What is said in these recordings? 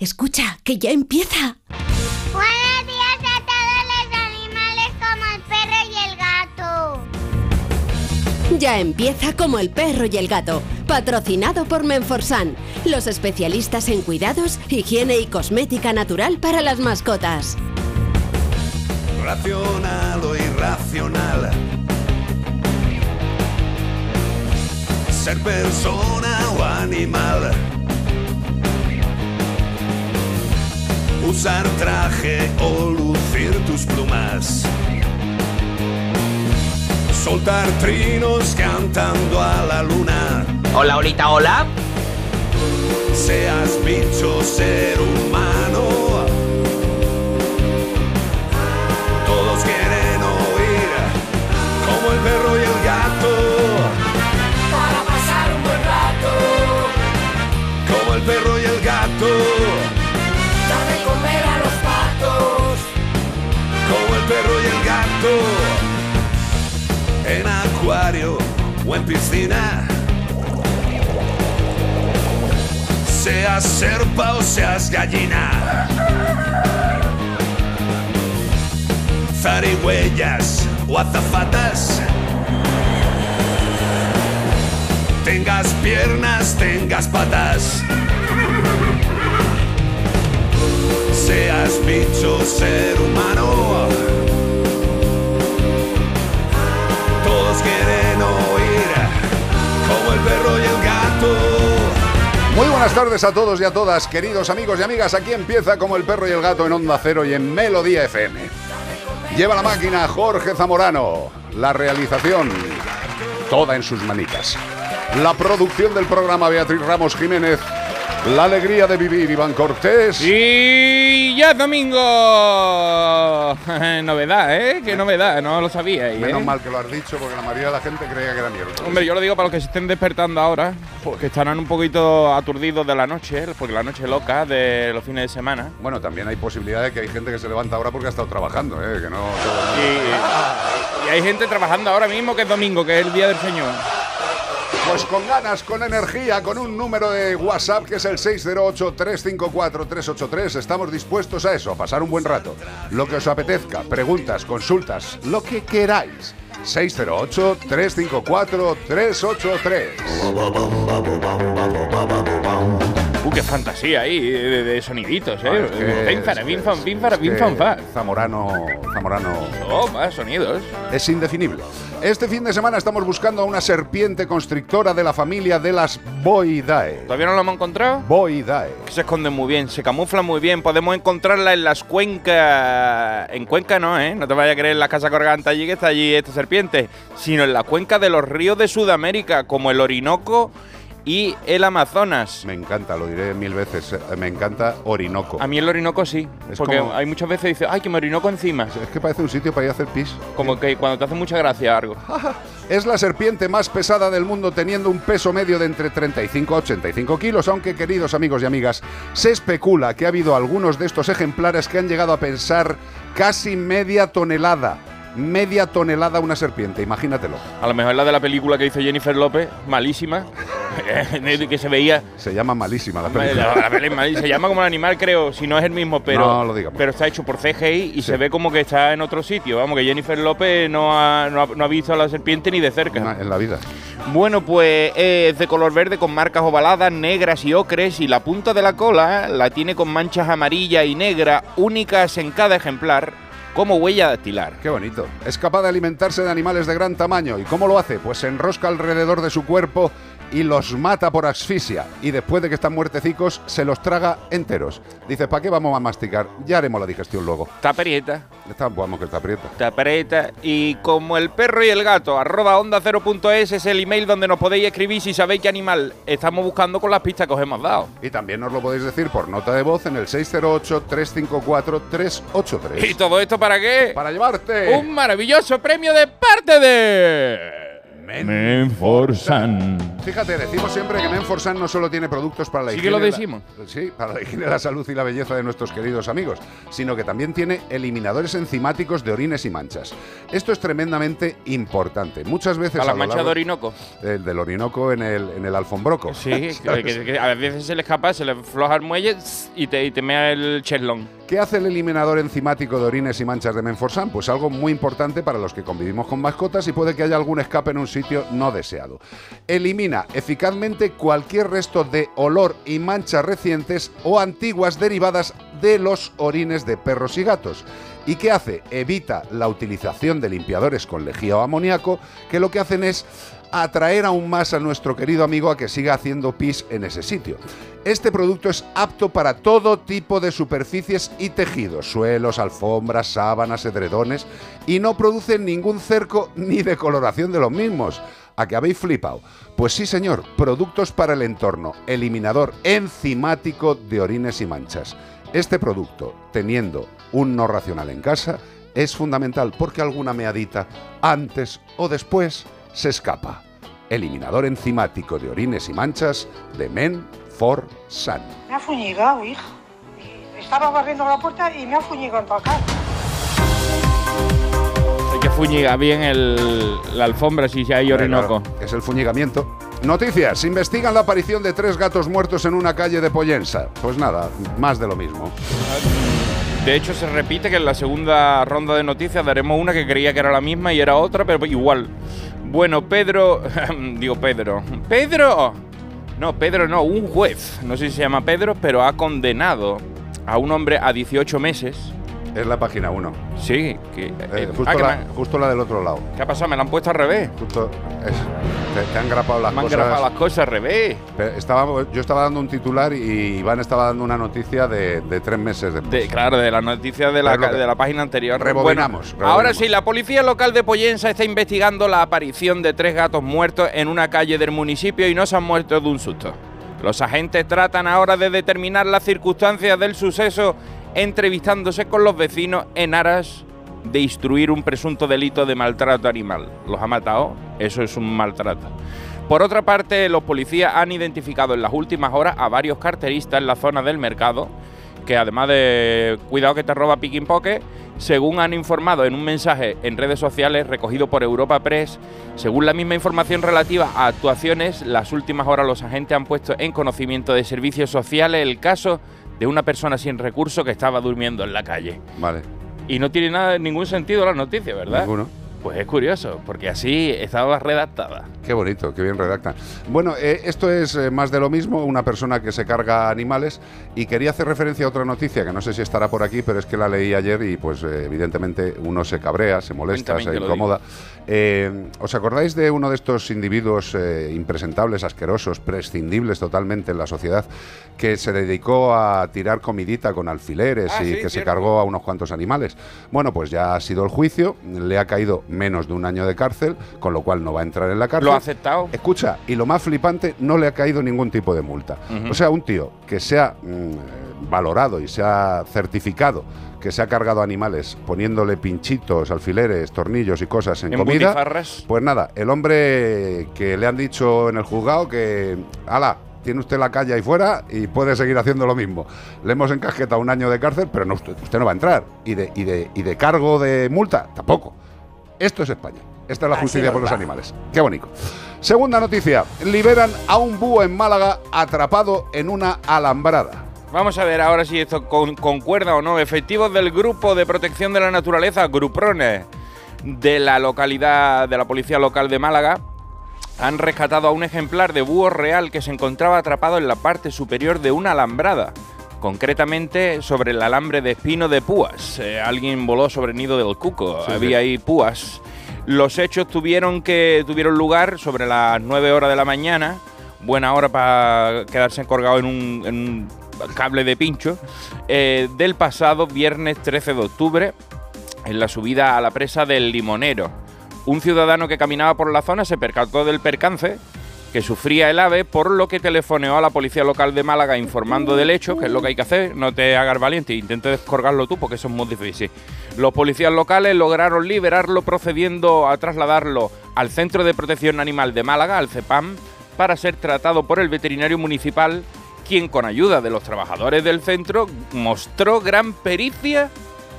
Escucha, que ya empieza. Buenos días a todos los animales como el perro y el gato. Ya empieza como el perro y el gato, patrocinado por Menforsan, los especialistas en cuidados, higiene y cosmética natural para las mascotas. Racional o irracional. Ser persona o animal. Usar traje o lucir tus plumas. Soltar trinos cantando a la luna. Hola, ahorita, hola. Seas bicho, ser humano. Todos quieren oír como el perro y el o en piscina. Seas serpa o seas gallina. Zarigüeyas o azafatas. Tengas piernas, tengas patas. Seas bicho, ser humano. Todos quieren oír como el perro y el gato. Muy buenas tardes a todos y a todas, queridos amigos y amigas. Aquí empieza como el perro y el gato en Onda Cero y en Melodía FM. Lleva la máquina Jorge Zamorano. La realización, toda en sus manitas. La producción del programa Beatriz Ramos Jiménez. La alegría de vivir Iván Cortés. Y ya es domingo. novedad, ¿eh? Qué novedad, no lo sabía. ¿eh? Menos mal que lo has dicho porque la mayoría de la gente creía que era miércoles. Hombre, yo lo digo para los que se estén despertando ahora, que estarán un poquito aturdidos de la noche, porque la noche loca de los fines de semana. Bueno, también hay posibilidad de que hay gente que se levanta ahora porque ha estado trabajando, ¿eh? Que no. Y, y hay gente trabajando ahora mismo que es domingo, que es el día del Señor. Pues con ganas, con energía, con un número de WhatsApp que es el 608-354-383, estamos dispuestos a eso, a pasar un buen rato. Lo que os apetezca, preguntas, consultas, lo que queráis. 608-354-383. Uh, qué fantasía ahí de, de soniditos, ¿eh? Es que- Bim, fara, bim, fam, bim, fara, es bim, que fam, fa. Zamorano, Zamorano Oh, más sonidos. es indefinible. Este fin de semana estamos buscando a una serpiente constrictora de la familia de las Boidae. ¿Todavía no lo hemos encontrado? Boidae. que se esconde muy bien, se camufla muy bien. Podemos encontrarla en las cuencas. En Cuenca no, ¿eh? No te vayas a creer en la casa colgante allí que está allí esta serpiente, sino en la cuenca de los ríos de Sudamérica, como el Orinoco y el Amazonas. Me encanta, lo diré mil veces, eh, me encanta Orinoco. A mí el Orinoco sí, Es porque como- hay muchas veces dice, ay, que me Orinoco encima. Es que parece un sitio para ir a hacer pis. Como que cuando te hace mucha gracia algo. Es la serpiente más pesada del mundo, teniendo un peso medio de entre 35 a 85 kilos, aunque queridos amigos y amigas, se especula que ha habido algunos de estos ejemplares que han llegado a pensar casi media tonelada. Media tonelada una serpiente, imagínatelo. A lo mejor la de la película que hizo Jennifer López, malísima, que se veía Se llama malísima la La, película. la se llama como el animal, creo, si no es el mismo, pero, No lo digamos. pero está hecho por CGI y se ve como que está en otro sitio. Vamos, que Jennifer López no ha, no ha- no ha visto a la serpiente ni de cerca. En la vida. Bueno, pues es de color verde con marcas ovaladas, negras y ocres y la punta de la cola la tiene con manchas amarillas y negras únicas en cada ejemplar como huella dactilar. Qué bonito. Es capaz de alimentarse de animales de gran tamaño. ¿Y cómo lo hace? Pues se enrosca alrededor de su cuerpo y los mata por asfixia. Y después de que están muertecicos, se los traga enteros. Dice, ¿para qué vamos a masticar? Ya haremos la digestión luego. Está aprieta, Está, vamos, que está aprieta. te aprieta y como el perro y el gato, arroba onda 0.es es el email donde nos podéis escribir si sabéis qué animal estamos buscando con las pistas que os hemos dado. Y también nos lo podéis decir por nota de voz en el 608-354-383. ¿Y todo esto para qué? Para llevarte Un maravilloso premio de parte de... Menforsan. Fíjate, decimos siempre que Menforsan no solo tiene productos para la Sí higiene. que lo la- decimos. sí, para la higiene, la salud y la belleza de nuestros queridos amigos, sino que también tiene eliminadores enzimáticos de orines y manchas. Esto es tremendamente importante. Muchas veces a las lo manchas de Orinoco. el del Orinoco en el, en el alfombroco. Sí, que, que- que a veces se le escapa, se le floja el muelle y te, y te mea el cheslón. ¿Qué hace el eliminador enzimático de orines y manchas de Menforsan? Pues algo muy importante para los que convivimos con mascotas y puede que haya algún escape en un sitio no deseado. Elimina eficazmente cualquier resto de olor y manchas recientes o antiguas derivadas de los orines de perros y gatos. ¿Y qué hace? Evita la utilización de limpiadores con lejía o amoníaco, que lo que hacen es atraer aún más a nuestro querido amigo a que siga haciendo pis en ese sitio. Este producto es apto para todo tipo de superficies y tejidos, suelos, alfombras, sábanas, edredones, y no produce ningún cerco ni decoloración de los mismos. ¿A que habéis flipado? Pues sí, señor, productos para el entorno, eliminador enzimático de orines y manchas. Este producto, teniendo un no racional en casa, es fundamental porque alguna meadita, antes o después, se escapa. Eliminador enzimático de orines y manchas de Men for Sun. Me ha fuñigado, hija. Estaba barriendo la puerta y me ha fuñigado para acá. Hay que fuñigar bien el- la alfombra si hay Orinoco. Claro, es el fuñigamiento. Noticias. Investigan la aparición de tres gatos muertos en una calle de Pollensa. Pues nada, más de lo mismo. De hecho, se repite que en la segunda ronda de noticias daremos una que creía que era la misma y era otra, pero igual. Bueno, Pedro. digo Pedro. ¡Pedro! No, Pedro no, un juez. No sé si se llama Pedro, pero ha condenado a un hombre a 18 meses. Es la página 1. Sí, que. Eh, eh, justo, ah, que la, me han- justo la del otro lado. ¿Qué ha pasado? Me la han puesto al revés. Justo es- te, te han grapado las Me han cosas. grabado las cosas al revés. Estaba- yo estaba dando un titular y Iván estaba dando una noticia de, de tres meses después. De- claro, de la noticia de la, de la página anterior. Rebobinamos, Bueno, rebobinamos. ahora sí, la policía local de Pollensa está investigando la aparición de tres gatos muertos en una calle del municipio y no se han muerto de un susto. Los agentes tratan ahora de determinar las circunstancias del suceso entrevistándose con los vecinos en aras de instruir un presunto delito de maltrato animal. ¿Los ha matado? Eso es un maltrato. Por otra parte, los policías han identificado en las últimas horas a varios carteristas en la zona del mercado que además de cuidado que te roba Picking Pocket, según han informado en un mensaje en redes sociales recogido por Europa Press, según la misma información relativa a actuaciones, las últimas horas los agentes han puesto en conocimiento de servicios sociales el caso de una persona sin recursos que estaba durmiendo en la calle. Vale, Y no tiene nada, ningún sentido la noticia, ¿verdad? ninguno. Pues es curioso, porque así estaba redactada. Qué bonito, qué bien redactan. Bueno, eh, esto es eh, más de lo mismo, una persona que se carga animales y quería hacer referencia a otra noticia que no sé si estará por aquí, pero es que la leí ayer y pues eh, evidentemente uno se cabrea, se molesta, Cuéntame, se incomoda. ¿Os acordáis de uno de estos individuos impresentables, asquerosos, prescindibles totalmente en la sociedad, que se dedicó a tirar comidita con alfileres Ah, y sí, que se cargó a unos cuantos animales? Bueno, pues ya ha sido el juicio, le ha caído menos de un año de cárcel, con lo cual no va a entrar en la cárcel. ¿Lo ha aceptado? Escucha, y lo más flipante, no le ha caído ningún tipo de multa. O sea, un tío que se ha mm, valorado y se ha certificado que se ha cargado animales poniéndole pinchitos, alfileres, tornillos y cosas en, En comida. butifarras. Pues nada, el hombre que le han dicho en el juzgado que, ala, tiene usted la calle ahí fuera y puede seguir haciendo lo mismo. Le hemos encasquetado un año de cárcel, pero no, usted, usted no va a entrar. Y de, y, de, y de cargo de multa, tampoco. Esto es España. Esta es la Así justicia por los animales. Qué bonito. Segunda noticia. Liberan a un búho en Málaga atrapado en una alambrada. Vamos a ver ahora si esto con- concuerda o no. Efectivos del Grupo de Protección de la Naturaleza, Gruprones, de la localidad, de la Policía Local de Málaga, han rescatado a un ejemplar de búho real que se encontraba atrapado en la parte superior de una alambrada. Concretamente sobre el alambre de espino de púas. Eh, alguien voló sobre el nido del cuco. Sí, Había sí. ahí púas. Los hechos tuvieron que tuvieron lugar sobre las 9 horas de la mañana. Buena hora para quedarse colgado en un, cable de pincho. eh, del pasado viernes 13 de octubre, en la subida a la presa del Limonero. Un ciudadano que caminaba por la zona se percató del percance que sufría el ave, por lo que telefoneó a la policía local de Málaga informando del hecho, que es lo que hay que hacer, no te hagas valiente, intente descolgarlo tú porque eso es muy difícil. Los policías locales lograron liberarlo procediendo a trasladarlo al Centro de Protección Animal de Málaga, al CEPAM, para ser tratado por el veterinario municipal, quien con ayuda de los trabajadores del centro mostró gran pericia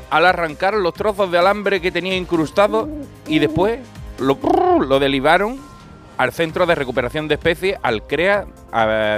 al arrancar los trozos de alambre que tenía incrustado y después lo, lo derivaron al Centro de Recuperación de Especies, al CREA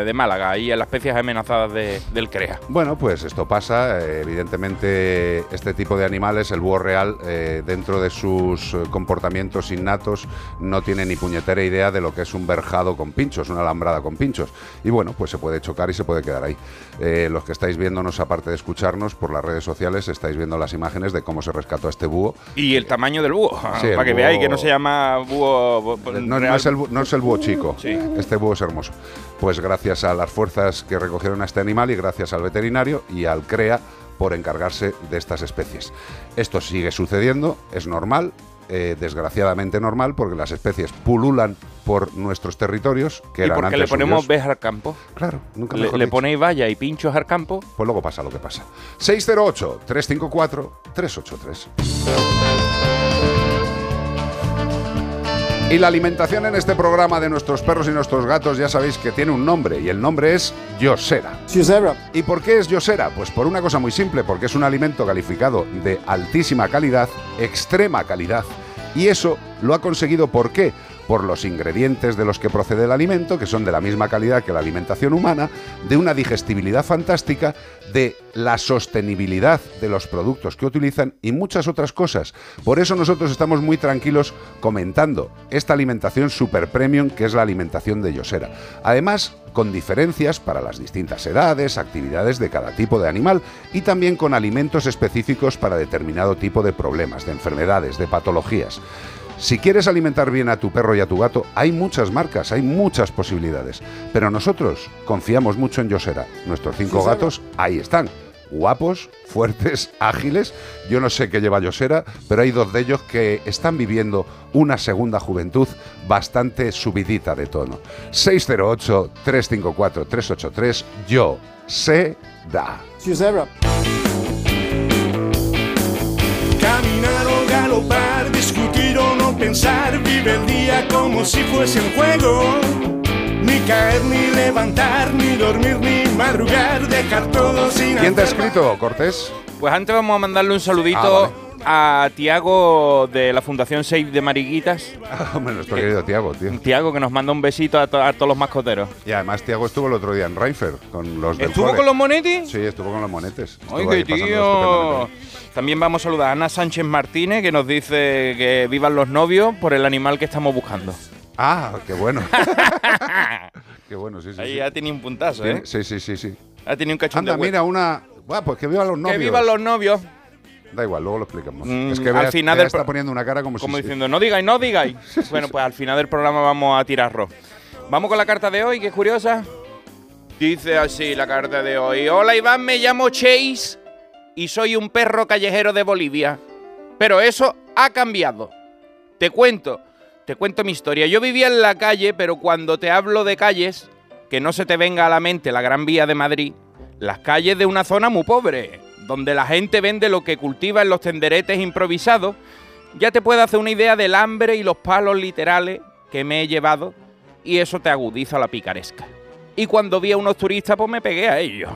de Málaga, y a las especies amenazadas de- del CREA. Bueno, pues esto pasa. eh, Evidentemente, este tipo de animales, el búho real, eh, dentro de sus eh, comportamientos innatos, no tiene ni puñetera idea de lo que es un verjado con pinchos, una alambrada con pinchos. Y bueno, pues se puede chocar y se puede quedar ahí. Eh, los que estáis viéndonos, aparte de escucharnos por las redes sociales, estáis viendo las imágenes de cómo se rescató a este búho. Y el tamaño del búho, Sí, para que búho- veáis que no se llama búho... No, es el, bu- no es el búho chico, Sí. este búho es hermoso. Pues gracias a las fuerzas que recogieron a este animal y gracias al veterinario y al CREA por encargarse de estas especies. Esto sigue sucediendo, es normal, eh, desgraciadamente normal, porque las especies pululan por nuestros territorios, que Y eran porque antes le ponemos ves al campo. Claro, nunca Le, mejor le dicho. ponéis valla y pinchos al campo. Pues luego pasa lo que pasa. 608-354-383. Y la alimentación en este programa de nuestros perros y nuestros gatos ya sabéis que tiene un nombre y el nombre es Yosera. ¿Y por qué es Yosera? Pues por una cosa muy simple, porque es un alimento calificado de altísima calidad, extrema calidad. Y eso lo ha conseguido ¿por qué? Por los ingredientes de los que procede el alimento, que son de la misma calidad que la alimentación humana, de una digestibilidad fantástica, de la sostenibilidad de los productos que utilizan y muchas otras cosas. Por eso nosotros estamos muy tranquilos comentando esta alimentación super premium que es la alimentación de Yosera. Además, con diferencias para las distintas edades, actividades de cada tipo de animal y también con alimentos específicos para determinado tipo de problemas, de enfermedades, de patologías. Si quieres alimentar bien a tu perro y a tu gato, hay muchas marcas, hay muchas posibilidades. Pero nosotros confiamos mucho en Yosera. Nuestros cinco gatos ahí están. Guapos, fuertes, ágiles. Yo no sé qué lleva Yosera, pero hay dos de ellos que están viviendo una segunda juventud bastante subidita de tono. 608-354-383. Yo sé da. Caminar o galopar, discutir o pensar, vive el día como si fuese un juego. Ni caer, ni levantar, ni dormir, ni madrugar, dejar todo sin ¿Quién te ha escrito, Cortés? Pues antes vamos a mandarle un saludito a Tiago de la Fundación Save de Mariguitas. Ah, nuestro querido Tiago, tío. Tiago que nos manda un besito a, to- a todos los mascoteros. Y además Tiago estuvo el otro día en Reinfer con los del ¿Estuvo cole. con los monetis? Sí, estuvo con los monetes. Estuvo ¡Ay, qué tío! También vamos a saludar a Ana Sánchez Martínez, que nos dice que vivan los novios por el animal que estamos buscando. Ah, qué bueno. qué bueno, sí, sí. Ahí sí. ya tiene un puntazo, ¿eh? Sí, sí, sí, sí. Ha tenido un cachón Anda, mira, una... Buah, pues que vivan los novios. Que vivan los novios. Da igual, luego lo explicamos. Mm, es que al final del está poniendo una cara como, Como si... diciendo, no digáis, no digáis. bueno, pues al final del programa vamos a tirar arroz. Vamos con la carta de hoy, que es curiosa. Dice así la carta de hoy. Hola Iván, me llamo Chase y soy un perro callejero de Bolivia. Pero eso ha cambiado. Te cuento, te cuento mi historia. Yo vivía en la calle, pero cuando te hablo de calles, que no se te venga a la mente la Gran Vía de Madrid, las calles de una zona muy pobre, donde la gente vende lo que cultiva en los tenderetes improvisados, ya te puedes hacer una idea del hambre y los palos literales que me he llevado, y eso te agudiza la picaresca. Y cuando vi a unos turistas, pues me pegué a ellos.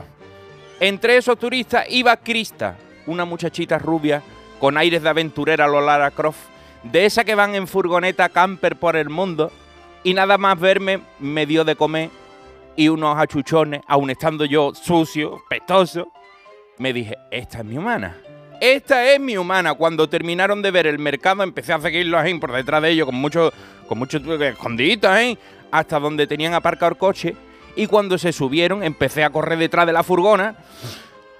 Entre esos turistas iba Krista, una muchachita rubia con aires de aventurera a lo Lara Croft, de esa que van en furgoneta camper por el mundo, y nada más verme me dio de comer y unos achuchones, aun estando yo sucio, pestoso, me dije, esta es mi humana. Esta es mi humana. Cuando terminaron de ver el mercado, empecé a seguirlos ahí por detrás de ellos con mucho, con mucho ¿eh? hasta donde tenían aparcado el coche. Y cuando se subieron, empecé a correr detrás de la furgona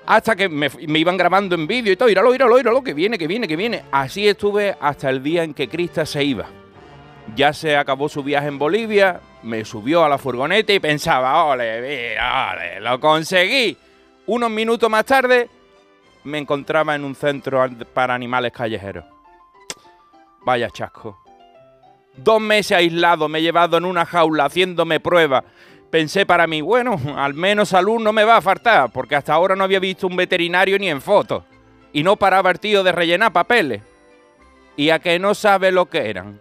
hasta que me, iban grabando en vídeo y todo. Íralo, íralo, íralo, que viene, que viene, que viene. Así estuve hasta el día en que Krista se iba. Ya se acabó su viaje en Bolivia, me subió a la furgoneta y pensaba, ole, mira, ole, lo conseguí. Unos minutos más tarde me encontraba en un centro para animales callejeros. Vaya chasco. Dos meses aislado, me he llevado en una jaula haciéndome pruebas. Pensé para mí, bueno, al menos salud no me va a faltar, porque hasta ahora no había visto un veterinario ni en fotos. Y no paraba el tío de rellenar papeles. Y a que no sabe lo que eran.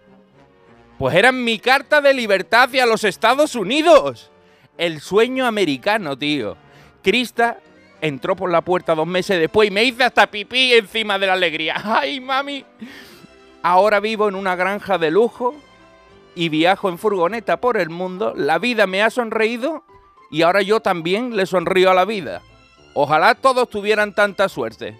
Pues era mi carta de libertad hacia los Estados Unidos. El sueño americano, tío. Krista entró por la puerta dos meses después y me hice hasta pipí encima de la alegría. ¡Ay, mami! Ahora vivo en una granja de lujo y viajo en furgoneta por el mundo. La vida me ha sonreído y ahora yo también le sonrío a la vida. Ojalá todos tuvieran tanta suerte.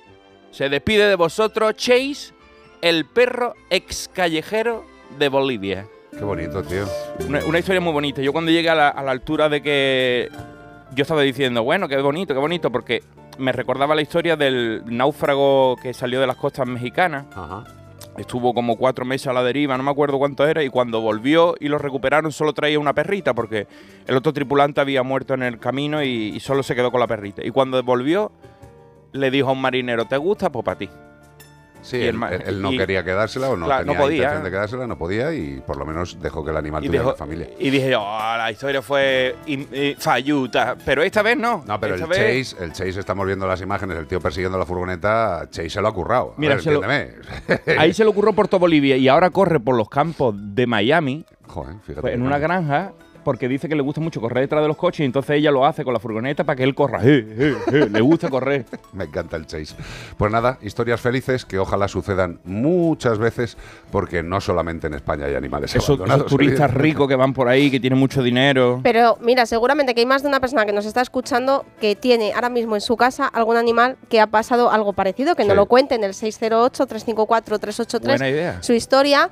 Se despide de vosotros Chase, el perro ex callejero de Bolivia. Qué bonito, tío. Una, una historia muy bonita. Yo cuando llegué a la, a la altura de que yo estaba diciendo, bueno, qué bonito, qué bonito, porque me recordaba la historia del náufrago que salió de las costas mexicanas. Ajá. Estuvo como cuatro meses a la deriva, no me acuerdo cuánto era, y cuando volvió y lo recuperaron solo traía una perrita, porque el otro tripulante había muerto en el camino y, y solo se quedó con la perrita. Y cuando volvió, le dijo a un marinero, ¿te gusta? Pues para ti. Sí, Y él, no y- quería quedársela o no Claro, no tenía podía. intención de quedársela, no podía y por lo menos dejó que el animal tuviera dejó- una familia. y dije yo, "Ah, la historia fue in- eh, falluta, pero esta vez no. No, pero el vez- Chase, el Chase, estamos viendo las imágenes, el tío persiguiendo la furgoneta, Chase se lo ha currado. Mira, ver, se lo- entiéndeme. Ahí se le ocurrió Puerto Bolivia y ahora corre por los campos de Miami, Joder, fíjate. pues, en una granja, porque dice que le gusta mucho correr detrás de los coches y entonces ella lo hace con la furgoneta para que él corra. Eh, eh, eh, le gusta correr. Me encanta el Chase. Pues nada, historias felices que ojalá sucedan muchas veces, porque no solamente en España hay animales Esos, esos abandonados. turistas ricos que van por ahí, que tienen mucho dinero. Pero mira, seguramente que hay más de una persona que nos está escuchando que tiene ahora mismo en su casa algún animal que ha pasado algo parecido, que Sí. nos lo cuente en el 608-354-383 Buena idea. su historia.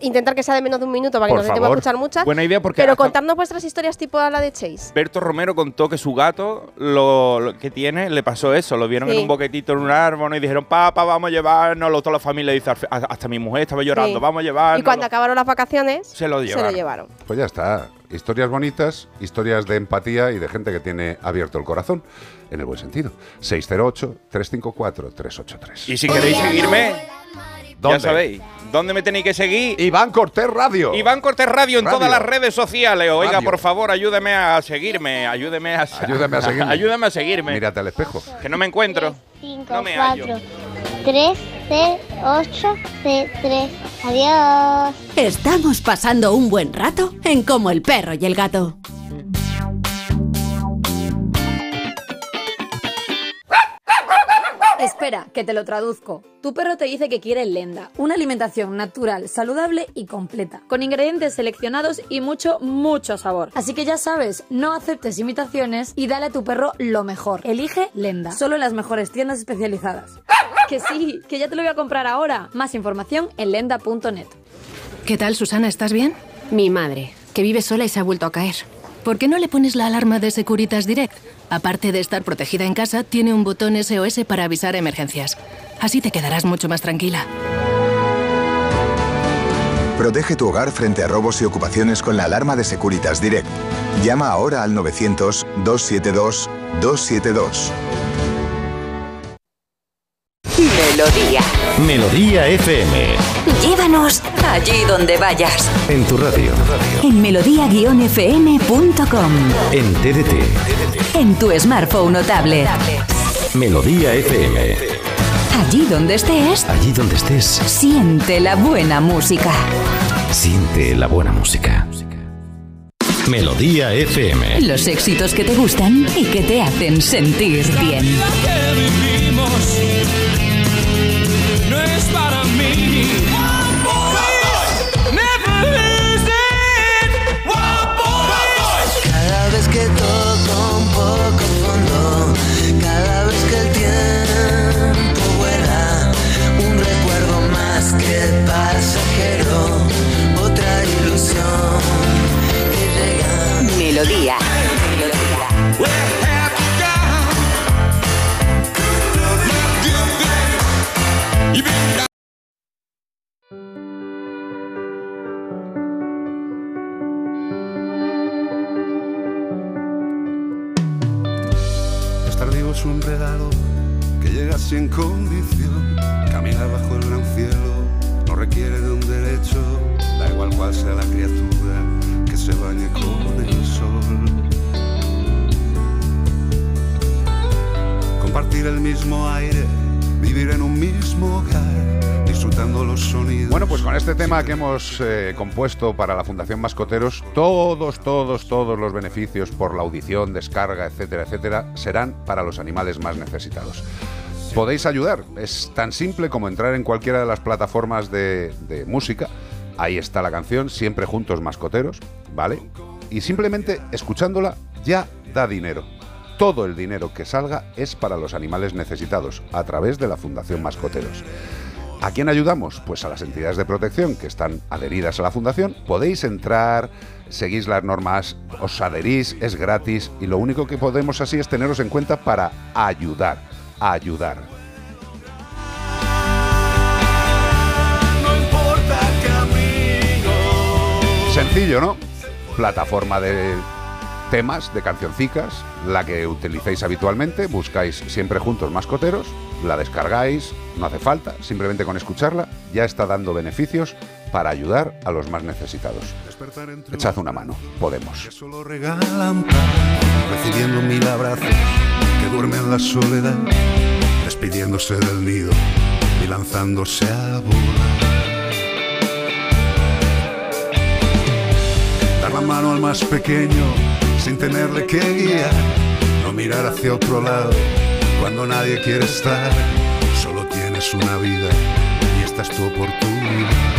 Intentar que sea de menos de un minuto para que Por nos dé tiempo a favor. escuchar muchas. Buena idea porque Pero hasta contarnos vuestras historias tipo a la de Chase. Berto Romero contó que su gato, lo, lo que tiene, le pasó eso. Lo vieron Sí. en un boquetito en un árbol y dijeron, papá, vamos a llevarnos. Toda la familia dice, hasta mi mujer estaba llorando, Sí. vamos a llevarnos. y cuando acabaron las vacaciones, Se lo se llevaron. lo llevaron. Pues ya está. Historias bonitas, historias de empatía y de gente que tiene abierto el corazón, en el buen sentido. 608-354-383. Y si queréis seguirme, ¿Dónde? ya sabéis, ¿dónde me tenéis que seguir? Iván Cortés Radio. Iván Cortés Radio en Radio. todas las redes sociales. Oiga, Radio. por favor, ayúdeme a seguirme. Ayúdeme a, Ayúdame a seguirme. ayúdame a seguirme. Mírate al espejo. Que no me encuentro. 5, No me hallo. 4, 3, C, 8, C, 3. Adiós. Estamos pasando un buen rato en Como el perro y el gato. Espera, que te lo traduzco. Tu perro te dice que quiere lenda, una alimentación natural, saludable y completa, con ingredientes seleccionados y mucho, mucho sabor. Así que ya sabes, no aceptes imitaciones y dale a tu perro lo mejor. Elige lenda, solo en las mejores tiendas especializadas. Que sí, que ya te lo voy a comprar ahora. Más información en lenda.net. ¿Qué tal, Susana? ¿Estás bien? Mi madre, que vive sola y se ha vuelto a caer. ¿Por qué no le pones la alarma de Securitas Direct? Aparte de estar protegida en casa, tiene un botón SOS para avisar emergencias. Así te quedarás mucho más tranquila. Protege tu hogar frente a robos y ocupaciones con la alarma de Securitas Direct. Llama ahora al 900-272-272. Melodía. Melodía FM. Llévanos allí donde vayas. En tu radio. En melodía-fm.com. En TDT. En tu smartphone o tablet. Melodía FM. Allí donde estés, Allí donde estés, siente la buena música. siente la buena música. Melodía FM. Los éxitos que te gustan y que te hacen sentir bien. no hemos eh, compuesto para la Fundación Mascoteros, todos, todos, todos los beneficios por la audición, descarga, etcétera, etcétera, serán para los animales más necesitados. Podéis ayudar, es tan simple como entrar en cualquiera de las plataformas de música, ahí está la canción, siempre juntos mascoteros, ¿vale? Y simplemente escuchándola ya da dinero. Todo el dinero que salga es para los animales necesitados, a través de la Fundación Mascoteros. ¿A quién ayudamos? Pues a las entidades de protección que están adheridas a la fundación. Podéis entrar, seguís las normas, os adherís, es gratis y lo único que podemos así es teneros en cuenta para ayudar, ayudar. Sencillo, ¿no? Plataforma de temas, de cancioncicas, la que utilicéis habitualmente, buscáis siempre juntos mascoteros, la descargáis, no hace falta, simplemente con escucharla ya está dando beneficios para ayudar a los más necesitados. Echad una mano, podemos. Solo regalan paz, recibiendo mil abrazos, que duermen en la soledad, despidiéndose del nido y lanzándose a volar. Dar la mano al más pequeño sin tenerle que guiar, no mirar hacia otro lado cuando nadie quiere estar. Tienes una vida y esta es tu oportunidad.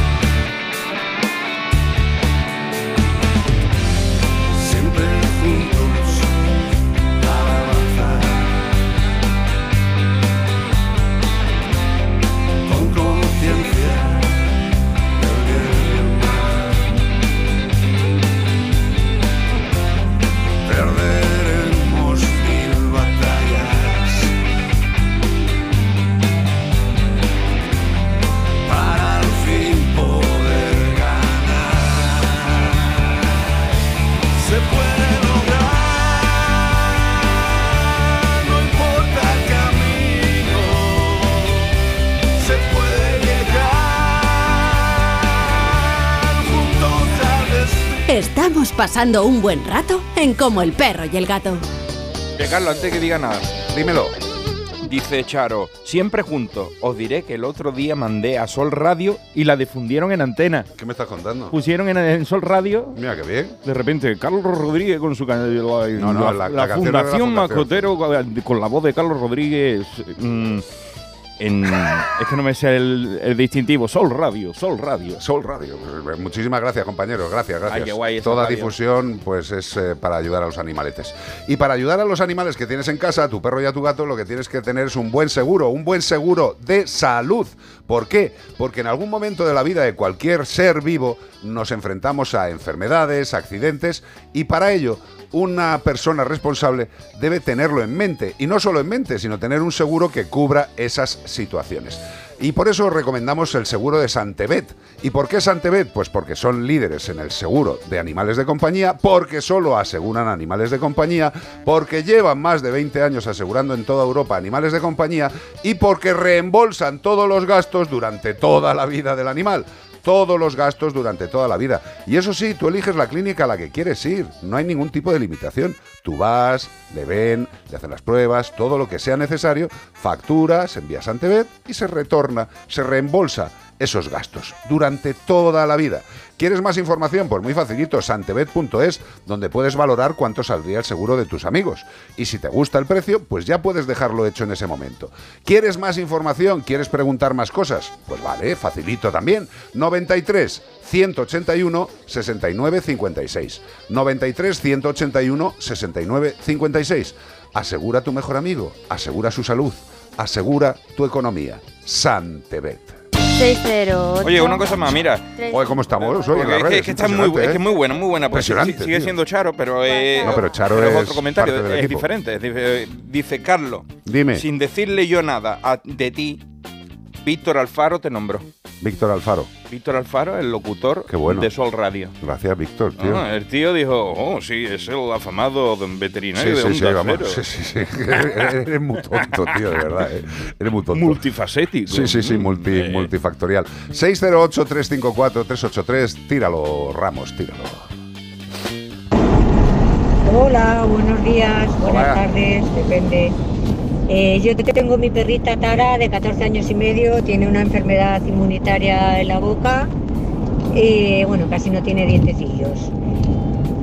Estamos pasando un buen rato en Como el perro y el gato. Que Carlos, antes que diga nada. Dímelo. Dice Charo, siempre juntos. Os diré que el otro día mandé a Sol Radio y la difundieron en antena. ¿Qué me estás contando? Pusieron en, en Sol Radio. Mira qué bien. De repente, Carlos Rodríguez con su canal. La, No, no, la- la canción la Fundación Fundación. Mascotero con- la voz de Carlos Rodríguez. mm, en, es que no me sé el, el distintivo. Sol Radio, Sol Radio. Sol Radio. Muchísimas gracias, compañeros. Gracias, gracias. Ay, qué guay esa Toda radio. difusión, pues es eh, para ayudar a los animaletes. Y para ayudar a los animales que tienes en casa, a tu perro y a tu gato, lo que tienes que tener es un buen seguro, un buen seguro de salud. ¿Por qué? Porque en algún momento de la vida de cualquier ser vivo nos enfrentamos a enfermedades, accidentes, y para ello una persona responsable debe tenerlo en mente. Y no solo en mente, sino tener un seguro que cubra esas situaciones. Y por eso recomendamos el seguro de Santebet. ¿Y por qué Santebet? Pues porque son líderes en el seguro de animales de compañía, porque solo aseguran animales de compañía, porque llevan más de 20 años asegurando en toda Europa animales de compañía y porque reembolsan todos los gastos durante toda la vida del animal todos los gastos durante toda la vida. Y eso sí, tú eliges la clínica a la que quieres ir. No hay ningún tipo de limitación. Tú vas, le ven, le hacen las pruebas, todo lo que sea necesario, facturas, envías ante Antebet y se retorna, se reembolsa esos gastos durante toda la vida. ¿Quieres más información? Pues muy facilito, santebet.es, donde puedes valorar cuánto saldría el seguro de tus amigos. Y si te gusta el precio, pues ya puedes dejarlo hecho en ese momento. ¿Quieres más información? ¿Quieres preguntar más cosas? Pues vale, facilito también. 93 181 69 56. 93 181 69 56. Asegura a tu mejor amigo, asegura su salud, asegura tu economía. Santebet. 608. Oye, una cosa más, mira. Oye, ¿cómo estamos hoy en Porque las es que, redes? es que está muy, es que es muy buena, muy buena. Pues Impresionante, sigue tío. siendo Charo, pero, eh, No, pero Charo es otro comentario. parte del Es equipo. diferente. Dice, dice Carlos. Dime. Sin decirle yo nada a- de ti, Víctor Alfaro te nombró. Víctor Alfaro. Víctor Alfaro, el locutor Qué bueno. de Sol Radio. Gracias, Víctor, tío. Ah, el tío dijo, oh, sí, es el afamado veterinario Sí, de sí, sí, Onda vamos. Cero". Sí, sí, sí. Eres, muy tonto, tío, de verdad. eh. Eres muy tonto. Multifacético. Sí, sí, sí, Mm, multi, eh. multifactorial. 608-354-383. Tíralo, Ramos, tíralo. Hola, buenos días, buenas Hola. tardes, depende. Eh, yo te- tengo mi perrita Tara de 14 años y medio, tiene una enfermedad inmunitaria en la boca y bueno, casi no tiene dientecillos.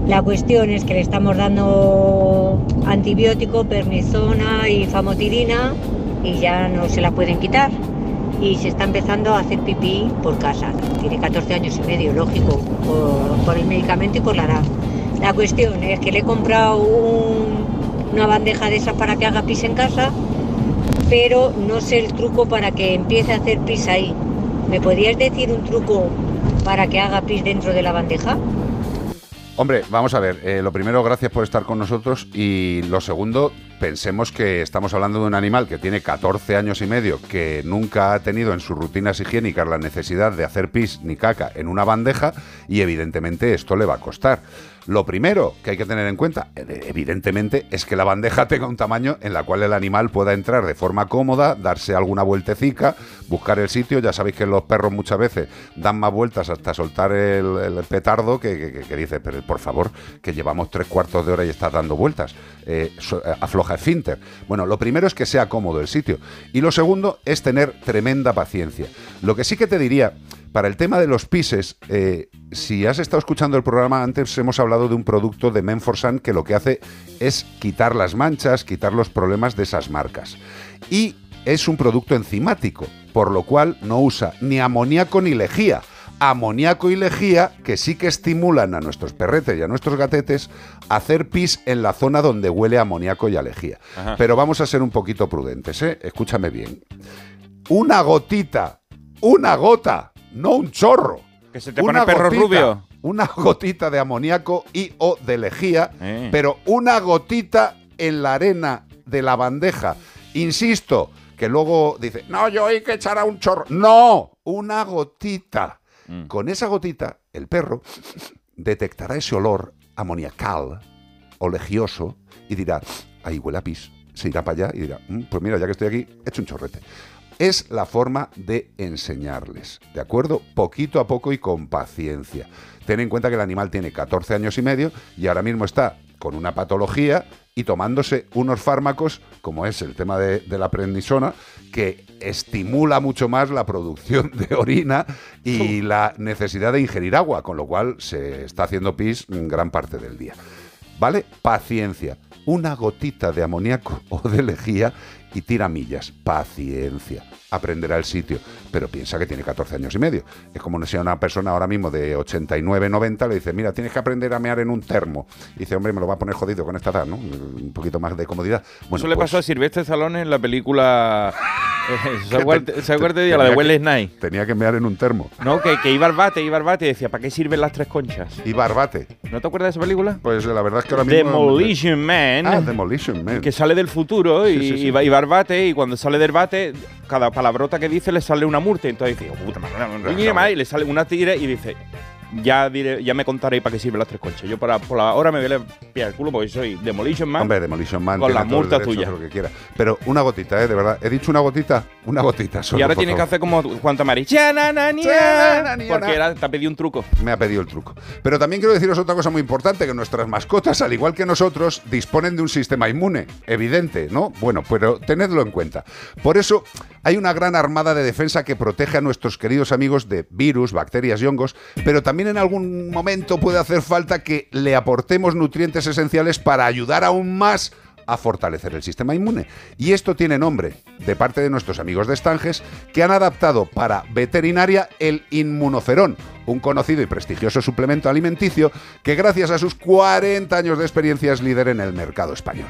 La cuestión es que le estamos dando antibiótico, permizona y famotidina y ya no se la pueden quitar. Y se está empezando a hacer pipí por casa. Tiene 14 años y medio, lógico, por, por el medicamento y por la edad. La cuestión es que le he comprado un- una bandeja de esas para que haga pis en casa, pero no sé el truco para que empiece a hacer pis ahí. ¿Me podrías decir un truco para que haga pis dentro de la bandeja? Hombre, vamos a ver. eh, lo primero, gracias por estar con nosotros. Y lo segundo, pensemos que estamos hablando de un animal que tiene 14 años y medio, que nunca ha tenido en sus rutinas higiénicas la necesidad de hacer pis ni caca en una bandeja y evidentemente esto le va a costar. Lo primero que hay que tener en cuenta, eh, evidentemente, es que la bandeja tenga un tamaño en la cual el animal pueda entrar de forma cómoda, darse alguna vueltecica, buscar el sitio. Ya sabéis que los perros muchas veces dan más vueltas hasta soltar el, el petardo que, que- dice, pero por favor, que llevamos tres cuartos de hora y estás dando vueltas. Eh, eh, afloja esfínter. Bueno, lo primero es que sea cómodo el sitio. Y lo segundo es tener tremenda paciencia. Lo que sí que te diría, para el tema de los pises, eh, si has estado escuchando el programa antes, hemos hablado de un producto de Menforsan que lo que hace es quitar las manchas, quitar los problemas de esas marcas. Y es un producto enzimático, por lo cual no usa ni amoníaco ni lejía. Amoníaco y lejía que sí que estimulan a nuestros perretes y a nuestros gatetes a hacer pis en la zona donde huele a amoníaco y a lejía. Ajá. Pero vamos a ser un poquito prudentes, ¿eh? Escúchame bien. Una gotita, una gota, no un chorro. Que se te pone el perro rubio. Una gotita de amoníaco y o de lejía, Eh. pero una gotita en la arena de la bandeja. Insisto, que luego dice, no, yo hay que echar a un chorro. No, una gotita. Mm. Con esa gotita, el perro detectará ese olor amoniacal o legioso y dirá, ahí huele a pis. Se irá para allá y dirá, "Mm, pues mira, ya que estoy aquí, echo un chorrete. Es la forma de enseñarles, ¿de acuerdo? Poquito a poco y con paciencia. Ten en cuenta que el animal tiene 14 años y medio y ahora mismo está con una patología y tomándose unos fármacos, como es el tema de, de la prednisona, que estimula mucho más la producción de orina y la necesidad de ingerir agua, con lo cual se está haciendo pis gran parte del día. ¿Vale? Paciencia. Una gotita de amoníaco o de lejía y tira millas. Paciencia. Aprenderá el sitio. Pero piensa que tiene 14 años y medio. Es como si a una persona ahora mismo de 89, 90 le dice, mira, tienes que aprender a mear en un termo. Y dice, hombre, me lo va a poner jodido con esta edad, ¿no? Un poquito más de comodidad. Bueno, Eso le pues- pasó a Silvestre Stallone en la película eh, Software te- de la de Wesley Snipes. Tenía que mear en un termo. No, que, que iba al bate, iba al bate y decía, ¿para qué sirven las tres conchas? Y barbate. ¿No te acuerdas de esa película? Pues la verdad es que ahora mismo... Demolition Man. Ah, Demolition Man. Que sale del futuro y, Sí, sí, sí. y va, y va al bate y cuando sale del bate, cada palabrota que dice le sale una multa. Entonces dice, oh, puta madre, y le sale una tira y dice, ya diré, ya me contaréis para qué sirven las tres conchas. Yo para, por la hora me voy a pillar el culo porque soy Demolition Man. Hombre, Demolition Man. Con tiene la todo el multa derecho a tuya. hacer Lo que quiera. Pero una gotita, ¿eh? De verdad. He dicho una gotita. Una gotita. solo, y ahora por tiene que hacer como Juan Tamari. "Chananania", Chananania. Porque era, te ha pedido un truco. me ha pedido el truco. Pero también quiero deciros otra cosa muy importante, que nuestras mascotas, al igual que nosotros, disponen de un sistema inmune, evidente, ¿no? Bueno, pero tenedlo en cuenta. Por eso hay una gran armada de defensa que protege a nuestros queridos amigos de virus, bacterias y hongos, pero también en algún momento puede hacer falta que le aportemos nutrientes esenciales para ayudar aún más a fortalecer el sistema inmune. Y esto tiene nombre de parte de nuestros amigos de Estanges que han adaptado para veterinaria el inmunoferón, un conocido y prestigioso suplemento alimenticio que gracias a sus 40 años de experiencia es líder en el mercado español.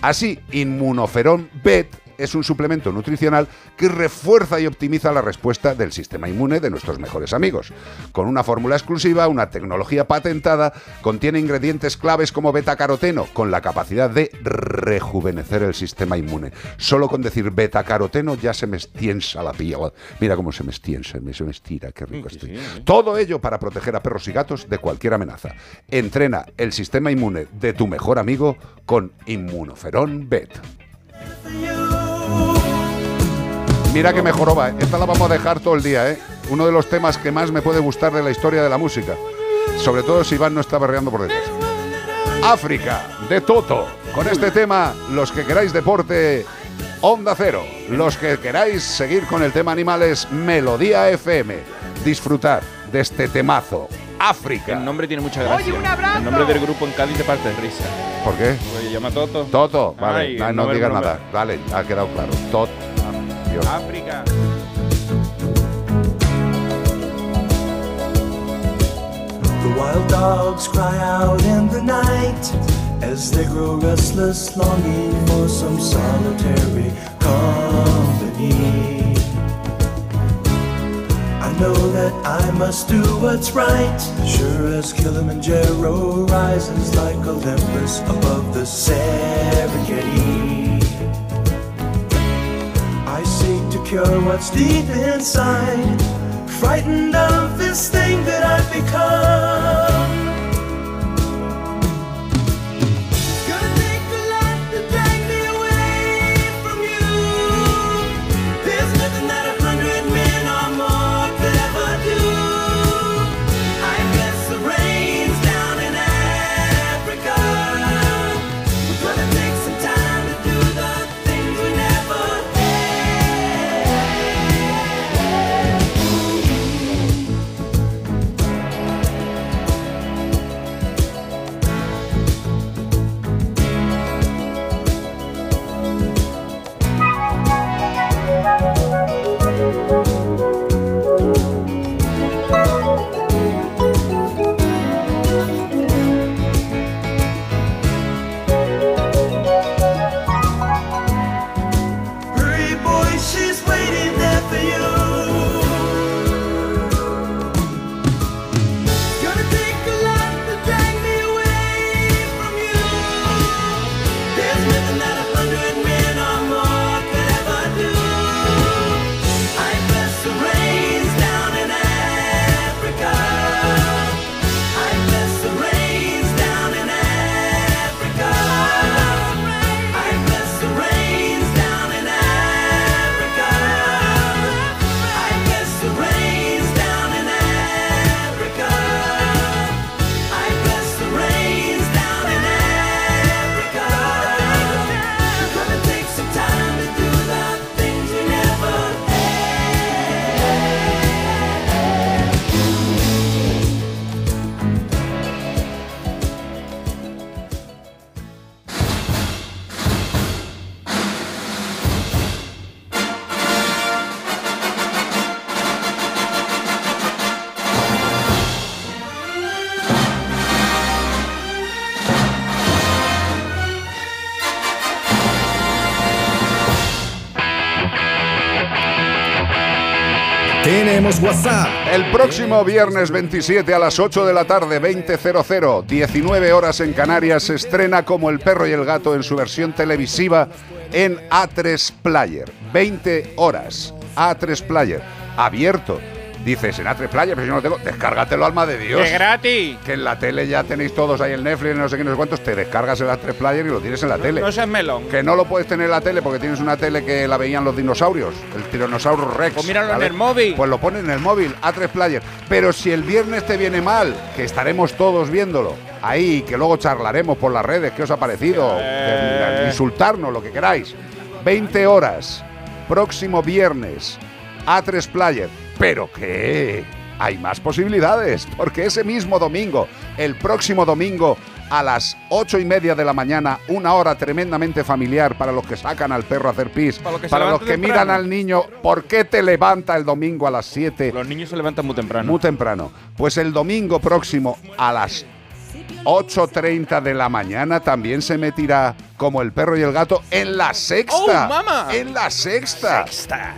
Así, Inmunoferón Bet es un suplemento nutricional que refuerza y optimiza la respuesta del sistema inmune de nuestros mejores amigos. Con una fórmula exclusiva, una tecnología patentada, contiene ingredientes claves como betacaroteno, con la capacidad de rejuvenecer el sistema inmune. Solo con decir betacaroteno ya se me estiensa la piel. Mira cómo se me estiensa, me- se me estira, qué rico estoy. Todo ello para proteger a perros y gatos de cualquier amenaza. Entrena el sistema inmune de tu mejor amigo con Inmunoferón Bet. Mira que mejoró va, ¿eh? esta la vamos a dejar todo el día, ¿eh? Uno de los temas que más me puede gustar de la historia de la música. Sobre todo si Iván no está berreando por detrás. África, de Toto. Con este tema, los que queráis deporte, Onda Cero. Los que queráis seguir con el tema animales, Melodía FM. Disfrutar de este temazo. África. El nombre tiene mucha gracia. Oye, un abrazo. El nombre del grupo en Cádiz te parte de risa. ¿Por qué? Se llama Toto. Toto, vale, Ay, no, no digas nada. Vale, ha quedado claro. Tot. Dios. África. The wild dogs cry out in the night as they grow restless, longing for some solitary company. I know that I must do what's right, sure as Kilimanjaro rises like Olympus above the Serengeti. Cure what's deep inside, frightened of this thing that I've become. El próximo viernes 27 a las 8 de la tarde, 20.00, 19 horas en Canarias, se estrena como El perro y el gato en su versión televisiva en A3 Player. 20 horas. A3 Player. Abierto. Dices, en A3 Player, pero yo no tengo. Descárgatelo, alma de Dios. ¡Es gratis! Que en la tele ya tenéis todos ahí el Netflix, no sé qué, no sé cuántos. Te descargas el A3 Player y lo tienes en la tele. No seas melón. Que no lo puedes tener en la tele porque tienes una tele que la veían los dinosaurios, el tiranosaurio Rex. Pues míralo en el móvil. Pues lo pones en el móvil, A3 Player. Pero si el viernes te viene mal, que estaremos todos viéndolo, ahí, que luego charlaremos por las redes, qué os ha parecido, Eh. insultarnos, lo que queráis. 20 horas, próximo viernes, A3 Player. ¿Pero qué? Hay más posibilidades, porque ese mismo domingo, el próximo domingo, a las ocho y media de la mañana, una hora tremendamente familiar para los que sacan al perro a hacer pis, Para los que para los que miran al niño, ¿por qué te levanta el domingo a las 7? Los niños se levantan muy temprano. Muy temprano. Pues el domingo próximo a las 8.30 de la mañana también se metirá como el perro y el gato en la sexta. ¡Oh, mamá! En la sexta.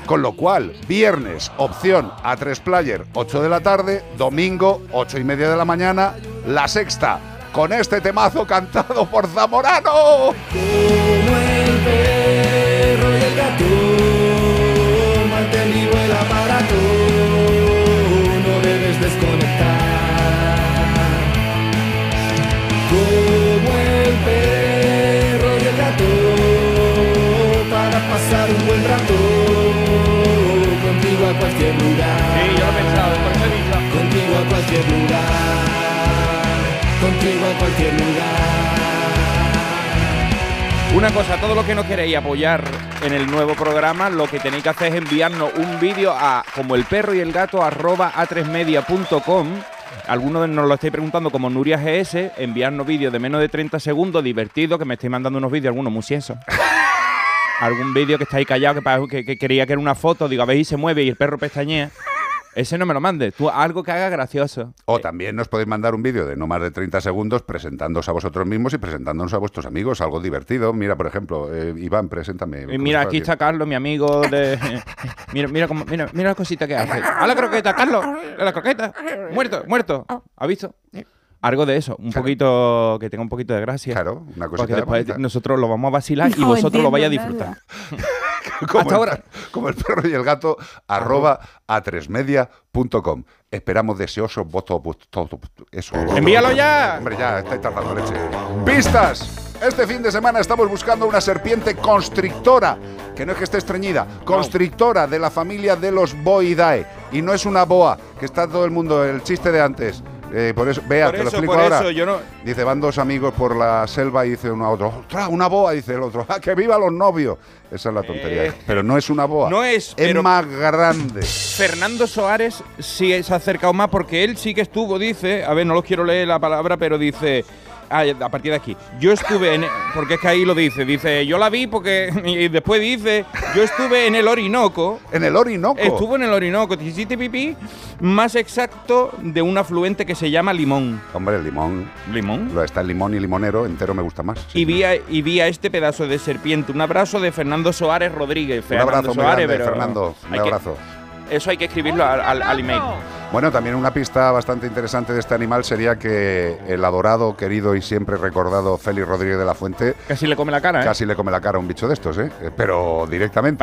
Con lo cual, viernes, opción a 3 player, 8 de la tarde, domingo, 8 y media de la mañana, la sexta. Con este temazo cantado por Zamorano. Como el perro y el gato, mantén vivo el aparato, contigo a cualquier lugar. Una cosa, todo lo que no queréis apoyar en el nuevo programa, lo que tenéis que hacer es enviarnos un vídeo a como el perro y el gato arroba a3media.com. Algunos nos lo estáis preguntando como Nuria GS, enviarnos vídeos de menos de 30 segundos, divertidos, que me estáis mandando unos vídeos, algunos muy siesos. Algún vídeo que estáis callados, que, que, que creía que era una foto, digo, a ver, y se mueve y el perro pestañea. Ese no me lo mandes, tú algo que haga gracioso. O también nos podéis mandar un vídeo de no más de 30 segundos presentándoos a vosotros mismos y presentándonos a vuestros amigos, algo divertido. Mira, por ejemplo, eh, Iván, preséntame. Y mira, aquí está Carlos, mi amigo de. mira, mira, cómo- mira, mira la cosita que hace. ¡A la croqueta, Carlos! ¡A la croqueta! ¡Muerto, muerto! ¿Ha visto? Algo de eso, un poquito que tenga un poquito de gracia. Claro, una Porque cosita después bonita. nosotros lo vamos a vacilar y vosotros lo vais a disfrutar. como, Hasta el, ahora. como el perro y el gato, arroba a tresmedia.com. Esperamos deseosos votos. votos- Eso. ¡Envíalo ya! Hombre, ya, estáis tardando leche. ¡Pistas! Este fin de semana estamos buscando una serpiente constrictora, que no es que esté estreñida, constrictora de la familia de los Boidae. Y no es una boa, que está todo el mundo, el chiste de antes. Eh, por eso, vea, Por te lo eso, explico por ahora. eso, yo no- Dice, van dos amigos por la selva y dice uno a otro, ¡ostras, una boa! Dice el otro, ¡ah, que viva los novios! Esa es la tontería. Eh, pero no es una boa. no es, Es pero- más grande. Fernando Soares sí se ha acercado más porque él sí que estuvo, dice, a ver, no los quiero leer la palabra, pero dice, ah, a partir de aquí, yo estuve en, porque es que ahí lo dice, dice, yo la vi porque, y después dice, yo estuve en el Orinoco. ¿En el Orinoco? Estuvo en el Orinoco, te hiciste pipí, más exacto de un afluente que se llama Limón. Hombre, limón. ¿Limón? Lo está el limón y limonero, entero me gusta más. Y vi, a, y vi a este pedazo de serpiente. Un abrazo de Fernando Soares Rodríguez. Un abrazo Fernando muy Soares, grande, Fernando. Un que- abrazo. eso hay que escribirlo al, al- al email. Bueno, también una pista bastante interesante de este animal sería que el adorado, querido y siempre recordado Félix Rodríguez de la Fuente Casi le come la cara, ¿eh? casi le come la cara a un bicho de estos, ¿eh? Eh, Pero directamente.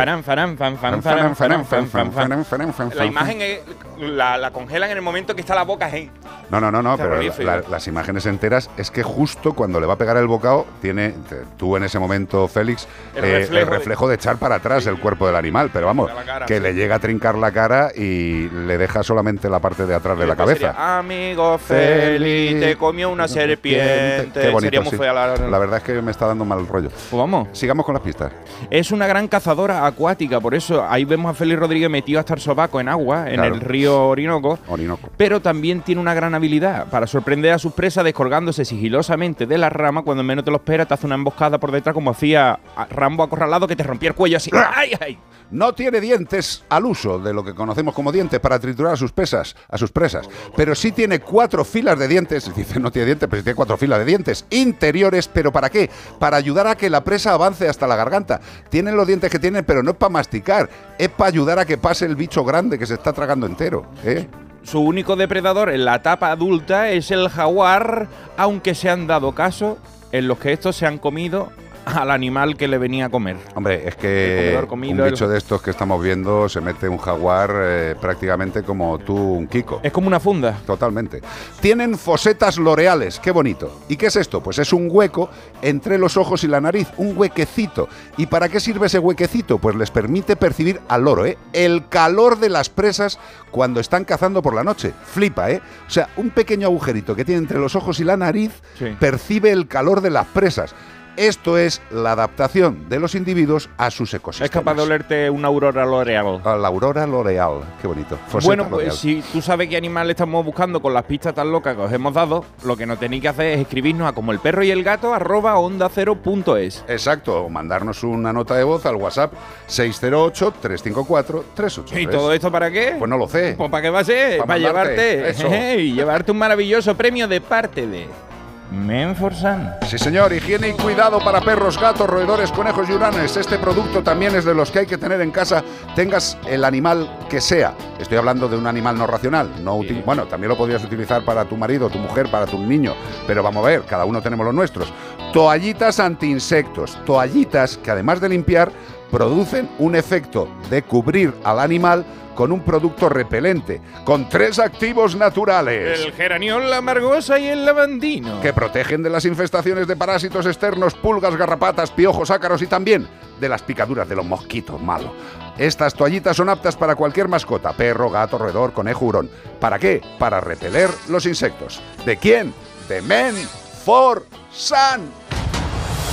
La imagen es- la, la congelan en el momento que está la boca ahí. No, no, no, no, pero la- las imágenes enteras es que justo cuando le va a pegar el bocado, tiene te- tú en ese momento, Félix, El eh, reflejo de- reflejo de echar para atrás el cuerpo del animal, pero vamos, cara, que sí. le llega a trincar la cara y le deja solamente la parte de atrás de la cabeza. sería, Amigo Feli, te comió una serpiente. Qué bonito, Sería muy sí. fea la- La verdad es que me está dando mal rollo. Pues vamos. Sigamos con las pistas. Es una gran cazadora acuática, por eso ahí vemos a Félix Rodríguez metido hasta el sobaco en agua, en Claro. el río Orinoco. Orinoco. Pero también tiene una gran habilidad para sorprender a sus presas descolgándose sigilosamente de la rama cuando menos te lo esperas, te hace una emboscada por detrás como hacía Rambo acorralado que te rompía el cuello así. ¡Ay, ay! No tiene dientes al uso de lo que conocemos como dientes para triturar a sus a sus presas, pero sí tiene cuatro filas de dientes. Dice, no tiene dientes, pero tiene cuatro filas de dientes interiores, pero ¿para qué? Para ayudar a que la presa avance hasta la garganta. Tienen los dientes que tienen, pero no es para masticar, es para ayudar a que pase el bicho grande que se está tragando entero. ¿eh? Su único depredador en la etapa adulta es el jaguar, aunque se han dado caso en los que estos se han comido al animal que le venía a comer. Hombre, es que comido, un el- bicho de estos que estamos viendo se mete un jaguar eh, prácticamente como tú, un Kiko. Es como una funda. Totalmente. Tienen fosetas loreales, qué bonito. ¿Y qué es esto? Pues es un hueco entre los ojos y la nariz, un huequecito. ¿Y para qué sirve ese huequecito? Pues les permite percibir al loro, ¿eh? El calor de las presas cuando están cazando por la noche. Flipa, ¿eh? O sea, un pequeño agujerito que tiene entre los ojos y la nariz Sí. percibe el calor de las presas. Esto es la adaptación de los individuos a sus ecosistemas. Es capaz de olerte una aurora l'Oreal. La aurora l'Oreal, qué bonito. Foseta Bueno, pues L'Oreal. si tú sabes qué animal estamos buscando con las pistas tan locas que os hemos dado, lo que nos tenéis que hacer es escribirnos a como el perro y el gato arroba onda cero punto es. Exacto, o mandarnos una nota de voz al WhatsApp 608-354-383. ¿Y todo esto para qué? Pues no lo sé. Pues para qué va a ser, Pa' para mandarte, llevarte eso. y llevarte un maravilloso premio de parte de Menforsan. Sí, señor, higiene y cuidado para perros, gatos, roedores, conejos y uranes. Este producto también es de los que hay que tener en casa, tengas el animal que sea. Estoy hablando de un animal no racional. No Bueno, también lo podrías utilizar para tu marido, tu mujer, para tu niño. Pero vamos a ver, cada uno tenemos los nuestros. Toallitas anti-insectos. Toallitas que además de limpiar, producen un efecto de cubrir al animal con un producto repelente, con tres activos naturales. El geraniol, la amargosa y el lavandino. que protegen de las infestaciones de parásitos externos, pulgas, garrapatas, piojos, ácaros y también de las picaduras de los mosquitos malos. Estas toallitas son aptas para cualquier mascota, perro, gato, roedor, conejo, hurón. ¿Para qué? Para repeler los insectos. ¿De quién? De Men for Sun.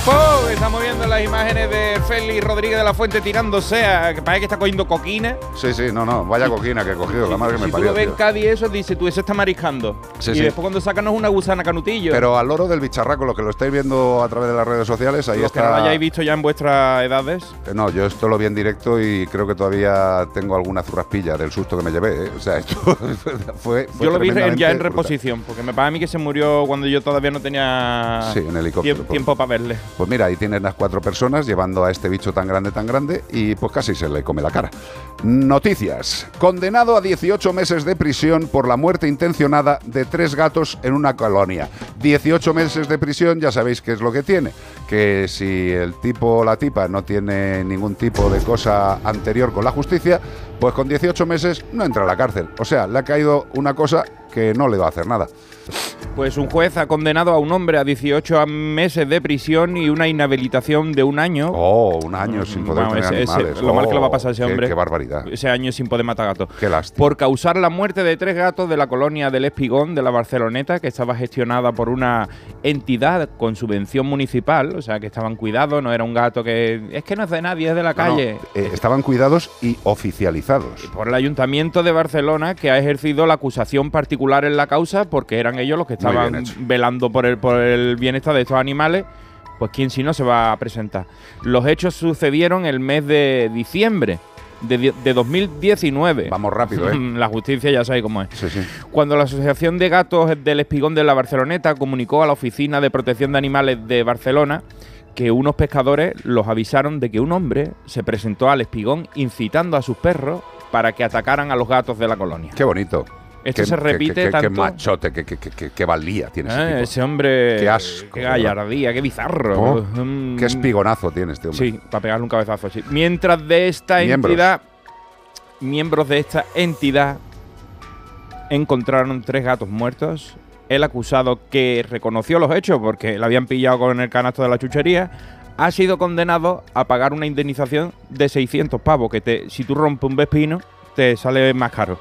¡Pum! Estamos viendo las imágenes de Félix Rodríguez de la Fuente tirándose a que parece que está cogiendo coquina. Sí, sí, no, no, vaya coquina que he cogido, la madre que me si tú parió. lo ves en tío. Cádiz eso, dice tú, ese está mariscando. Sí, y sí. después cuando sacan una gusana canutillo. Pero al loro del bicharraco, lo que lo estáis viendo a través de las redes sociales, ahí Los que está. no lo hayáis visto ya en vuestras edades. Eh, No, yo esto lo vi en directo y creo que todavía tengo alguna zurraspilla del susto que me llevé. ¿eh? O sea, esto fue, fue Yo lo vi ya en brutal. reposición, porque me parece a mí que se murió cuando yo todavía no tenía Sí, en helicóptero, tiemp- tiempo para verle. Pues mira, ahí tienes las cuatro personas llevando a este bicho tan grande, tan grande, y pues casi se le come la cara. Noticias. Condenado a 18 meses de prisión por la muerte intencionada de tres gatos en una colonia. 18 meses de prisión, ya sabéis qué es lo que tiene. Que si el tipo o la tipa no tiene ningún tipo de cosa anterior con la justicia, pues con 18 meses no entra a la cárcel. O sea, le ha caído una cosa que no le va a hacer nada. Pues un juez ha condenado a un hombre a 18 meses de prisión y una inhabilitación de un año. Oh, un año sin poder Vamos, tener ese- ese- animales. lo mal que le va a Oh, pasar ese qué- hombre. Qué barbaridad. Ese año sin poder matar gatos. Qué lástima. Por causar la muerte de tres gatos de la colonia del Espigón de la Barceloneta, que estaba gestionada por una entidad con subvención municipal, o sea, que estaban cuidados, no era un gato que. Es que no es de nadie, es de la No, no, calle. eh, estaban cuidados y oficializados. Por el Ayuntamiento de Barcelona, que ha ejercido la acusación particular en la causa, porque eran ellos los que estaban velando por el, por el bienestar de estos animales. Pues quién si no se va a presentar. Los hechos sucedieron el mes de diciembre de, de 2019. Vamos rápido, ¿eh? La justicia ya sabe cómo es. Sí, sí. Cuando la Asociación de Gatos del Espigón de la Barceloneta comunicó a la Oficina de Protección de Animales de Barcelona que unos pescadores los avisaron de que un hombre se presentó al Espigón incitando a sus perros para que atacaran a los gatos de la colonia. Qué bonito. Esto Qué- se repite qué, qué- tanto. Qué machote, qué, valía tiene ese Eh, tipo. ese hombre. Qué asco, Qué gallardía, qué bizarro. Mm, Qué espigonazo tiene este hombre. Sí, para pegarle un cabezazo, sí. Mientras de esta Miembros. entidad, miembros de esta entidad encontraron tres gatos muertos. El acusado que reconoció los hechos porque le habían pillado con el canasto de la chuchería ha sido condenado a pagar una indemnización de 600 pavos, que te, si tú rompes un vespino te sale más caro.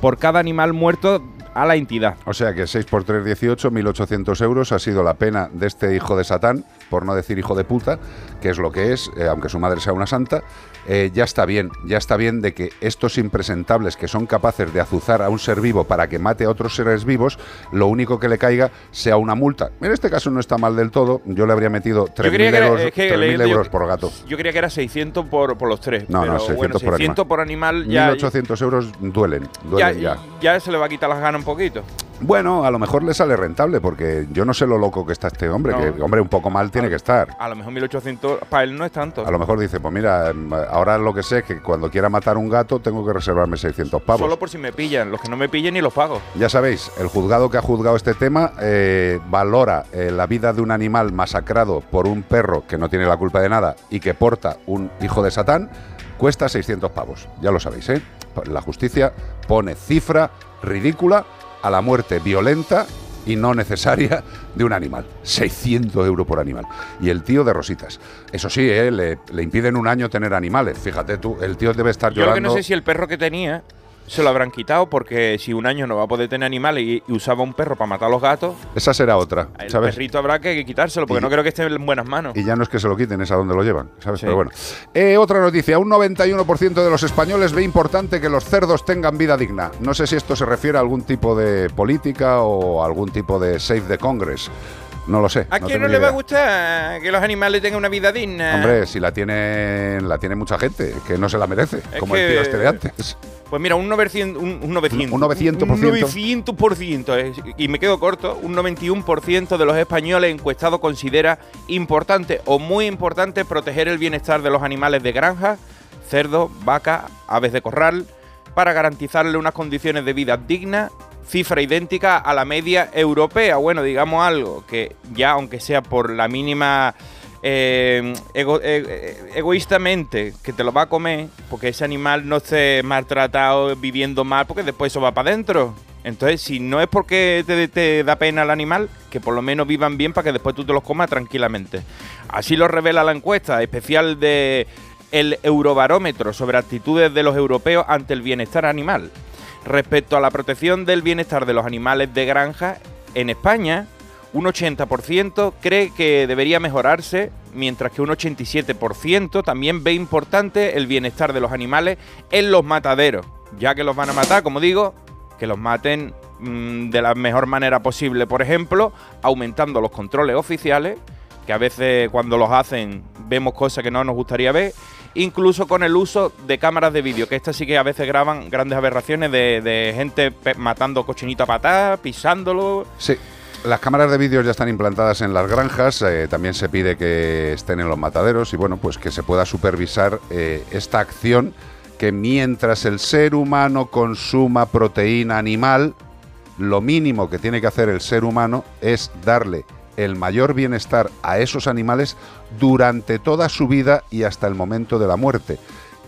Por cada animal muerto a la entidad. O sea que 6 por 3, 18, 1.800 euros ha sido la pena de este hijo de Satán, por no decir hijo de puta, que es lo que es, eh, aunque su madre sea una santa. Eh, ya está bien, ya está bien de que estos impresentables que son capaces de azuzar a un ser vivo para que mate a otros seres vivos, lo único que le caiga sea una multa. En este caso no está mal del todo, yo le habría metido 3.000 creía que era- euros, es que 3.000 leí- yo- euros por gato. Yo creía que era 600 por, por los tres. No, pero no, 600 bueno, por 600 animal. por animal ya, 1.800 euros duelen, ya, duelen ya. ya se le va a quitar las ganas un poquito. Bueno, a lo mejor le sale rentable, porque yo no sé lo loco que está este hombre, No. que hombre un poco mal tiene que estar. A lo mejor 1800 para él no es tanto. A lo mejor dice, pues mira, ahora lo que sé es que cuando quiera matar un gato tengo que reservarme 600 pavos. Solo por si me pillan. Los que no me pillen ni los pago. Ya sabéis, el juzgado que ha juzgado este tema eh, valora eh, la vida de un animal masacrado por un perro que no tiene la culpa de nada y que porta un hijo de Satán, cuesta 600 pavos. Ya lo sabéis, ¿eh? La justicia pone cifra ridícula a la muerte violenta y no necesaria de un animal. 600 euros por animal. Y el tío de rositas. Eso sí, ¿eh? le, le impiden un año tener animales. Fíjate tú, el tío debe estar Yo lo llorando. que no sé si el perro que tenía se lo habrán quitado porque si un año no va a poder tener animales y, y usaba un perro para matar a los gatos, Esa será otra, el ¿sabes? perrito habrá que quitárselo porque Y- no creo que esté en buenas manos. Y ya no es que se lo quiten, es a donde lo llevan, ¿sabes? Sí. Pero bueno. Eh, otra noticia, un 91% de los españoles ve importante que los cerdos tengan vida digna. No sé si esto se refiere a algún tipo de política o algún tipo de Save the Congress. No lo sé. ¿A no quién no le va a gustar que los animales tengan una vida digna? Hombre, si la tiene, la tiene mucha gente, que no se la merece, Es como el tío este de antes. Pues mira, un 900, un, un 900. Un 900%. Un 900%. eh, Y me quedo corto. Un 91% de los españoles encuestados considera importante o muy importante proteger el bienestar de los animales de granja, cerdos, vacas, aves de corral, para garantizarle unas condiciones de vida dignas, cifra idéntica a la media europea. Bueno, digamos algo que ya, aunque sea por la mínima eh, eh, eh, egoístamente que te lo va a comer, porque ese animal no esté maltratado, viviendo mal, porque después eso va para adentro. Entonces, si no es porque te, te da pena el animal, que por lo menos vivan bien para que después tú te los comas tranquilamente. Así lo revela la encuesta especial de el Eurobarómetro sobre actitudes de los europeos ante el bienestar animal. Respecto a la protección del bienestar de los animales de granja, en España, un 80% cree que debería mejorarse, mientras que un 87% también ve importante el bienestar de los animales en los mataderos. Ya que los van a matar, como digo, que los maten mm, de la mejor manera posible. Por ejemplo, aumentando los controles oficiales, que a veces cuando los hacen vemos cosas que no nos gustaría ver. Incluso con el uso de cámaras de vídeo, que estas sí que a veces graban grandes aberraciones de, gente matando cochinito a patada, pisándolo. Sí. Las cámaras de vídeo ya están implantadas en las granjas, eh, también se pide que estén en los mataderos y bueno, pues que se pueda supervisar eh, esta acción que mientras el ser humano consuma proteína animal, lo mínimo que tiene que hacer el ser humano es darle el mayor bienestar a esos animales durante toda su vida y hasta el momento de la muerte,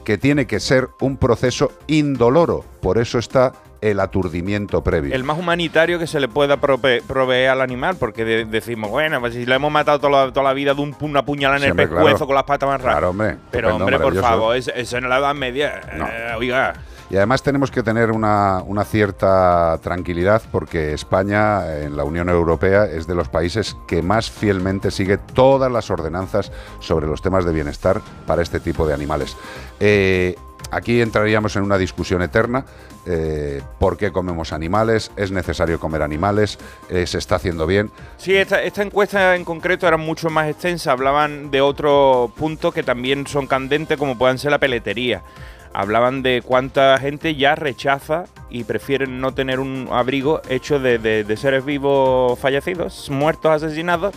que tiene que ser un proceso indoloro, por eso está el aturdimiento previo. El más humanitario que se le pueda proveer al animal, porque de- decimos, bueno, pues si le hemos matado toda la, toda la vida de un, una puñalada en Sí, el hombre, pescuezo claro. con las patas más raras. Claro, hombre. Pero hombre, por favor, eso, eso en la Edad Media, eh, oiga. Y además tenemos que tener una, cierta tranquilidad porque España en la Unión Europea es de los países que más fielmente sigue todas las ordenanzas sobre los temas de bienestar para este tipo de animales. Eh, aquí entraríamos en una discusión eterna. eh, ¿Por qué comemos animales? ¿Es necesario comer animales? Eh, ¿Se está haciendo bien? Sí, esta, esta encuesta en concreto era mucho más extensa. Hablaban de otro punto que también son candentes, como puedan ser la peletería. Hablaban de cuánta gente ya rechaza y prefieren no tener un abrigo hecho de, de- seres vivos fallecidos, muertos, asesinados,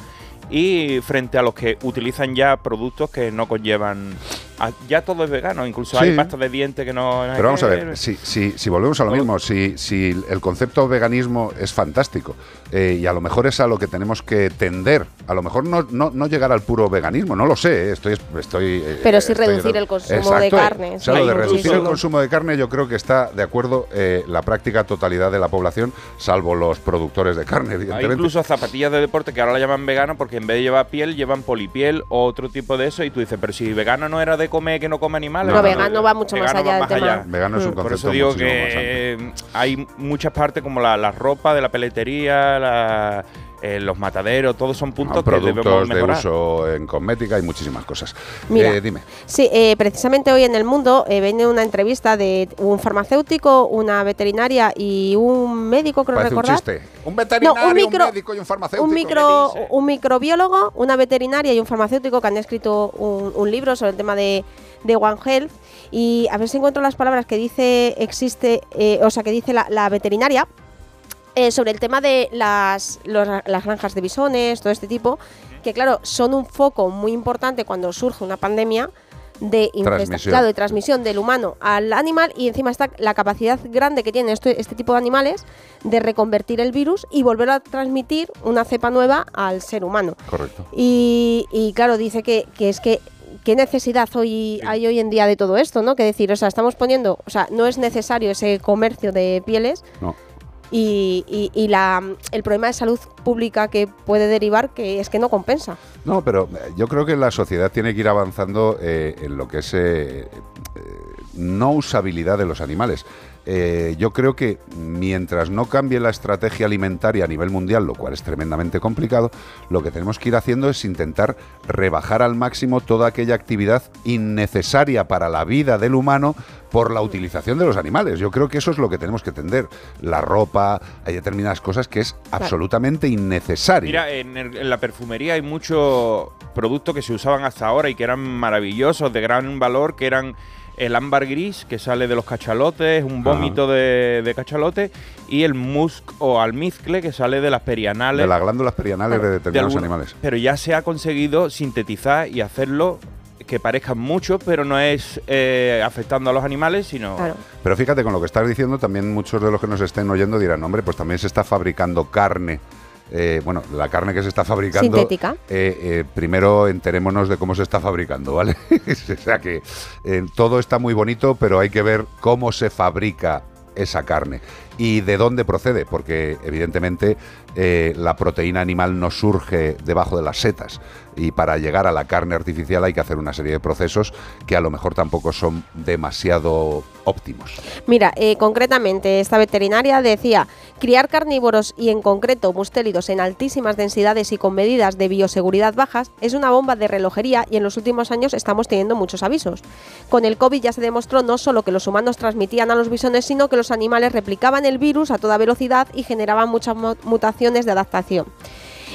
y frente a los que utilizan ya productos que no conllevan... a- ya todo es vegano, incluso hay pasta de dientes que no... Pero vamos a ver, si, si, si volvemos a lo mismo, si, si el concepto veganismo es fantástico eh, y a lo mejor es a lo que tenemos que tender, a lo mejor no, no, no llegar al puro veganismo, no lo sé, eh, estoy... estoy eh, Pero sí estoy- reducir el consumo Exacto, de carne, O sea, lo de muchísimo. reducir el consumo de carne yo creo que está de acuerdo eh, la práctica totalidad de la población, salvo los productores de carne, Hay evidentemente. incluso zapatillas de deporte que ahora la llaman vegano porque en vez de llevar piel llevan polipiel o otro tipo de eso y tú dices, pero si vegano no era de comer que no come animales. No, vegano va mucho más allá va del tema. Vegano es un Por concepto eso digo que hay muchas partes como la, la ropa de la peletería, la- eh, los mataderos, todos son puntos que debemos productos de uso en cosmética y muchísimas cosas. Mira, Eh, dime. Sí, eh, precisamente hoy en el mundo eh, viene una entrevista de un farmacéutico, una veterinaria y un médico, creo Parece un recordar. chiste. Un veterinario, un, micro- médico y un farmacéutico. un, micro, un microbiólogo, una veterinaria y un farmacéutico que han escrito un, un libro sobre el tema de, de One Health. Y a ver si encuentro las palabras que dice existe, eh, o sea, que dice la, la veterinaria eh, sobre el tema de las, los- las granjas de bisones, todo este tipo, que claro, son un foco muy importante cuando surge una pandemia de claro, de transmisión del humano al animal y encima está la capacidad grande que tienen este, este tipo de animales de reconvertir el virus y volver a transmitir una cepa nueva al ser humano. Correcto. Y, y claro, dice que, que es que qué necesidad hoy hay hoy en día de todo esto, ¿no? Que decir, o sea, estamos poniendo, o sea, no es necesario ese comercio de pieles No. Y, y- y la, el problema de salud pública que puede derivar que es que no compensa. No, pero eh, yo creo que la sociedad tiene que ir avanzando eh, en lo que es eh, eh, no usabilidad de los animales. Eh, yo creo que mientras no cambie la estrategia alimentaria a nivel mundial, lo cual es tremendamente complicado, lo que tenemos que ir haciendo es intentar rebajar al máximo toda aquella actividad innecesaria para la vida del humano por la utilización de los animales. Yo creo que eso es lo que tenemos que tender. La ropa, hay determinadas cosas que es absolutamente innecesario. Mira, en, el- en la perfumería hay muchos productos que se usaban hasta ahora y que eran maravillosos, de gran valor, que eran el ámbar gris que sale de los cachalotes, un vómito de, de cachalote, y el musk o almizcle que sale de las perianales. de las glándulas perianales de determinados animales. Pero ya se ha conseguido sintetizar y hacerlo que parezcan mucho, pero no es eh, afectando a los animales, sino... Pero fíjate, con lo que estás diciendo, también muchos de los que nos estén oyendo dirán, hombre, pues también se está fabricando carne. Eh, bueno, la carne que se está fabricando. Sintética. eh, eh, primero enterémonos de cómo se está fabricando, ¿vale? o sea que todo está muy bonito, pero hay que ver cómo se fabrica esa carne y de dónde procede, porque evidentemente eh, la proteína animal no surge debajo de las setas y para llegar a la carne artificial hay que hacer una serie de procesos que a lo mejor tampoco son demasiado óptimos. Mira, eh, concretamente esta veterinaria decía, criar carnívoros y en concreto mustélidos en altísimas densidades y con medidas de bioseguridad bajas es una bomba de relojería y en los últimos años estamos teniendo muchos avisos. Con el COVID ya se demostró no solo que los humanos transmitían a los bisones, sino que los animales replicaban el virus a toda velocidad y generaban muchas mu- mutaciones de adaptación.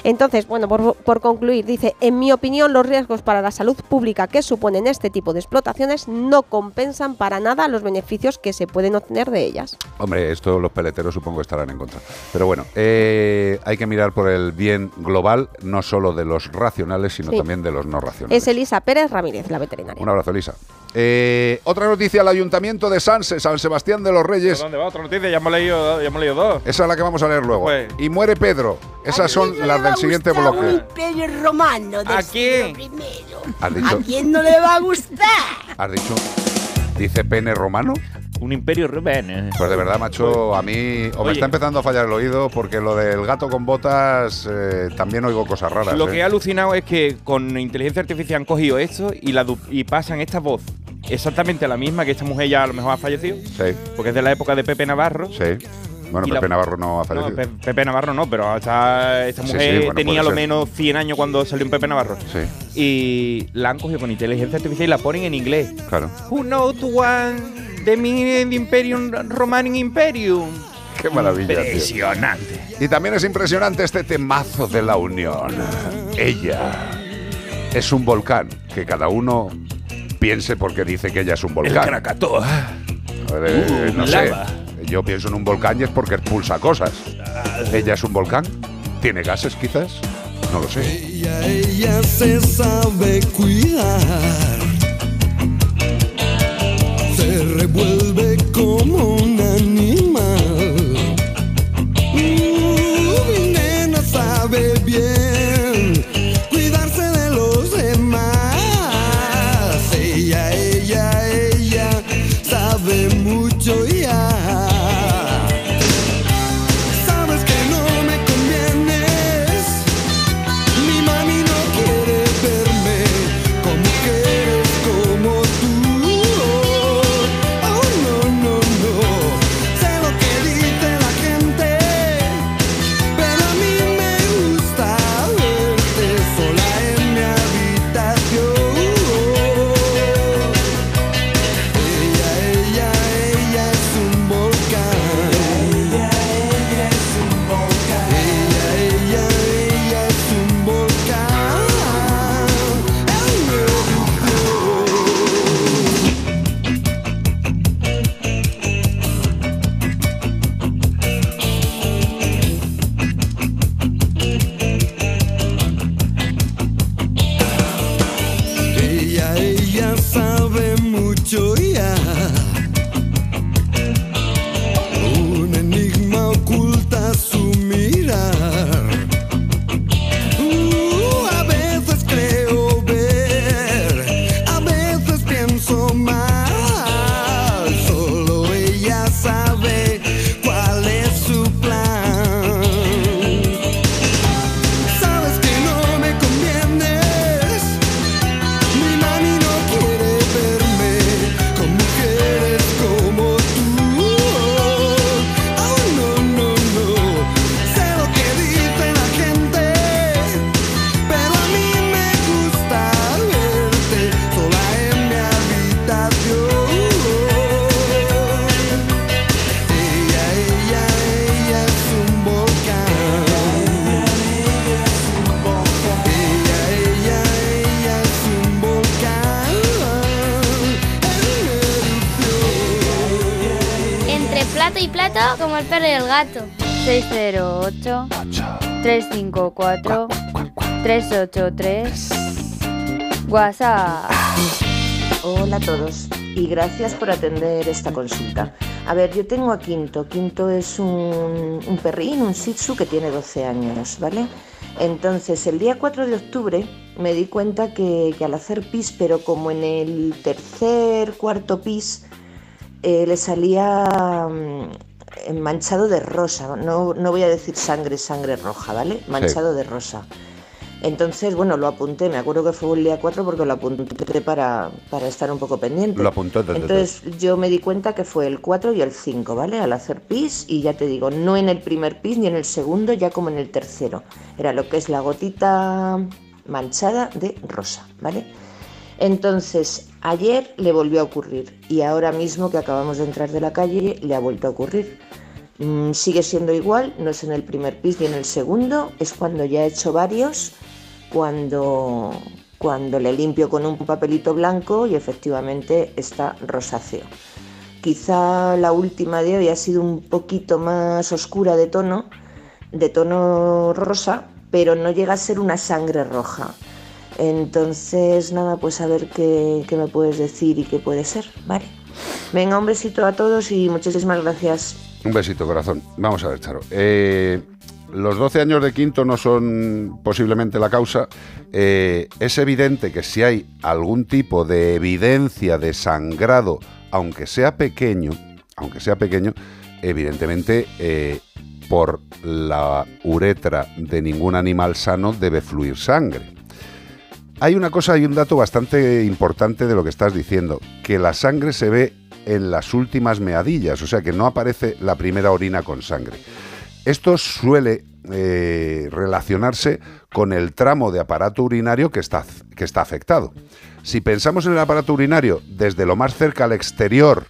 Entonces, bueno, por, por concluir, dice, en mi opinión, los riesgos para la salud pública que suponen este tipo de explotaciones no compensan para nada los beneficios que se pueden obtener de ellas. Hombre, esto los peleteros supongo que estarán en contra. Pero bueno, eh, hay que mirar por el bien global, no solo de los racionales, sino Sí. también de los no racionales. Es Elisa Pérez Ramírez, la veterinaria. Un abrazo, Elisa. Eh, otra noticia, el Ayuntamiento de Sanse, San Sebastián de los Reyes. ¿Dónde va otra noticia? Ya hemos leído, ya hemos leído dos. Esa es la que vamos a leer luego. Pues. Y muere Pedro. Esas son las del siguiente bloque. imperio romano de ¿A quién? primero. ¿Has dicho? ¿A quién no le va a gustar? ¿Has dicho? ¿Dice pene romano? Un imperio romano. Pues de verdad, macho, a mí o me Oye. está empezando a fallar el oído porque lo del gato con botas eh, también oigo cosas raras. Lo ¿eh? que he alucinado es que con inteligencia artificial han cogido esto y, la du- y pasan esta voz exactamente la misma que esta mujer ya a lo mejor ha fallecido. Sí. Porque es de la época de Pepe Navarro. Sí. Bueno, Pepe la- Navarro no ha No, fallecido. Pepe Navarro no, pero esta, esta Sí, mujer sí, bueno, tenía lo menos 100 años cuando salió en Pepe Navarro. Sí, Y la han cogido con inteligencia artificial y la ponen en inglés. claro. Who knows one the meaning of the Imperium Roman Imperium? Qué maravilla. tío. Impresionante. Y también es impresionante este temazo de la unión. Ella es un volcán, que cada uno piense porque dice que ella es un volcán. Krakatoa. A ver, eh, Uh, no sé. lava. Yo pienso en un volcán y es porque expulsa cosas. ¿Ella es un volcán? ¿Tiene gases quizás? No lo sé. Ella, ella se sabe cuidar. Se revuelve como un animal. Uh, mi nena sabe 383 WhatsApp. Hola a todos y gracias por atender esta consulta. A ver, yo tengo a Quinto. Quinto es un, un perrín, un shih tzu que tiene 12 años, ¿vale? Entonces, el día 4 de octubre me di cuenta que, que al hacer pis, pero como en el tercer, cuarto pis, eh, le salía mm, manchado de rosa. No, no voy a decir sangre, sangre roja, ¿vale? Manchado de rosa. Entonces, bueno, lo apunté, me acuerdo que fue el día 4 porque lo apunté para, para estar un poco pendiente. Lo apuntó. te- te- te- Entonces yo me di cuenta que fue el 4 y el 5, ¿vale? Al hacer pis y ya te digo, no en el primer pis ni en el segundo, ya como en el tercero. Era lo que es la gotita manchada de rosa, ¿vale? Entonces, ayer le volvió a ocurrir y ahora mismo que acabamos de entrar de la calle le ha vuelto a ocurrir. Mm, sigue siendo igual, no es en el primer pis ni en el segundo, es cuando ya he hecho varios, cuando, cuando le limpio con un papelito blanco y efectivamente está rosáceo. Quizá la última de hoy ha sido un poquito más oscura de tono, de tono rosa, pero no llega a ser una sangre roja. Entonces, nada, pues a ver qué, qué me puedes decir y qué puede ser, ¿vale? Venga, un besito a todos y muchísimas gracias. Un besito, corazón. Vamos a ver, Charo. Eh, los 12 años de quinto no son posiblemente la causa. Eh, es evidente que si hay algún tipo de evidencia de sangrado, aunque sea pequeño, aunque sea pequeño, evidentemente eh, por la uretra de ningún animal sano debe fluir sangre. Hay una cosa y un dato bastante importante de lo que estás diciendo, que la sangre se ve en las últimas meadillas, o sea que no aparece la primera orina con sangre. Esto suele eh, relacionarse con el tramo de aparato urinario que está, que está afectado. Si pensamos en el aparato urinario desde lo más cerca al exterior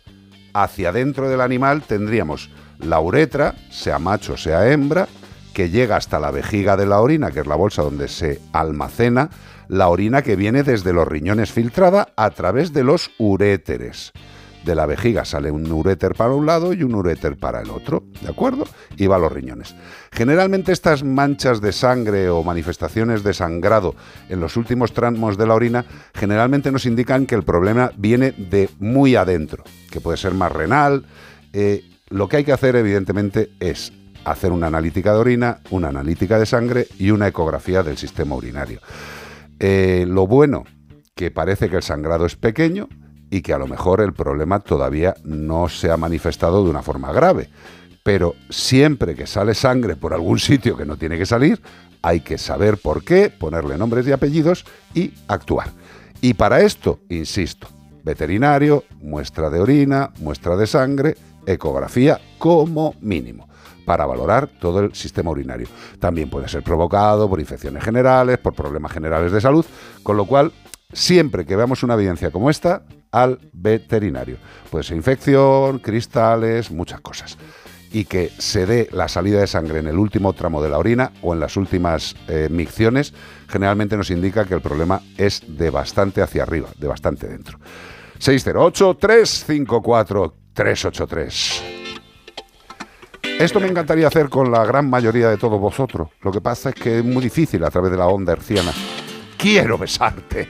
hacia dentro del animal, tendríamos la uretra, sea macho, sea hembra, que llega hasta la vejiga de la orina, que es la bolsa donde se almacena la orina que viene desde los riñones filtrada a través de los uréteres. De la vejiga sale un uréter para un lado y un uréter para el otro, ¿de acuerdo? Y va a los riñones. Generalmente estas manchas de sangre o manifestaciones de sangrado en los últimos tramos de la orina generalmente nos indican que el problema viene de muy adentro, que puede ser más renal. Eh, lo que hay que hacer evidentemente es hacer una analítica de orina, una analítica de sangre y una ecografía del sistema urinario. Eh, lo bueno, que parece que el sangrado es pequeño y que a lo mejor el problema todavía no se ha manifestado de una forma grave. Pero siempre que sale sangre por algún sitio que no tiene que salir, hay que saber por qué, ponerle nombres y apellidos y actuar. Y para esto, insisto, veterinario, muestra de orina, muestra de sangre, ecografía como mínimo para valorar todo el sistema urinario. También puede ser provocado por infecciones generales, por problemas generales de salud, con lo cual, siempre que veamos una evidencia como esta, al veterinario. Puede ser infección, cristales, muchas cosas. Y que se dé la salida de sangre en el último tramo de la orina o en las últimas eh, micciones, generalmente nos indica que el problema es de bastante hacia arriba, de bastante dentro. 608-354-383. Esto me encantaría hacer con la gran mayoría de todos vosotros. Lo que pasa es que es muy difícil a través de la onda herciana. Quiero besarte.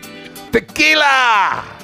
¡Tequila!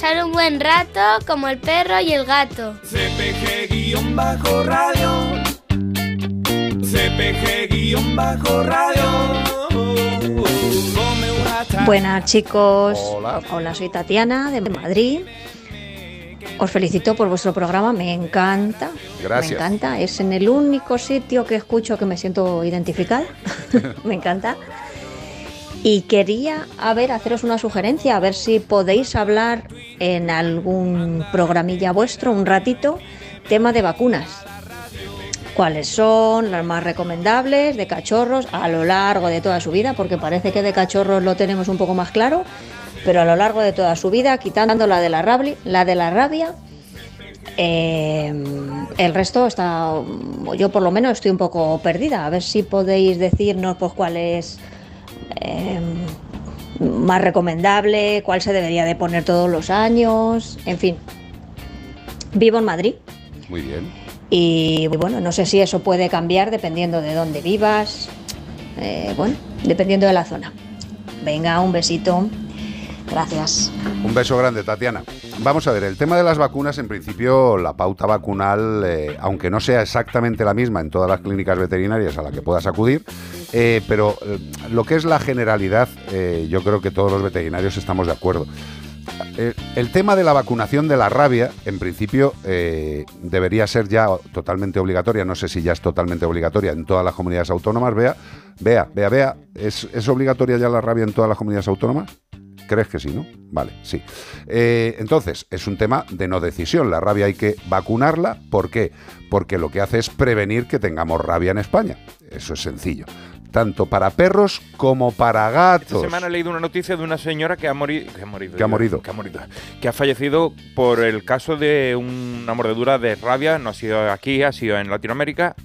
Pasar un buen rato como el perro y el gato. CPG-radio. CPG-radio. Buenas chicos, Hola. soy Tatiana de Madrid. Os felicito por vuestro programa, me encanta. Gracias. Me encanta, es en el único sitio que escucho que me siento identificada. me encanta. Y quería, a ver, haceros una sugerencia, a ver si podéis hablar en algún programilla vuestro, un ratito, tema de vacunas. ¿Cuáles son las más recomendables de cachorros a lo largo de toda su vida? Porque parece que de cachorros lo tenemos un poco más claro, pero a lo largo de toda su vida, quitando la de la, rabli- la, de la rabia, eh, el resto está, yo por lo menos estoy un poco perdida. A ver si podéis decirnos pues cuál es eh, más recomendable, cuál se debería de poner todos los años, en fin. Vivo en Madrid Muy bien. y bueno, no sé si eso puede cambiar dependiendo de dónde vivas, eh, bueno, dependiendo de la zona. Venga, un besito. Gracias. Un beso grande, Tatiana. Vamos a ver, el tema de las vacunas, en principio, la pauta vacunal, eh, aunque no sea exactamente la misma en todas las clínicas veterinarias a la que puedas acudir, eh, pero eh, lo que es la generalidad, yo creo que todos los veterinarios estamos de acuerdo. El tema de la vacunación de la rabia, en principio, debería ser ya totalmente obligatoria. No sé si ya es totalmente obligatoria en todas las comunidades autónomas. Vea, vea, vea, vea. ¿Es, es obligatoria ya la rabia en todas las comunidades autónomas? ¿Crees que sí, no? Vale, sí. Eh, entonces, es un tema de no decisión. La rabia hay que vacunarla. ¿Por qué? Porque lo que hace es prevenir que tengamos rabia en España. Eso es sencillo. Tanto para perros como para gatos. Esta semana he leído una noticia de una señora que ha, mori- que ha morido. Que ha yo- morido. Que ha morido. Que ha fallecido por el caso de una mordedura de rabia. No ha sido aquí, ha sido en Latinoamérica.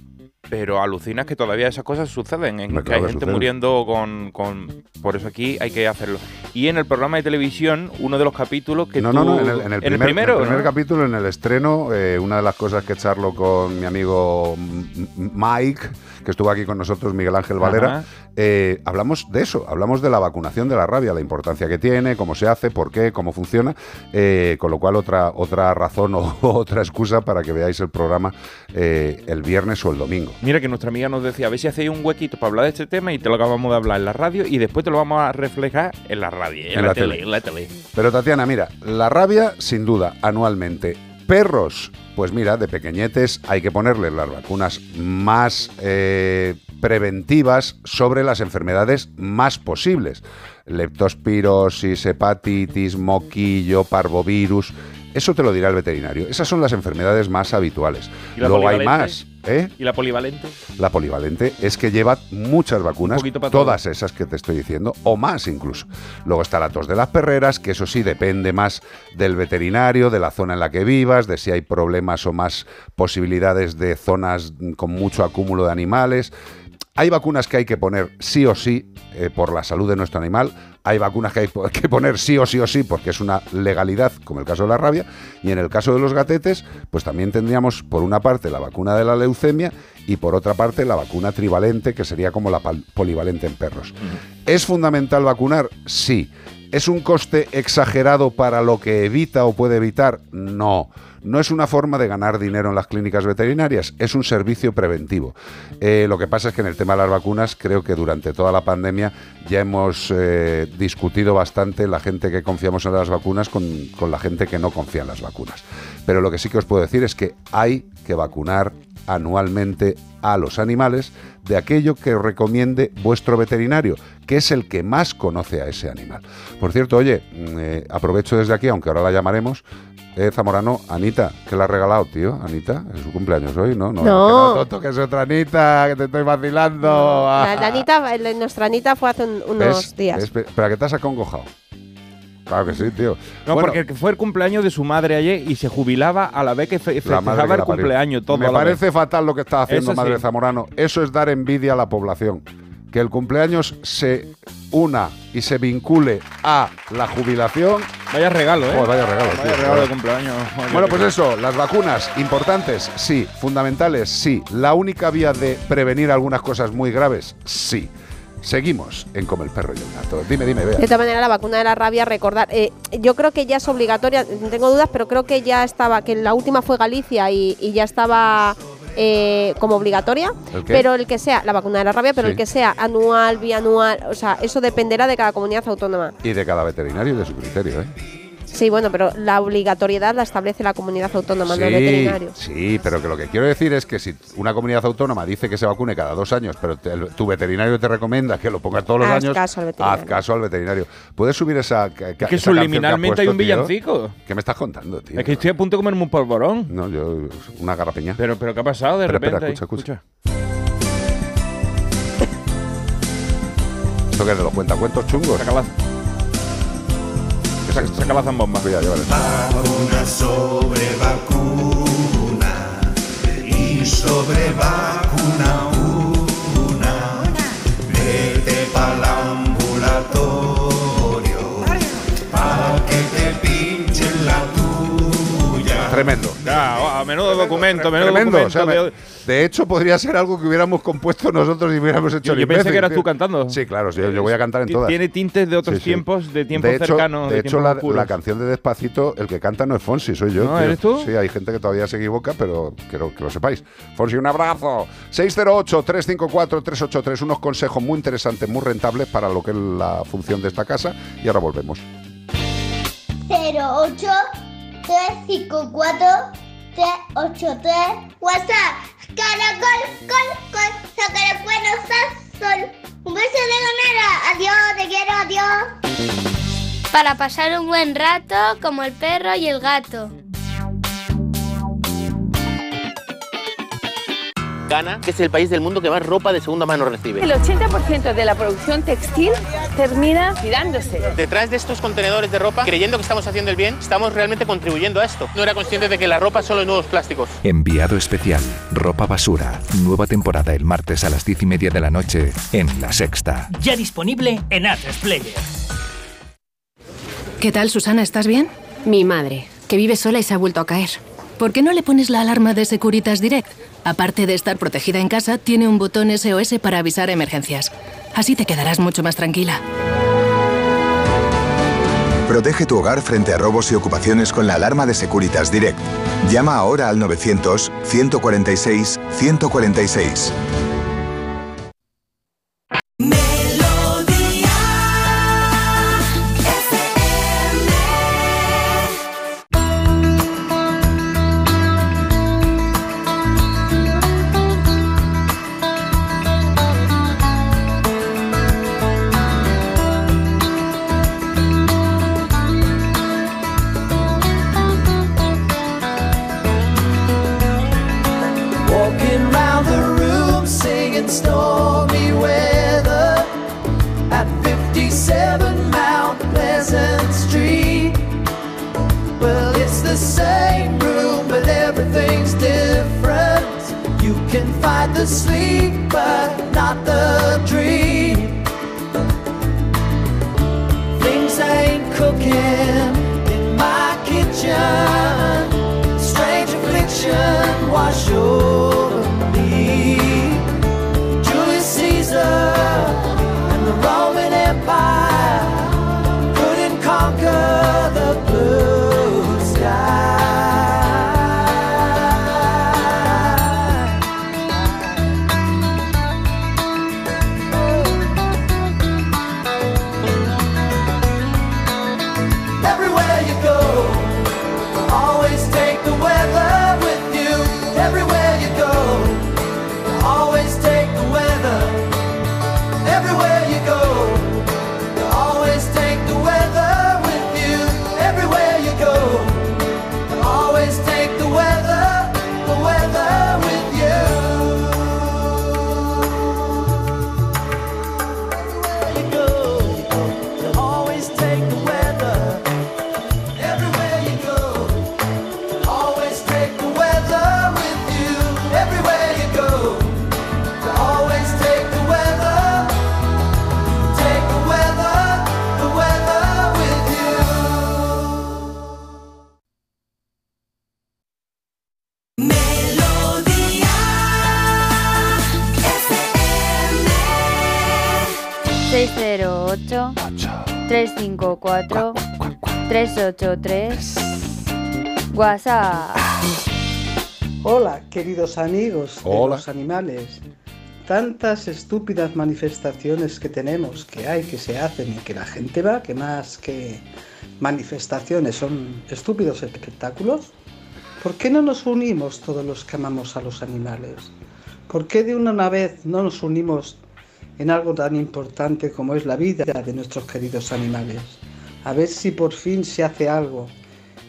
Pero alucinas que todavía esas cosas suceden. En que hay gente muriendo con, con- Por eso aquí hay que hacerlo. Y en el programa de televisión, uno de los capítulos que no, tú- no, no, en el, en el primer, primero. en el primer ¿no? capítulo, en el estreno, eh, una de las cosas que charlo con mi amigo Mike, que estuvo aquí con nosotros, Miguel Ángel Valera, eh, hablamos de eso, hablamos de la vacunación de la rabia, la importancia que tiene, cómo se hace, por qué, cómo funciona, eh, con lo cual otra, otra razón o otra excusa para que veáis el programa eh, el viernes o el domingo. Mira que nuestra amiga nos decía, a ver si hacéis un huequito para hablar de este tema y te lo acabamos de hablar en la radio y después te lo vamos a reflejar en la radio, en, la, tele, en la tele. Pero Tatiana, mira, la rabia, sin duda, anualmente. Perros, pues mira, de pequeñetes hay que ponerles las vacunas más eh, preventivas sobre las enfermedades más posibles. Leptospirosis, hepatitis, moquillo, parvovirus. Eso te lo dirá el veterinario. Esas son las enfermedades más habituales. ¿Y la Luego hay más. ¿eh? ¿Y la polivalente? La polivalente es que lleva muchas vacunas, todas esas que te estoy diciendo, o más incluso. Luego está la tos de las perreras, que eso sí depende más del veterinario, de la zona en la que vivas, de si hay problemas o más posibilidades de zonas con mucho acúmulo de animales. Hay vacunas que hay que poner sí o sí eh, por la salud de nuestro animal. Hay vacunas que hay que poner sí o sí o sí porque es una legalidad, como el caso de la rabia. Y en el caso de los gatetes, pues también tendríamos por una parte la vacuna de la leucemia y por otra parte la vacuna trivalente, que sería como la polivalente en perros. ¿Es fundamental vacunar? Sí. ¿Es un coste exagerado para lo que evita o puede evitar? No. No es una forma de ganar dinero en las clínicas veterinarias, es un servicio preventivo. Eh, lo que pasa es que en el tema de las vacunas creo que durante toda la pandemia ya hemos eh, discutido bastante la gente que confiamos en las vacunas con, con la gente que no confía en las vacunas. Pero lo que sí que os puedo decir es que hay que vacunar anualmente a los animales de aquello que recomiende vuestro veterinario, que es el que más conoce a ese animal. Por cierto, oye, mm, eh, aprovecho desde aquí, aunque ahora la llamaremos, eh, Zamorano, Anita, ¿qué le ha regalado, tío? Anita, es su cumpleaños hoy, ¿no? No. que no, que es otra Anita, que te estoy vacilando. La, la Anita, nuestra Anita fue hace un- unos ¿Ves? días. ¿Ves? Pero que te has acongojado. Claro que sí, tío. No, Bueno, porque fue el cumpleaños de su madre ayer y se jubilaba a la vez que fe- festejaba que el cumpleaños todo Me vez. parece fatal lo que está haciendo Eso Madre sí. Zamorano. Eso es dar envidia a la población. Que el cumpleaños se una y se vincule a la jubilación. Vaya regalo, ¿eh? Joder, vaya regalo. Vaya tío, regalo de cumpleaños. Bueno, pues eso, las vacunas, importantes, sí. Fundamentales, sí. La única vía de prevenir algunas cosas muy graves, sí. Seguimos en Como el perro y el gato. Dime, dime, vea. De todas maneras, la vacuna de la rabia, recordar, eh, yo creo que ya es obligatoria, tengo dudas, pero creo que ya estaba, que la última fue Galicia y, y ya estaba eh, como obligatoria, ¿El pero el que sea, la vacuna de la rabia, pero Sí. el que sea anual, bianual, o sea, eso dependerá de cada comunidad autónoma. Y de cada veterinario y de su criterio, ¿eh? Sí, bueno, pero la obligatoriedad la establece la comunidad autónoma, no el Sí, veterinario. sí, pero que lo que quiero decir es que si una comunidad autónoma dice que se vacune cada dos años, pero te- el- tu veterinario te recomienda que lo pongas todos los Haz años, caso al veterinario. haz caso al veterinario. ¿Puedes subir esa ca- ca- Es que esa subliminalmente que hay un puesto, tío? villancico. ¿Qué me estás contando, tío? Es que estoy a punto de comerme un polvorón. No, yo una garrapeña. Pero, pero ¿qué ha pasado de Espera, repente? espera, ahí? escucha, ¿Esto qué es de los cuentacuentos chungos? Saca la, saca, saca la zambomba. Cuidado, llévale. Vacuna sobre vacuna y sobre vacuna Tremendo. Ya, a menudo documento, menudo Tremendo. documento. o sea, me- de- de hecho, podría ser algo que hubiéramos compuesto nosotros y hubiéramos hecho Yo- el yo pensé imbécil, que eras tú cantando. Sí, claro, yo voy a cantar en todas. Tiene tintes de otros Sí, sí. tiempos, de tiempos de hecho, cercanos. De de hecho, la, canción de Despacito, el que canta no es Fonsi, soy yo. ¿No, tío. eres tú? Sí, hay gente que todavía se equivoca, pero quiero que lo sepáis. Fonsi, un abrazo. 608-354-383, unos consejos muy interesantes, muy rentables para lo que es la función de esta casa. Y ahora volvemos. 08 354 383 WhatsApp. Caracol, col, col, sacar el cuerno, sal, sol. Un beso de ganera, adiós, te quiero, adiós. Para pasar un buen rato como el perro y el gato. Ghana, que es el país del mundo que más ropa de segunda mano recibe. El 80% de la producción textil termina tirándose. Detrás de estos contenedores de ropa, creyendo que estamos haciendo el bien, estamos realmente contribuyendo a esto. No era consciente de que la ropa solo es nuevos plásticos. Enviado especial, ropa basura. Nueva temporada el martes a las diez y media de la noche en La Sexta. Ya disponible en Atlas Player. ¿Qué tal, Susana? ¿Estás bien? Mi madre, que vive sola y se ha vuelto a caer. ¿Por qué no le pones la alarma de Securitas Direct? Aparte de estar protegida en casa, tiene un botón SOS para avisar emergencias. Así te quedarás mucho más tranquila. Protege tu hogar frente a robos y ocupaciones con la alarma de Securitas Direct. Llama ahora al 900 146 146. Queridos amigos de Hola. los animales. Tantas estúpidas manifestaciones que tenemos, que hay, que se hacen y que la gente va, que más que manifestaciones son estúpidos espectáculos. ¿Por qué no nos unimos todos los que amamos a los animales? ¿Por qué de una vez no nos unimos en algo tan importante como es la vida de nuestros queridos animales? A ver si por fin se hace algo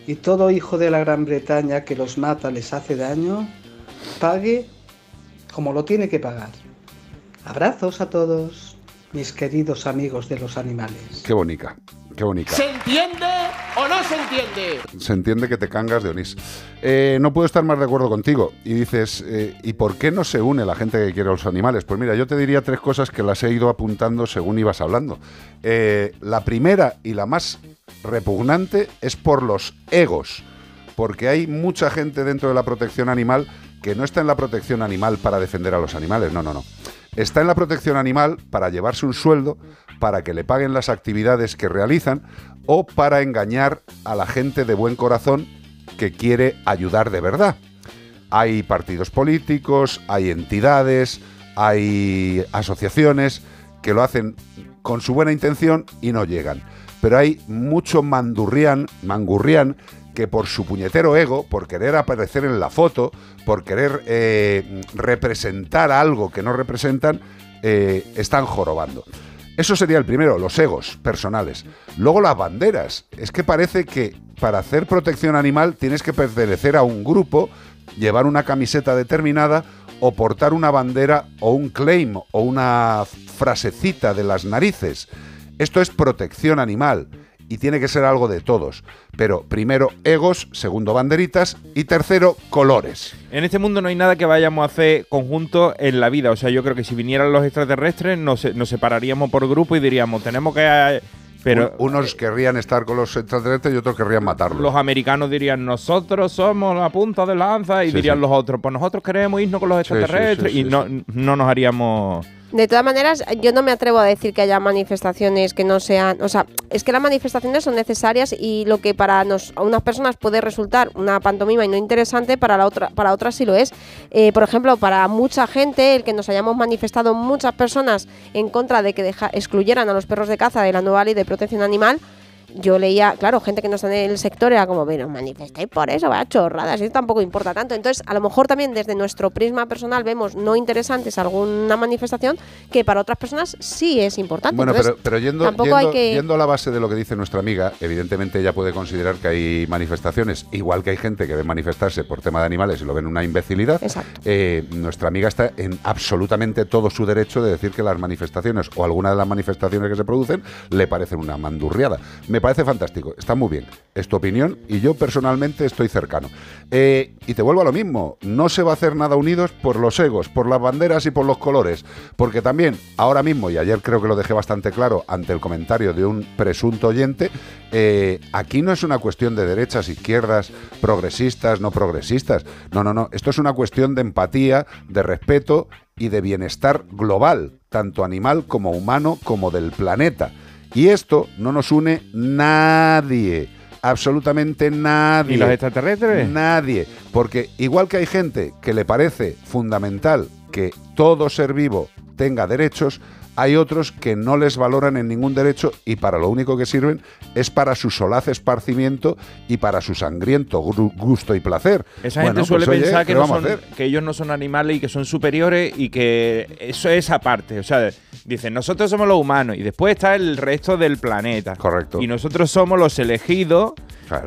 y todo hijo de la Gran Bretaña que los mata les hace daño, pague como lo tiene que pagar. Abrazos a todos, mis queridos amigos de los animales. Qué bonita, qué bonita. ¿Se entiende o no se entiende? Se entiende que te cangas de Onís. Eh, no puedo estar más de acuerdo contigo. Y dices, eh, ¿y por qué no se une la gente que quiere a los animales? Pues mira, yo te diría tres cosas que las he ido apuntando según ibas hablando. Eh, la primera y la más repugnante es por los egos. Porque hay mucha gente dentro de la protección animal que no está en la protección animal para defender a los animales. No, no, no. Está en la protección animal para llevarse un sueldo, para que le paguen las actividades que realizan o para engañar a la gente de buen corazón que quiere ayudar de verdad. Hay partidos políticos, hay entidades, hay asociaciones que lo hacen con su buena intención y no llegan. Pero hay mucho mandurrián, mangurrián, que por su puñetero ego, por querer aparecer en la foto, por querer eh, representar algo que no representan, eh, están jorobando. Eso sería el primero, los egos personales. Luego las banderas. Es que parece que para hacer protección animal tienes que pertenecer a un grupo, llevar una camiseta determinada o portar una bandera o un claim o una frasecita de las narices. Esto es protección animal y tiene que ser algo de todos. Pero primero egos, segundo banderitas y tercero colores. En este mundo no hay nada que vayamos a hacer conjunto en la vida. O sea, yo creo que si vinieran los extraterrestres nos, nos separaríamos por grupo y diríamos, tenemos que... Pero Un- unos querrían estar con los extraterrestres y otros querrían matarlos. los americanos dirían, nosotros somos la punta de lanza. Y Sí, dirían sí. los otros, pues nosotros queremos irnos con los extraterrestres. sí, y no, no nos haríamos... De todas maneras, yo no me atrevo a decir que haya manifestaciones que no sean, o sea, es que las manifestaciones son necesarias y lo que para nos, a unas personas puede resultar una pantomima y no interesante, para la otra, para otras sí lo es. Eh, por ejemplo, para mucha gente, el que nos hayamos manifestado muchas personas en contra de que excluyeran a los perros de caza de la nueva ley de protección animal. Yo leía, claro, gente que no está en el sector era como, bueno, manifestáis por eso, va chorradas, eso tampoco importa tanto. Entonces, a lo mejor también desde nuestro prisma personal vemos no interesantes alguna manifestación que para otras personas sí es importante. Bueno, Entonces, pero, pero yendo, yendo- hay que... yendo a la base de lo que dice nuestra amiga, evidentemente ella puede considerar que hay manifestaciones, igual que hay gente que ve manifestarse por tema de animales y lo ven una imbecilidad. Eh, nuestra amiga está en absolutamente todo su derecho de decir que las manifestaciones o alguna de las manifestaciones que se producen le parecen una mandurriada. Me parece fantástico, está muy bien. Es tu opinión y yo personalmente estoy cercano. Eh, y te vuelvo a lo mismo, no se va a hacer nada unidos por los egos, por las banderas y por los colores, porque también ahora mismo, y ayer creo que lo dejé bastante claro ante el comentario de un presunto oyente, eh, aquí no es una cuestión de derechas, izquierdas, progresistas, no progresistas, no, no, no, esto es una cuestión de empatía, de respeto y de bienestar global, tanto animal como humano como del planeta. Y esto no nos une nadie. Absolutamente nadie. ¿Y los extraterrestres? Nadie. Porque igual que hay gente que le parece fundamental que todo ser vivo tenga derechos, hay otros que no les valoran en ningún derecho y para lo único que sirven es para su solaz esparcimiento y para su sangriento gusto y placer. Esa Bueno, gente suele pues, oye, pensar que ellos no son animales y que son superiores y que eso es aparte. O sea, dicen, nosotros somos los humanos y después está el resto del planeta. Correcto. Y nosotros somos los elegidos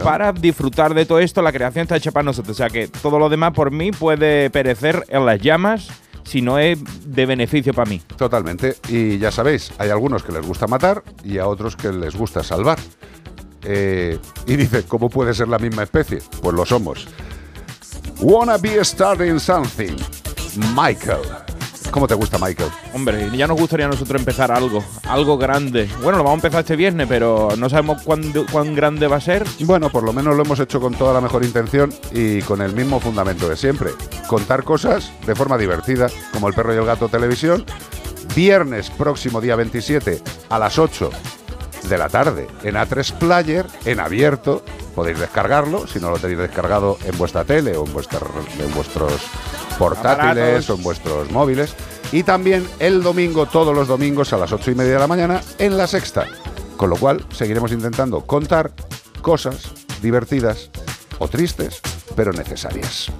para disfrutar de todo esto. La creación está hecha para nosotros. O sea, que todo lo demás por mí puede perecer en las llamas si no es de beneficio para mí. Totalmente. Y ya sabéis, hay algunos que les gusta matar y a otros que les gusta salvar. Eh, y dice, ¿cómo puede ser la misma especie? Pues lo somos. Wanna be starting something. Michael. ¿Cómo te gusta Michael? Hombre, ya nos gustaría a nosotros empezar algo, algo grande. Bueno, lo vamos a empezar este viernes, pero no sabemos cuándo- cuán grande va a ser. Bueno, por lo menos lo hemos hecho con toda la mejor intención y con el mismo fundamento de siempre. Contar cosas de forma divertida, como el perro y el gato televisión, Viernes próximo día 27 a las 8 de la tarde en A3 Player, en abierto. Podéis descargarlo, si no lo tenéis descargado en vuestra tele o en vuestros portátiles Aparatos. o en vuestros móviles. Y también el domingo, todos los domingos a las 8 y media de la mañana en La Sexta. Con lo cual seguiremos intentando contar cosas divertidas o tristes, pero necesarias.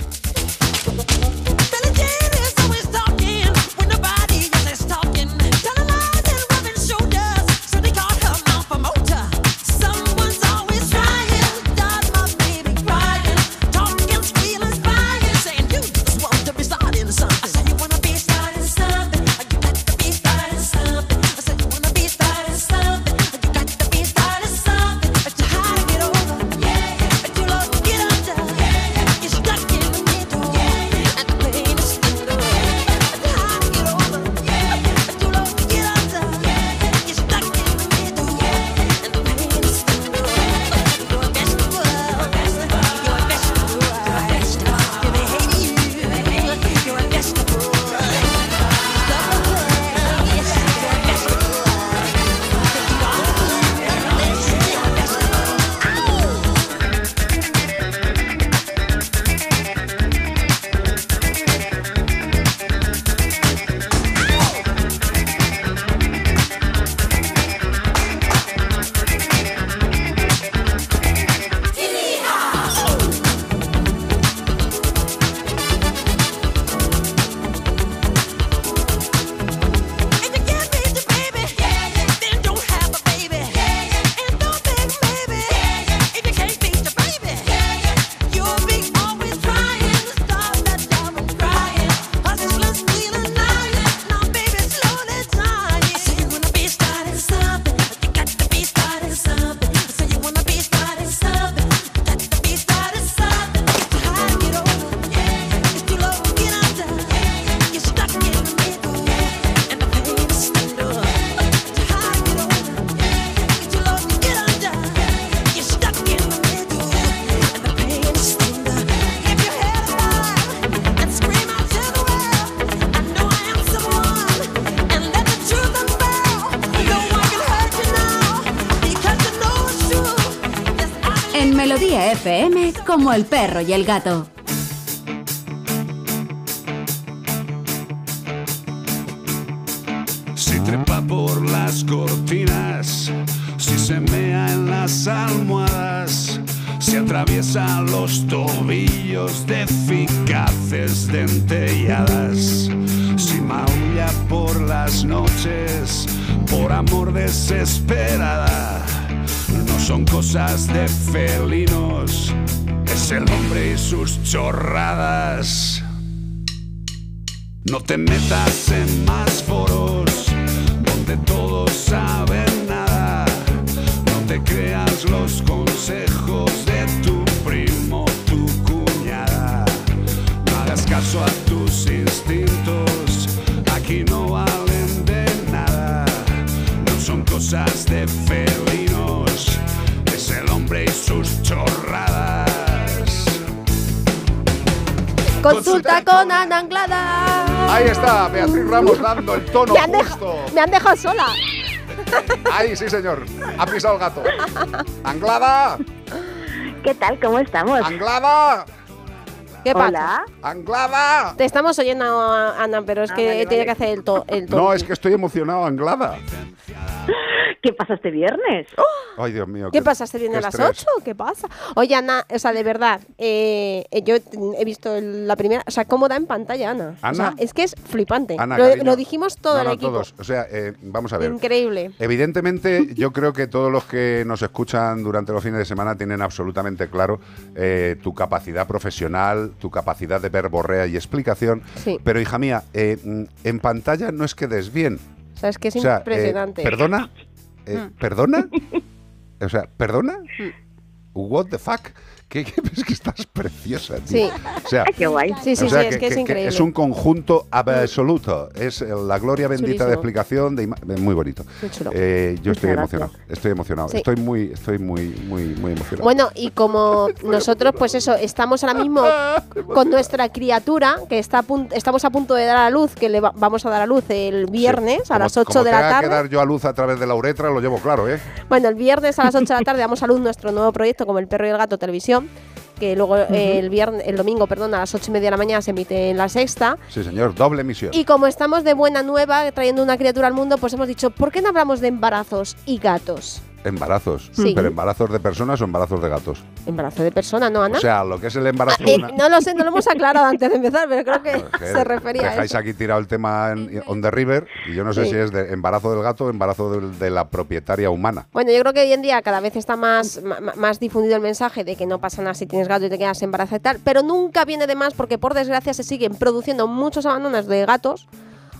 Como el perro y el gato. Si trepa por las cortinas, si se mea en las almohadas, si atraviesa los tobillos de eficaces dentelladas, si maulla por las noches, por amor desesperada, no son cosas de felinos, chorradas. No te metas en más foros donde todos saben Consulta con Ana Anglada. Ahí está, Beatriz Ramos dando el tono Me han, deja- justo. me han dejado sola. Ahí sí, señor. Ha pisado el gato. ¡Anglada! ¿Qué tal? ¿Cómo estamos? ¡Anglada! ¿Qué pasa? Hola. ¡Anglada! Te estamos oyendo, Ana, pero es Ah, que vale, tiene vale. que hacer el, to el No, tono. es que estoy emocionado, Anglada. ¿Qué pasa este viernes? Ay, Dios mío. ¿Qué pasa? ¿Se viene qué a las estrés. 8? ¿Qué pasa? Oye, Ana, o sea, de verdad, eh, eh, yo he visto la primera, o sea, cómo da en pantalla, Ana. O Ana. sea, es que es flipante. Ana, lo, dijimos todo No, el no, equipo. todos. O sea, eh, vamos a ver. Increíble. Evidentemente, yo creo que todos los que nos escuchan durante los fines de semana tienen absolutamente claro eh, tu capacidad profesional, tu capacidad de verborrea y explicación. Sí. Pero, hija mía, en pantalla no es que des bien. O sea, es que es O sea, eh, impresionante. ¿Perdona? Eh. ¿Perdona? O sea, ¿perdona? What the fuck? ¿Qué, qué- es que estás preciosa, tío. Sí. O sea, Ay, qué guay. Sí, sí, o sea sí, es que es increíble. es un conjunto absoluto. Es la gloria bendita Chulísimo. de explicación de muy bonito. Chulo. Eh, yo estoy emocionado. Estoy emocionado. Sí. Estoy muy, estoy muy, muy, muy emocionado. Bueno, y como nosotros, pues eso, estamos ahora mismo con nuestra criatura, que está a estamos a punto de dar a luz, que le va- vamos a dar a luz el viernes a las 8 como de la tarde. que dar yo a luz a través de la uretra, lo llevo claro, ¿eh? Bueno, el viernes a las 8 de la tarde damos a luz nuestro nuevo proyecto como El Perro y el Gato Televisión, que luego eh, el viernes, el domingo, perdón, a las 8 y media de la mañana se emite en la sexta. Sí, señor, doble emisión. Y como estamos de buena nueva trayendo una criatura al mundo, pues hemos dicho, ¿por qué no hablamos de embarazos y gatos? Embarazos. Sí. ¿Pero embarazos de personas o embarazos de gatos? Embarazo de persona, ¿no, Ana? O sea, lo que es el embarazo de Eh, una... no lo sé, no lo hemos aclarado antes de empezar, pero creo que se refería a Dejáis eso. aquí tirado el tema en, on the river y yo no sé Sí. si es de embarazo del gato o embarazo del- de, la propietaria humana. Bueno, yo creo que hoy en día cada vez está más, más difundido el mensaje de que no pasa nada si tienes gato y te quedas embarazada y tal, pero nunca viene de más porque por desgracia se siguen produciendo muchos abandonos de gatos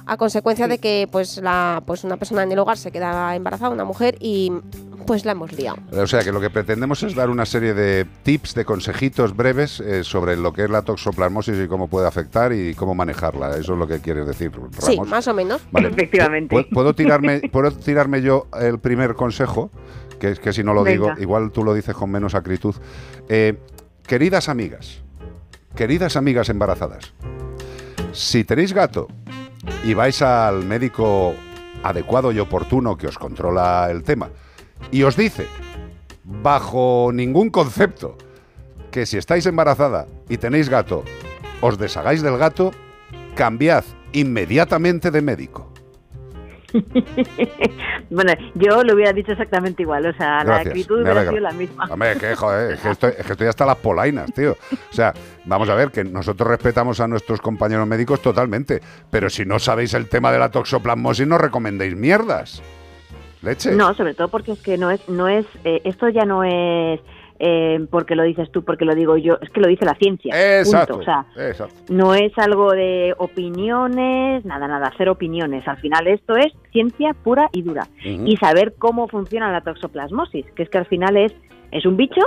a consecuencia de que pues la pues una persona en el hogar se queda embarazada, una mujer, y pues la hemos liado. O sea, que lo que pretendemos es dar una serie de tips, de consejitos breves eh, sobre lo que es la toxoplasmosis y cómo puede afectar y cómo manejarla. Eso es lo que quieres decir, Ramos. Sí, más o menos. Vale. ¿Puedo, puedo tirarme, ¿Puedo tirarme yo el primer consejo? Que es que si no lo digo, igual tú lo dices con menos acritud. Eh, queridas amigas, queridas amigas embarazadas, si tenéis gato y vais al médico adecuado y oportuno que os controla el tema y os dice, bajo ningún concepto, que si estáis embarazada y tenéis gato, os deshagáis del gato, cambiad inmediatamente de médico. Bueno, yo lo hubiera dicho exactamente igual, o sea, la actitud hubiera sido la misma. Hombre, que joder, es que, estoy, es que estoy hasta las polainas, tío. O sea, vamos a ver, que nosotros respetamos a nuestros compañeros médicos totalmente, pero si no sabéis el tema de la toxoplasmosis, no recomendéis mierdas. Leche. No, sobre todo porque es que no es, no es, eh, esto ya no es eh, porque lo dices tú, porque lo digo yo, es que lo dice la ciencia. Exacto. punto. O sea, exacto. no es algo de opiniones, nada, nada, hacer opiniones. Al final esto es ciencia pura y dura. Y saber cómo funciona la toxoplasmosis, que es que al final es, es un bicho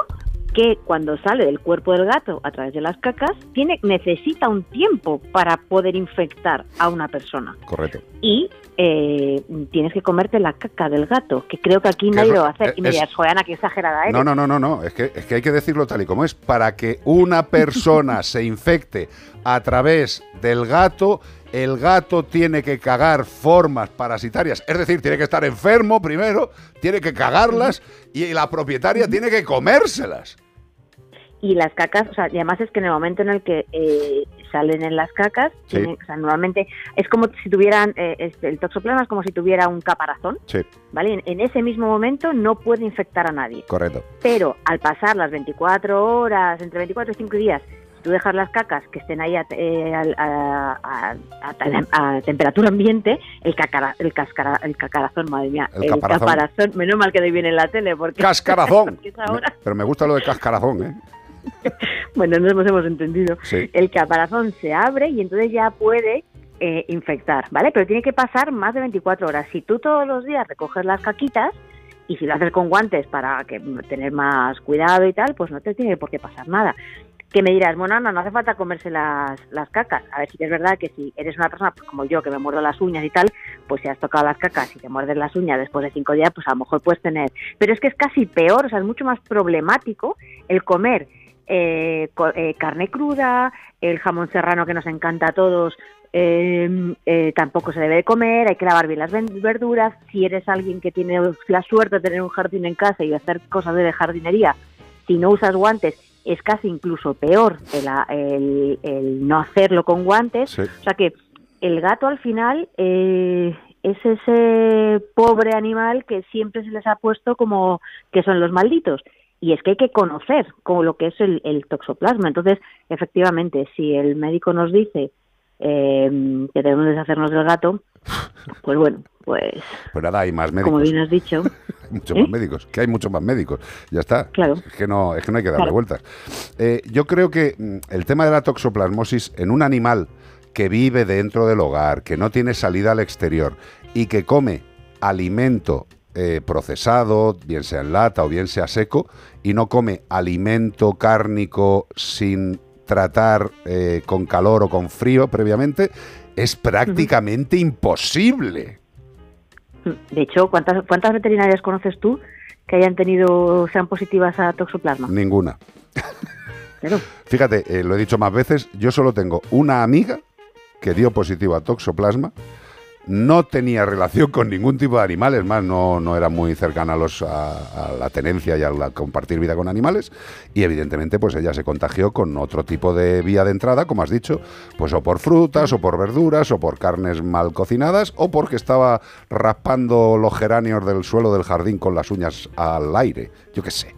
que cuando sale del cuerpo del gato a través de las cacas, tiene, necesita un tiempo para poder infectar a una persona. Correcto. Y eh, tienes que comerte la caca del gato, que creo que aquí Que nadie lo va a hacer. Y me dirás, Joana, qué exagerada eres. No, no, no, no, no. Es que, es que hay que decirlo tal y como es. Para que una persona se infecte a través del gato, el gato tiene que cagar formas parasitarias. Es decir, tiene que estar enfermo primero, tiene que cagarlas y la propietaria tiene que comérselas. Y las cacas, o sea, y además es que en el momento en el que eh, salen en las cacas, Sí. o sea, normalmente es como si tuvieran, eh, este, el toxoplasma es como si tuviera un caparazón, Sí, ¿vale? En, en ese mismo momento no puede infectar a nadie. correcto. Pero al pasar las 24 horas, entre 24 y 5 días, si tú dejas las cacas que estén ahí a, eh, a- a- a- a temperatura ambiente, el, cacara, el, cascara, el cacarazón, madre mía, El el, caparazón. caparazón, menos mal que doy bien en la tele, porque... Cascarazón. porque es ahora- Pero me gusta lo de cascarazón, ¿eh? bueno, no nos hemos entendido. Sí. El caparazón se abre y entonces ya puede eh, infectar, ¿vale? Pero tiene que pasar más de 24 horas. Si tú todos los días recoges las caquitas y si lo haces con guantes para que tener más cuidado y tal, pues no te tiene por qué pasar nada. Que me dirás, bueno, no, no hace falta comerse las, las cacas. A ver, sí que es verdad que si eres una persona pues, como yo, que me muerdo las uñas y tal, pues si has tocado las cacas y te muerdes las uñas después de cinco días, pues a lo mejor puedes tener. Pero es que es casi peor, o sea, es mucho más problemático el comer eh, eh, carne cruda, el jamón serrano que nos encanta a todos, eh, eh, tampoco se debe de comer, hay que lavar bien las verduras. Si eres alguien que tiene la suerte de tener un jardín en casa y hacer cosas de jardinería, si no usas guantes, es casi incluso peor el, a- el- el no hacerlo con guantes. Sí. O sea que el gato al final eh, es ese pobre animal que siempre se les ha puesto como que son los malditos. Y es que hay que conocer como lo que es el, el toxoplasma. Entonces, efectivamente, si el médico nos dice eh, que debemos deshacernos del gato, pues bueno, pues Pues nada, hay más médicos. como bien has dicho, Hay muchos ¿Eh? más médicos, que hay muchos más médicos. Ya está. Claro. Es que no, es que no hay que darle Claro. vueltas. Eh, yo creo que mm, el tema de la toxoplasmosis en un animal que vive dentro del hogar, que no tiene salida al exterior y que come alimento eh, procesado, bien sea en lata o bien sea seco, y no come alimento cárnico sin tratar eh, con calor o con frío previamente, es prácticamente imposible. De hecho, ¿cuántas, ¿cuántas veterinarias conoces tú que hayan tenido, sean positivas a toxoplasma? Ninguna. Fíjate, eh, lo he dicho más veces, yo solo tengo una amiga que dio positivo a toxoplasma. No tenía relación con ningún tipo de animales, más no, no era muy cercana a, los, a, a la tenencia y a la compartir vida con animales. Y evidentemente, pues ella se contagió con otro tipo de vía de entrada, como has dicho, pues o por frutas, o por verduras, o por carnes mal cocinadas, o porque estaba raspando los geranios del suelo del jardín con las uñas al aire. Yo qué sé.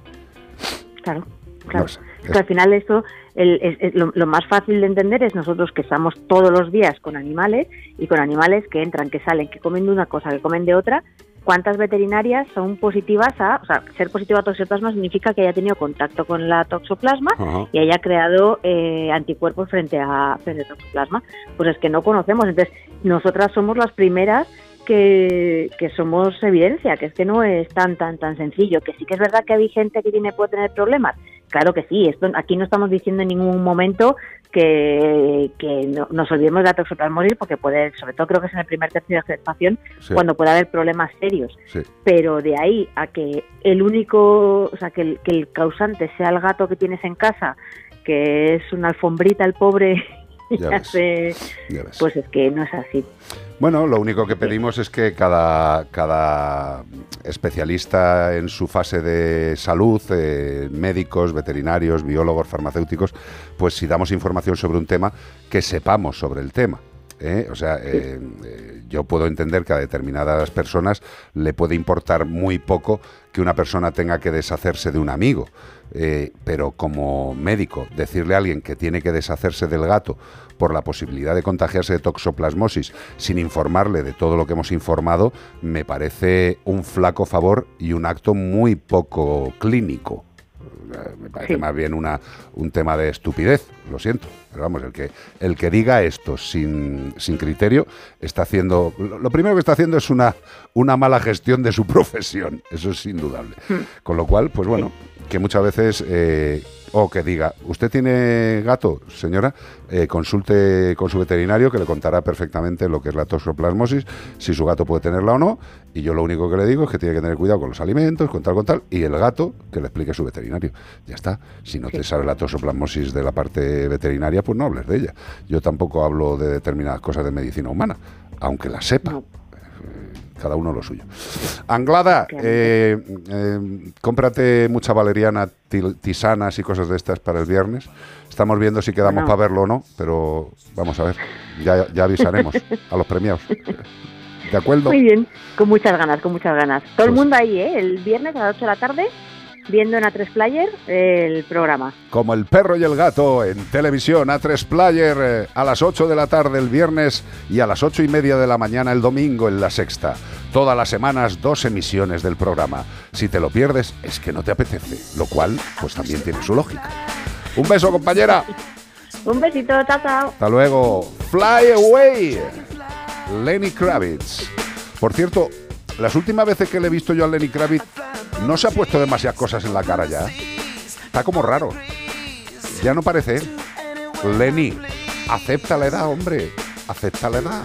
Claro, claro. No sé. Es que al final esto, el- es- es lo, lo más fácil de entender es nosotros que estamos todos los días con animales y con animales que entran, que salen, que comen de una cosa, que comen de otra. ¿Cuántas veterinarias son positivas a, o sea, ser positiva a toxoplasma significa que haya tenido contacto con la toxoplasma y haya creado eh, anticuerpos frente a frente a toxoplasma? Pues es que no conocemos. Entonces, nosotras somos las primeras que, que somos evidencia, que es que no es tan tan tan sencillo, que sí que es verdad que hay gente que tiene puede tener problemas, claro que sí, esto aquí no estamos diciendo en ningún momento que, que no- nos olvidemos de la toxoplasmosis porque puede, sobre todo creo que es en el primer tercio de gestación Sí. cuando puede haber problemas serios, Sí. pero de ahí a que el único, o sea, que el, que el causante sea el gato que tienes en casa, que es una alfombrita el pobre y Ya ves, hace, ya ves. pues es que no es así. Bueno, lo único que pedimos es que cada, cada especialista en su fase de salud, eh, médicos, veterinarios, biólogos, farmacéuticos, pues si damos información sobre un tema, que sepamos sobre el tema. ¿eh? O sea, eh, eh, yo puedo entender que a determinadas personas le puede importar muy poco que una persona tenga que deshacerse de un amigo. Eh, pero como médico, decirle a alguien que tiene que deshacerse del gato por la posibilidad de contagiarse de toxoplasmosis sin informarle de todo lo que hemos informado, me parece un flaco favor y un acto muy poco clínico. Eh, Me parece Sí. más bien una, un tema de estupidez, lo siento. Pero vamos, el que, el que diga esto sin, sin criterio está haciendo. Lo, lo primero que está haciendo es una, una mala gestión de su profesión, eso es indudable. Con lo cual, pues bueno, que muchas veces. eh, o que diga, ¿usted tiene gato, señora? Eh, consulte con su veterinario que le contará perfectamente lo que es la toxoplasmosis, si su gato puede tenerla o no. Y yo lo único que le digo es que tiene que tener cuidado con los alimentos, con tal, con tal. Y el gato, que le explique su veterinario. Ya está. Si no te sabe la toxoplasmosis de la parte veterinaria, pues no hables de ella. Yo tampoco hablo de determinadas cosas de medicina humana, aunque la sepa. Cada uno lo suyo. Anglada, eh, eh, cómprate mucha valeriana, tisanas y cosas de estas para el viernes. Estamos viendo si quedamos para verlo o no, pero vamos a ver. Ya, ya avisaremos a los premiados. ¿De acuerdo? Muy bien, con muchas ganas, con muchas ganas. Todo el Pues- mundo ahí, ¿eh? El viernes a las 8 de la tarde, viendo en A3 Player el programa. Como el perro y el gato en televisión A3 Player eh, a las 8 de la tarde el viernes y a las 8 y media de la mañana el domingo en la sexta. Todas las semanas dos emisiones del programa. Si te lo pierdes es que no te apetece, lo cual pues también tiene su lógica. Un beso compañera. Un besito, chao, chao. Hasta luego. Fly away. Lenny Kravitz. Por cierto, las últimas veces que le he visto yo a Lenny Kravitz no se ha puesto demasiadas cosas en la cara ya. Está como raro. Ya no parece. Lenny, acepta la edad, hombre. Acepta la edad.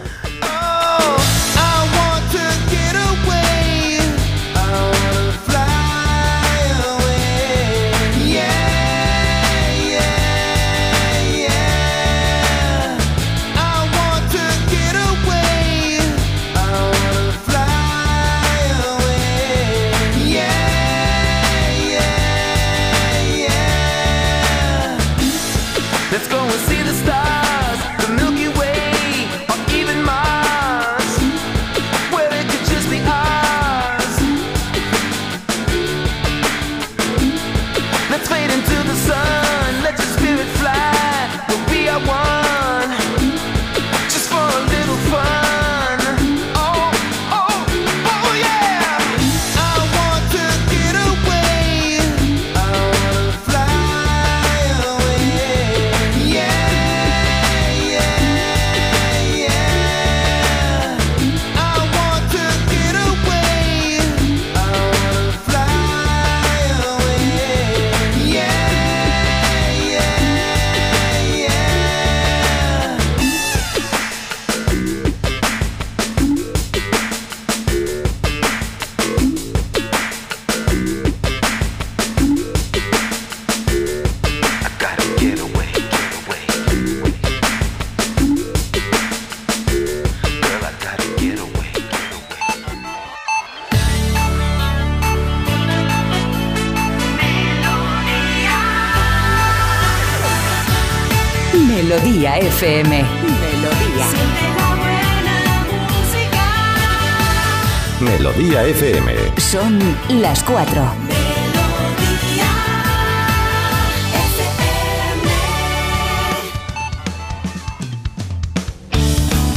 Las 4.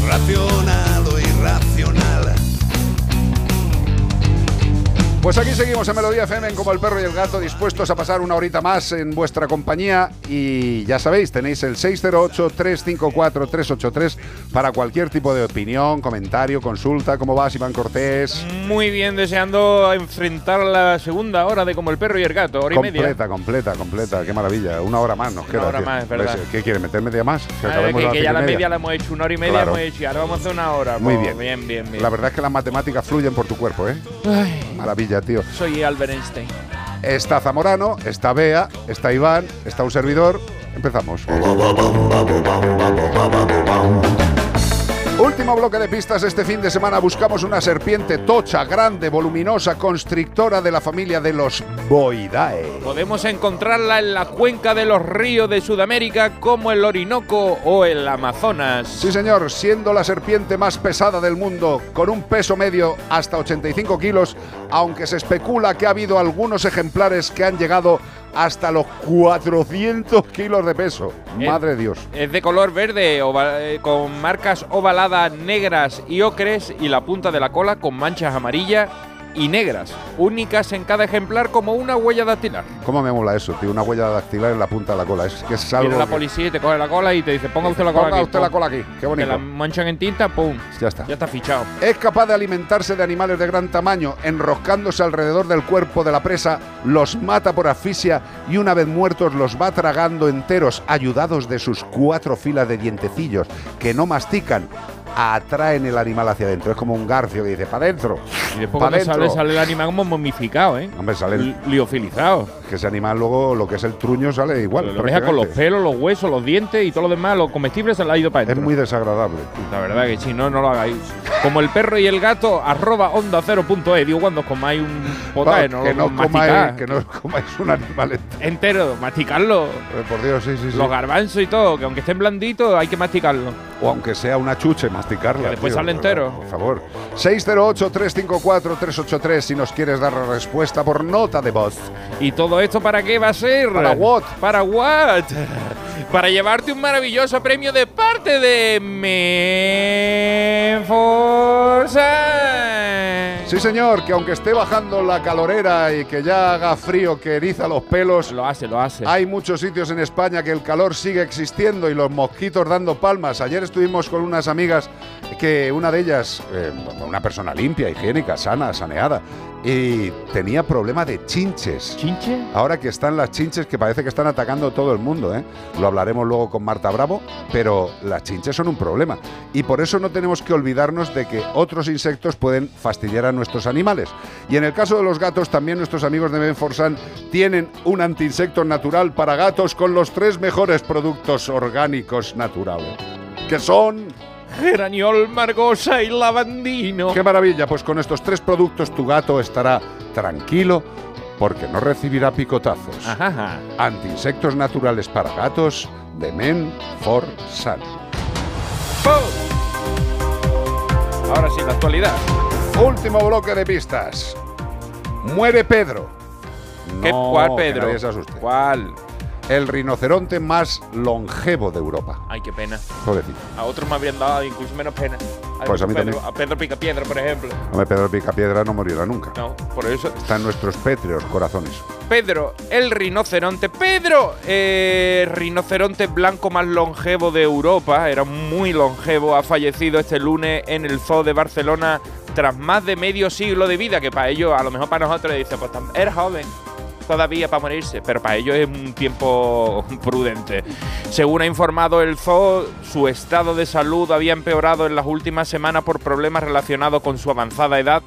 Racional o irracional. Pues aquí seguimos en Melodía FM en como el perro y el gato dispuestos a pasar una horita más en vuestra compañía y ya sabéis, tenéis el 608-354-383 para cualquier tipo de opinión, comentario, consulta. ¿Cómo vas, Iván Cortés? Muy bien, deseando enfrentar la segunda hora de Como el perro y el gato, hora y media. Completa, completa, completa. Qué maravilla. Una hora más nos queda. hora tío. más, es verdad. ¿Qué quiere? ¿Meter media más? Que Ah, que, ya la media. media la hemos hecho, una hora y media Claro. hemos hecho y ahora vamos a hacer una hora. Muy Pues, bien. Bien, bien, bien. La verdad es que las matemáticas fluyen por tu cuerpo, ¿eh? Ay, Maravilla, tío. soy Albert Einstein. Está Zamorano, está Bea, está Iván, está un servidor. Empezamos. Último bloque de pistas este fin de semana. Buscamos una serpiente tocha, grande, voluminosa, constrictora de la familia de los Boidae. Podemos encontrarla en la cuenca de los ríos de Sudamérica como el Orinoco o el Amazonas. Sí, señor, siendo la serpiente más pesada del mundo, con un peso medio hasta 85 kilos, aunque se especula que ha habido algunos ejemplares que han llegado hasta los 400 kilos de peso. Madre Dios. Es de color verde, eh, con marcas ovaladas negras y ocres y la punta de la cola con manchas amarillas y negras, únicas en cada ejemplar como una huella dactilar. ¿Cómo me mola eso, tío? Una huella dactilar en la punta de la cola. Es que es algo. Viene la que- policía y te coge la cola y te dice, ponga usted la cola Ponga aquí. usted la pum. cola aquí. Qué bonito. Te la manchan en tinta, pum. Ya está. Ya está fichado. Es capaz de alimentarse de animales de gran tamaño, enroscándose alrededor del cuerpo de la presa, los mata por asfixia y una vez muertos los va tragando enteros, ayudados de sus cuatro filas de dientecillos que no mastican. Atraen el animal hacia adentro. Es como un garfio que dice, para adentro. Y después pa' cuando dentro". sale, sale el animal como momificado, ¿eh? Hombre, sale el- Li- Liofilizado. Que ese animal luego, lo que es el truño, sale igual. Lo deja con los pelos, los huesos, los dientes y todo lo demás, los comestibles se le ha ido para Es adentro. muy desagradable. La verdad que si no, no lo hagáis. Como el perro y el gato, arroba onda cero punto e. Digo, cuando comáis un potaje, no que, lo no masticáis. comáis, que no comáis un animal entero. entero, masticarlo. Eh, Por Dios, sí, sí, sí. Los garbanzos y todo, que aunque estén blanditos, hay que masticarlo. O aunque sea una chuche, masticarla. Que después tío, sale entero. Por favor. 608-354-383 si nos quieres dar la respuesta por nota de voz. ¿Y todo esto para qué va a ser? ¿Para what? ¿Para what? Para llevarte un maravilloso premio de parte de Menforsan. Sí, señor, que aunque esté bajando la calorera y que ya haga frío que eriza los pelos, Lo hace, lo hace. hay muchos sitios en España que el calor sigue existiendo y los mosquitos dando palmas. Ayer estuvimos con unas amigas que una de ellas, eh, una persona limpia, higiénica, sana, saneada, y tenía problema de chinches. ¿Chinche? Ahora que están las chinches que parece que están atacando todo el mundo, ¿eh? Lo hablaremos luego con Marta Bravo, pero las chinches son un problema. Y por eso no tenemos que olvidarnos de que otros insectos pueden fastidiar a nuestros animales. Y en el caso de los gatos, también nuestros amigos de Benforsan tienen un antiinsecto natural para gatos con los tres mejores productos orgánicos naturales. Que son... Geraniol, margosa y lavandino. ¡Qué maravilla! Pues con estos tres productos tu gato estará tranquilo porque no recibirá picotazos. Ajá, ajá. Antiinsectos naturales para gatos de Men for Sun. Ahora sí, la actualidad. Último bloque de pistas. Muere Pedro. ¿Qué, No, ¿Cuál, que Pedro? nadie se asuste. ¿Cuál? El rinoceronte más longevo de Europa. Ay, qué pena. Pobrecito. A otros me habrían dado incluso menos pena. Pues a mí Pedro, también. A Pedro Picapiedra, por ejemplo. Hombre, Pedro Picapiedra no morirá nunca. No, por eso. Está en nuestros pétreos corazones. Pedro, el rinoceronte. Pedro, eh, rinoceronte blanco más longevo de Europa. Era muy longevo. Ha fallecido este lunes en el Zoo de Barcelona tras más de medio siglo de vida. Que para ellos, a lo mejor para nosotros, dice, pues era joven todavía para morirse, pero para ellos es un tiempo prudente. Según ha informado el zoo, su estado de salud había empeorado en las últimas semanas por problemas relacionados con su avanzada edad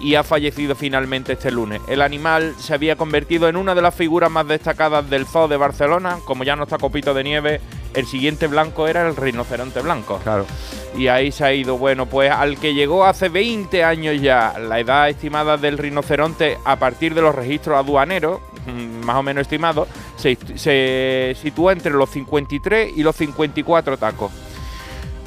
y ha fallecido finalmente este lunes. El animal se había convertido en una de las figuras más destacadas del zoo de Barcelona, como ya no está Copito de Nieve, el siguiente blanco era el rinoceronte blanco. Claro. Y ahí se ha ido, bueno, pues al que llegó hace 20 años ya, la edad estimada del rinoceronte a partir de los registros aduaneros, mm, más o menos estimados, se, se sitúa entre los 53 y los 54 tacos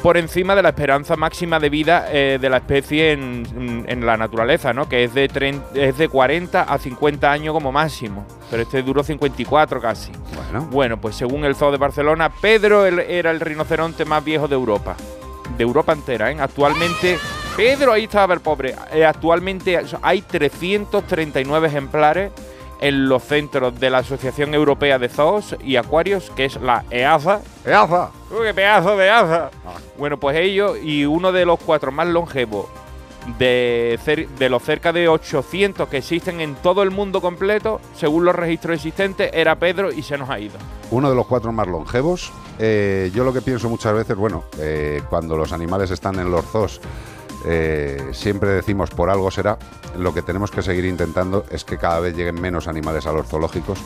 por encima de la esperanza máxima de vida eh, de la especie en, en la naturaleza, ¿no? Que es de, tren- es de 40 a 50 años como máximo. Pero este duró 54 casi. Bueno. Bueno, pues según el Zoo de Barcelona, Pedro era el rinoceronte más viejo de Europa. De Europa entera, ¿eh? Actualmente... Pedro, ahí estaba el pobre. Eh, actualmente hay 339 ejemplares en los centros de la Asociación Europea de Zoos y Acuarios, que es la. ¡EAZA! ¡Uy, qué pedazo de EAZA! Bueno, pues ellos y uno de los cuatro más longevos de, de los cerca de 800 que existen en todo el mundo completo, según los registros existentes, era Pedro y se nos ha ido. Uno de los cuatro más longevos. Eh, yo lo que pienso muchas veces, bueno, eh, cuando los animales están en los zoos, eh, siempre decimos por algo será. Lo que tenemos que seguir intentando es que cada vez lleguen menos animales a los zoológicos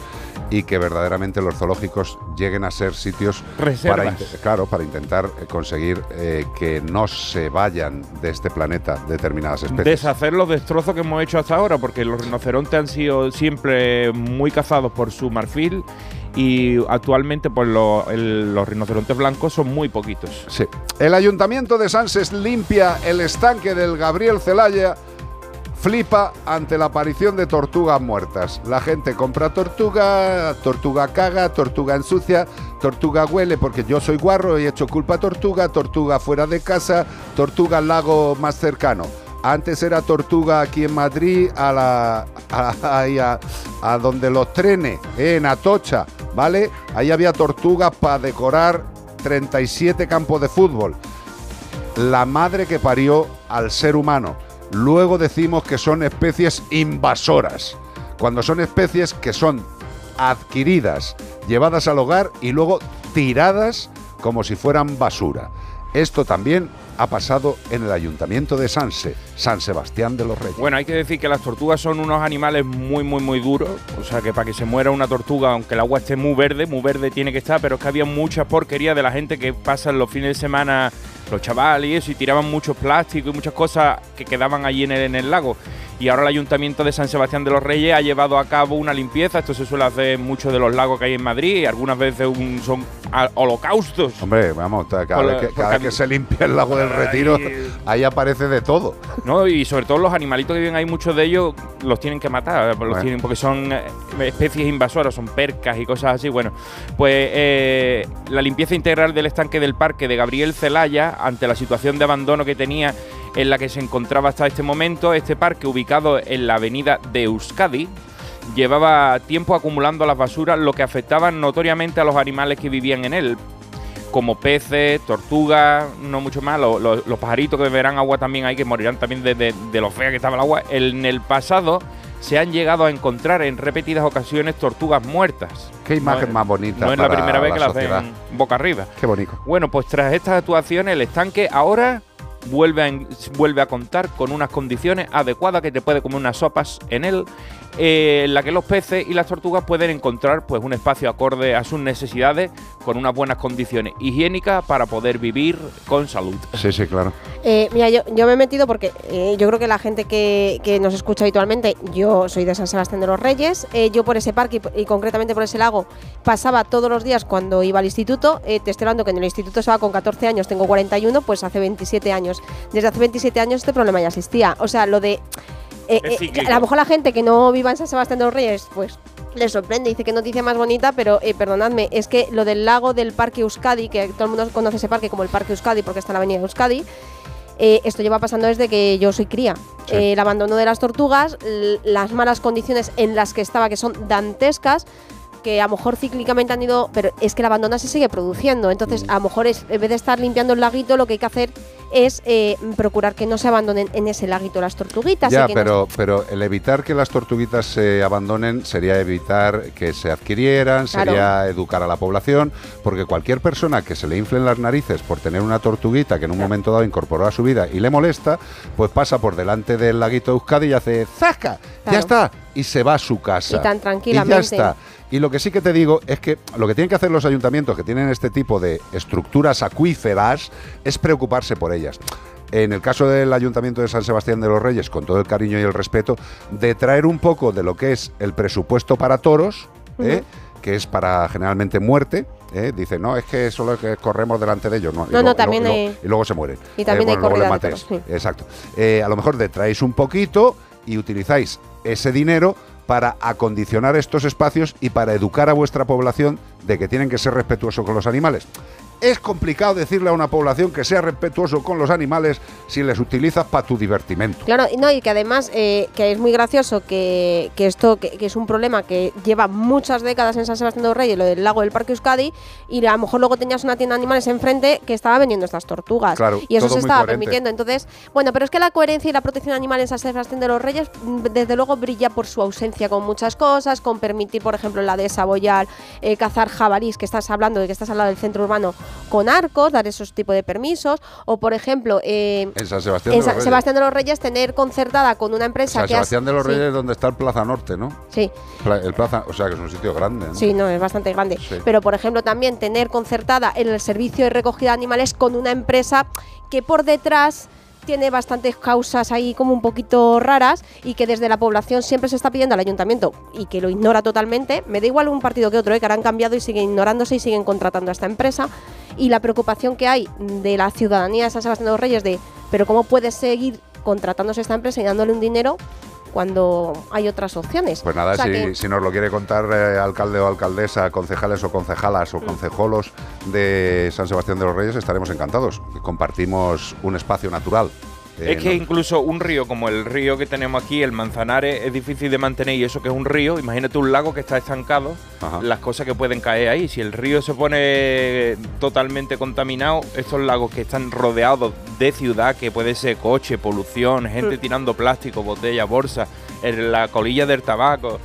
y que verdaderamente los zoológicos lleguen a ser sitios Reservas. para, claro, para intentar eh, conseguir eh, que no se vayan de este planeta determinadas especies. Deshacer los destrozos que hemos hecho hasta ahora, porque los rinocerontes han sido siempre muy cazados por su marfil y actualmente pues los rinocerontes blancos son muy poquitos. Sí. El Ayuntamiento de Sanses limpia el estanque del Gabriel Celaya. Flipa ante la aparición de tortugas muertas. La gente compra tortuga, tortuga caga, tortuga ensucia, tortuga huele porque yo soy guarro y he hecho culpa a tortuga, tortuga fuera de casa, tortuga al lago más cercano. Antes era tortuga aquí en Madrid, a la a, donde los trenes, eh, en Atocha, ¿vale? Ahí había tortugas para decorar 37 campos de fútbol. La madre que parió al ser humano. Luego decimos que son especies invasoras. Cuando son especies que son adquiridas, llevadas al hogar y luego tiradas como si fueran basura. Esto también ha pasado en el ayuntamiento de Sanse, San Sebastián de los Reyes. Bueno, hay que decir que las tortugas son unos animales muy, muy, muy duros. O sea, que para que se muera una tortuga, aunque el agua esté muy verde, muy verde tiene que estar, pero es que había mucha porquería de la gente que pasan los fines de semana, los chavales y eso, y tiraban muchos plásticos y muchas cosas que quedaban allí en el, en el lago. Y ahora el Ayuntamiento de San Sebastián de los Reyes ha llevado a cabo una limpieza. Esto se suele hacer en muchos de los lagos que hay en Madrid. Y algunas veces un- son holocaustos. Hombre, vamos, cada, vez, cada que se limpia el lago del retiro, ahí aparece de todo. ¿no? Y sobre todo los animalitos que viven ahí, muchos de ellos los tienen que matar, los Bueno. tienen, porque son eh, especies invasoras, son percas y cosas así. Bueno, pues eh, la limpieza integral del estanque del parque de Gabriel Celaya, ante la situación de abandono que tenía en la que se encontraba hasta este momento, este parque ubicado en la avenida de Euskadi, llevaba tiempo acumulando las basuras, lo que afectaba notoriamente a los animales que vivían en él como peces, tortugas, no mucho más, lo- lo- los pajaritos que beberán agua también hay que morirán también de, de- de lo fea que estaba el agua. En el pasado se han llegado a encontrar en repetidas ocasiones tortugas muertas. Qué imagen No- más bonita No es la primera vez la que la sociedad. hacen boca arriba. Qué bonito. Bueno, pues tras estas actuaciones, el estanque ahora vuelve a, vuelve a contar con unas condiciones adecuadas que te puede comer unas sopas en él, eh, en la que los peces y las tortugas pueden encontrar pues un espacio acorde a sus necesidades con unas buenas condiciones higiénicas para poder vivir con salud. Sí, sí, claro. Eh, mira, yo, yo me he metido porque eh, yo creo que la gente que, que nos escucha habitualmente, yo soy de San Sebastián de los Reyes, eh, yo por ese parque y, y concretamente por ese lago pasaba todos los días cuando iba al instituto, eh, te estoy hablando que en el instituto estaba con 14 años, tengo 41, pues hace 27 años. Desde hace 27 años este problema ya existía. O sea, lo de... eh, eh, a lo mejor la gente que no viva en San Sebastián de los Reyes, pues les sorprende, dice que noticia más bonita, pero eh, perdonadme, es que lo del lago del Parque Euskadi, que todo el mundo conoce ese parque como el Parque Euskadi porque está en la avenida Euskadi, eh, esto lleva pasando desde que yo soy cría. Sí. Eh, el abandono de las tortugas, las malas condiciones en las que estaba, que son dantescas, que a lo mejor cíclicamente han ido, pero es que el abandono se sigue produciendo. Entonces, Mm. a lo mejor es, en vez de estar limpiando el laguito, lo que hay que hacer es eh, procurar que no se abandonen en ese laguito las tortuguitas. y Ya, no pero, pero el evitar que las tortuguitas se abandonen sería evitar que se adquirieran, Claro. sería educar a la población, porque cualquier persona que se le inflen las narices por tener una tortuguita que en un momento dado incorporó a su vida y le molesta, pues pasa por delante del laguito de Euskadi y hace ¡zasca! Ya está. Y se va a su casa. Y tan Y tranquilamente. ya está. Y lo que sí que te digo es que lo que tienen que hacer los ayuntamientos que tienen este tipo de estructuras acuíferas es preocuparse por ellas. En el caso del Ayuntamiento de San Sebastián de los Reyes, con todo el cariño y el respeto, de traer un poco de lo que es el presupuesto para toros, ¿eh? que es para generalmente muerte. ¿eh? Dice, no, es que solo es que corremos delante de ellos. No, y No, no, luego- también y luego- hay- y luego se mueren. Y también hay luego le corrida de matéis. sí. Exacto. Eh, a lo mejor detraéis un poquito y utilizáis ese dinero para acondicionar estos espacios y para educar a vuestra población de que tienen que ser respetuosos con los animales. Es complicado decirle a una población que sea respetuoso con los animales si les utilizas para tu divertimento. Claro, y no, y que además eh, que es muy gracioso que, que esto que, que es un problema que lleva muchas décadas en San Sebastián de los Reyes, lo del lago del Parque Euskadi, y a lo mejor luego tenías una tienda de animales enfrente que estaba vendiendo estas tortugas. Claro, y eso se estaba coherente. permitiendo. Entonces, bueno, pero es que la coherencia y la protección animal en San Sebastián de los Reyes, mm, desde luego, brilla por su ausencia con muchas cosas, con permitir, por ejemplo, la de Saboyal, eh, cazar jabalís, que estás hablando de que estás al lado del centro urbano, con arcos, dar esos tipos de permisos, o por ejemplo, eh, En San Sebastián en de los Reyes. Sebastián de los Reyes tener concertada con una empresa San que has- Sebastián de los sí, Reyes, donde está el Plaza Norte, ¿no? Sí, El Plaza, o sea, que es un sitio grande. ¿no? sí, no, es bastante grande. Sí. Pero, por ejemplo, también tener concertada el servicio de recogida de animales con una empresa que por detrás tiene bastantes causas ahí como un poquito raras y que desde la población siempre se está pidiendo al ayuntamiento y que lo ignora totalmente. Me da igual un partido que otro, ¿eh? que ahora han cambiado y siguen ignorándose y siguen contratando a esta empresa. Y la preocupación que hay de la ciudadanía de San Sebastián de los Reyes de, pero ¿cómo puede seguir contratándose esta empresa y dándole un dinero cuando hay otras opciones? Pues nada, O sea si, que- si nos lo quiere contar eh, alcalde o alcaldesa, concejales o concejalas Mm. o concejolos de San Sebastián de los Reyes, estaremos encantados. Compartimos un espacio natural. Eh, Es que no- incluso un río como el río que tenemos aquí, el Manzanares, es difícil de mantener y eso que es un río, imagínate un lago que está estancado, las cosas que pueden caer ahí. Si el río se pone totalmente contaminado, estos lagos que están rodeados de ciudad, que puede ser coche, polución, gente Mm. tirando plástico, botellas, bolsas, en la colilla del tabaco,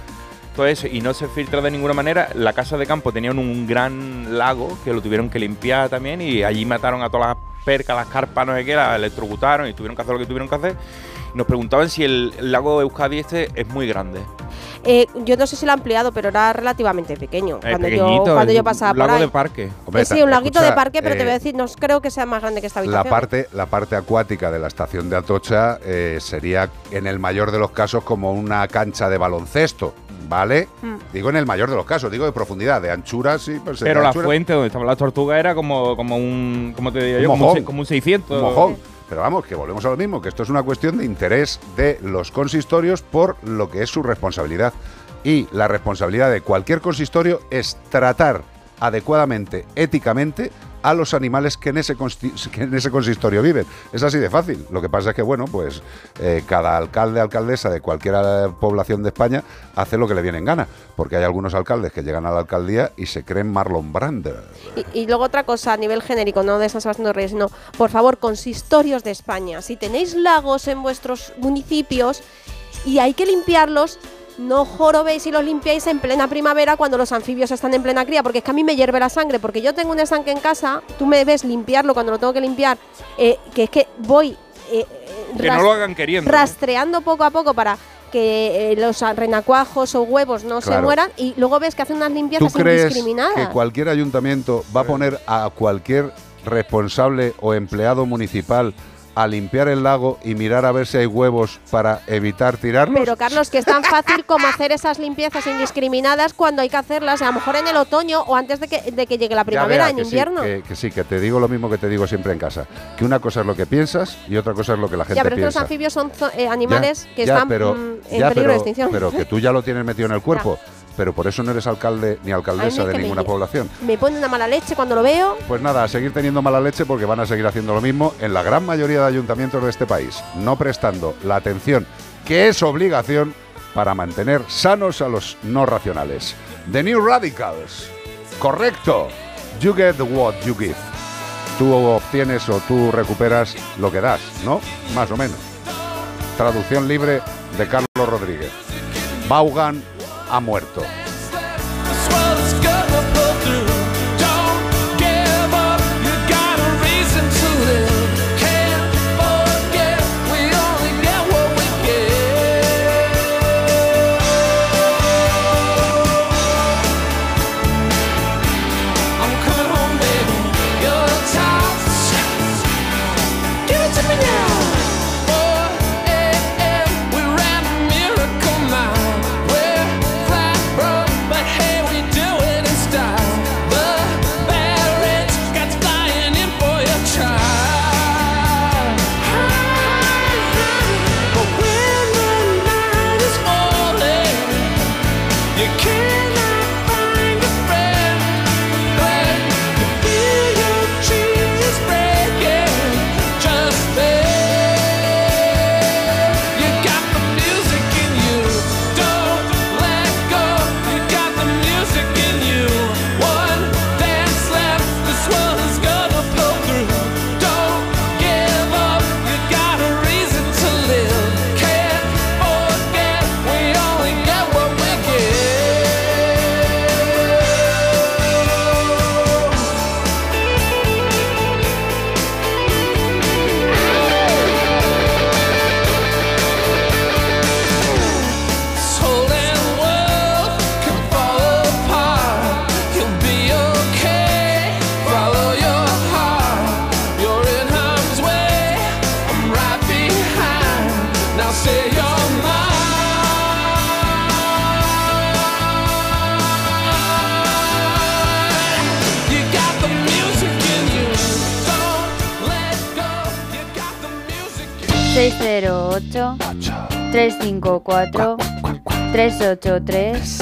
todo eso, y no se filtra de ninguna manera. La casa de campo tenían un gran lago que lo tuvieron que limpiar también y allí mataron a todas las percas, las carpas, no sé qué, las electrocutaron y tuvieron que hacer lo que tuvieron que hacer. Nos preguntaban si el, el lago de Euskadi este es muy grande. Eh, yo no sé si lo ha ampliado, pero era relativamente pequeño. Es cuando yo, cuando yo un pasaba por lago ahí. de parque. Eh, sí, un laguito de parque, pero te eh, voy a decir, no creo que sea más grande que esta La habitación. parte, la parte acuática de la estación de Atocha eh, sería, en el mayor de los casos, como una cancha de baloncesto, ¿vale? Mm. Digo en el mayor de los casos, digo de profundidad, de anchura, sí. Pues Pero la anchura, fuente donde estaban las tortugas era como, como un. ¿Cómo te diría yo? Un Como un, como un 600. Un mojón. Pero vamos, que volvemos a lo mismo, que esto es una cuestión de interés de los consistorios por lo que es su responsabilidad. Y la responsabilidad de cualquier consistorio es tratar adecuadamente, éticamente, a los animales que en ese, que en ese consistorio viven. Es así de fácil. Lo que pasa es que, bueno, pues eh, cada alcalde, alcaldesa de cualquier población de España hace lo que le viene en gana. Porque hay algunos alcaldes que llegan a la alcaldía y se creen Marlon Brando. Y, luego otra cosa a nivel genérico, no de San Sebastián de sino, por favor, consistorios de España. Si tenéis lagos en vuestros municipios y hay que limpiarlos, no jorobéis y los limpiáis en plena primavera cuando los anfibios están en plena cría, porque es que a mí me hierve la sangre, porque yo tengo un estanque en casa, tú me ves limpiarlo cuando lo tengo que limpiar, eh, que es que voy... eh, eh, Que no ras- lo hagan queriendo. ¿no? rastreando poco a poco para que eh, los renacuajos o huevos no se mueran y luego ves que hacen unas ¿Tú limpiezas crees indiscriminadas. que cualquier ayuntamiento va a poner a cualquier responsable o empleado municipal a limpiar el lago y mirar a ver si hay huevos para evitar tirarlos? Pero Carlos, que es tan fácil como hacer esas limpiezas indiscriminadas cuando hay que hacerlas, a lo mejor en el otoño o antes de que, de que llegue la primavera, vea en que sí, invierno. que, que sí, que te digo lo mismo que te digo siempre en casa. Que una cosa es lo que piensas y otra cosa es lo que la gente ya, pero piensa. anfibios son eh, animales Ya, que ya, están pero- mm, en peligro pero- de extinción. Pero que tú ya lo tienes metido en el cuerpo. Pero por eso no eres alcalde ni alcaldesa es de que ninguna población. Me pone una mala leche cuando lo veo. Pues nada, a seguir teniendo mala leche porque van a seguir haciendo lo mismo en la gran mayoría de ayuntamientos de este país, no prestando la atención que es obligación para mantener sanos a los no racionales. The New Radicals. Correcto. You get what you give. Tú obtienes o tú recuperas lo que das, ¿no? Más o menos. Traducción libre de Carlos Rodríguez. Vaughan ha muerto. 354 383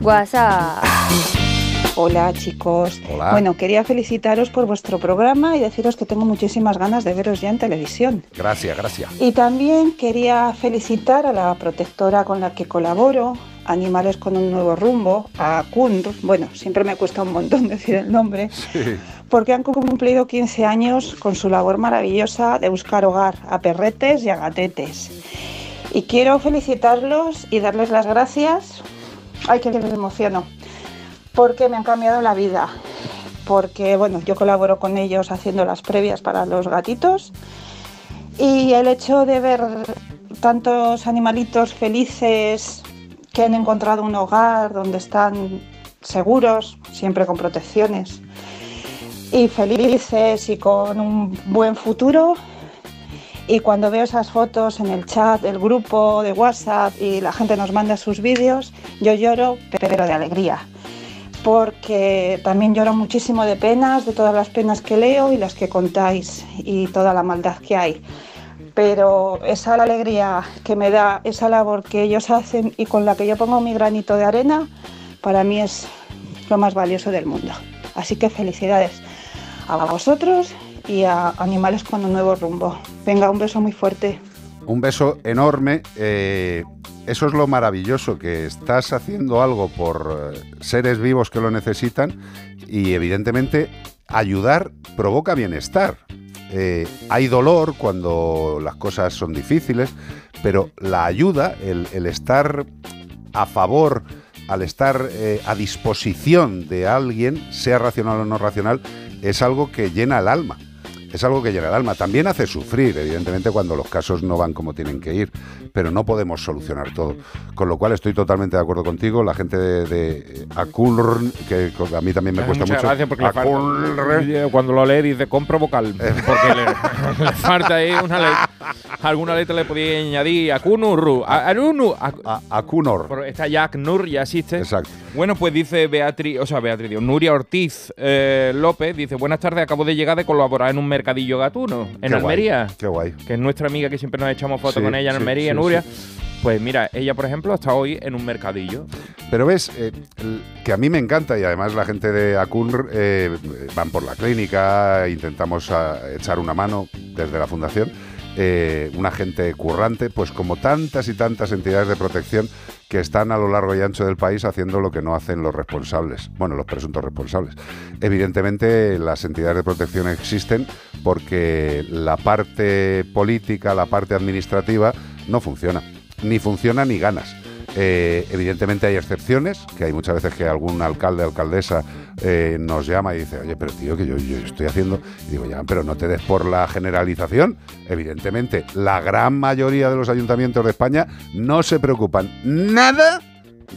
WhatsApp. Hola chicos. Hola. Bueno, quería felicitaros por vuestro programa y deciros que tengo muchísimas ganas de veros ya en televisión. Gracias, gracias. Y también quería felicitar a la protectora con la que colaboro, Animales con un nuevo rumbo, a KUNR, bueno, siempre me cuesta un montón decir el nombre, porque han cumplido 15 años con su labor maravillosa de buscar hogar a perretes y a gatetes. Y quiero felicitarlos y darles las gracias. Ay, que me emociono. Porque me han cambiado la vida. Porque, bueno, yo colaboro con ellos haciendo las previas para los gatitos. Y el hecho de ver tantos animalitos felices que han encontrado un hogar donde están seguros, siempre con protecciones, y felices y con un buen futuro. Y cuando veo esas fotos en el chat del grupo de WhatsApp y la gente nos manda sus vídeos, yo lloro, pero de alegría. Porque también lloro muchísimo de penas, de todas las penas que leo y las que contáis y toda la maldad que hay. Pero esa alegría que me da esa labor que ellos hacen y con la que yo pongo mi granito de arena, para mí es lo más valioso del mundo. Así que felicidades a vosotros y a Animales con un nuevo rumbo. Venga, un beso muy fuerte. Un beso enorme. eh, eso es lo maravilloso, que estás haciendo algo por eh, seres vivos que lo necesitan y evidentemente ayudar provoca bienestar. Eh, hay dolor cuando las cosas son difíciles, pero la ayuda, el, estar a favor, al estar eh, a disposición de alguien, sea racional o no racional, es algo que llena el alma. Es algo que llena el alma. También hace sufrir, evidentemente, cuando los casos no van como tienen que ir, pero no podemos solucionar todo. Con lo cual estoy totalmente de acuerdo contigo. La gente de, de Aculrn, que a mí también me cuesta Muchas mucho. gracias porque Aculrn. cuando lo lee dice compro vocal porque le, le falta ahí una letra alguna letra le podía añadir a Kunurru a Arunu a, a Kunor Pero está Jack Nur ya existe exacto bueno pues dice Beatriz o sea Beatriz Nuria Ortiz eh, López dice buenas tardes acabo de llegar de colaborar en un mercadillo gatuno en Qué Almería guay, qué guay. que es nuestra amiga que siempre nos echamos fotos Sí, con ella en sí, Almería sí, Nuria. pues mira ella por ejemplo está hoy en un mercadillo. Pero ves, eh, que a mí me encanta y además la gente de Acunr eh, van por la clínica, intentamos ah, echar una mano desde la fundación, eh, una gente currante, pues como tantas y tantas entidades de protección que están a lo largo y ancho del país haciendo lo que no hacen los responsables, bueno, los presuntos responsables. Evidentemente las entidades de protección existen porque la parte política, la parte administrativa no funciona, ni funciona ni ganas. Eh, evidentemente hay excepciones, que hay muchas veces que algún alcalde alcaldesa eh, nos llama y dice, oye, pero tío, que yo, yo estoy haciendo, y digo, ya, pero no te des por la generalización. Evidentemente, la gran mayoría de los ayuntamientos de España no se preocupan nada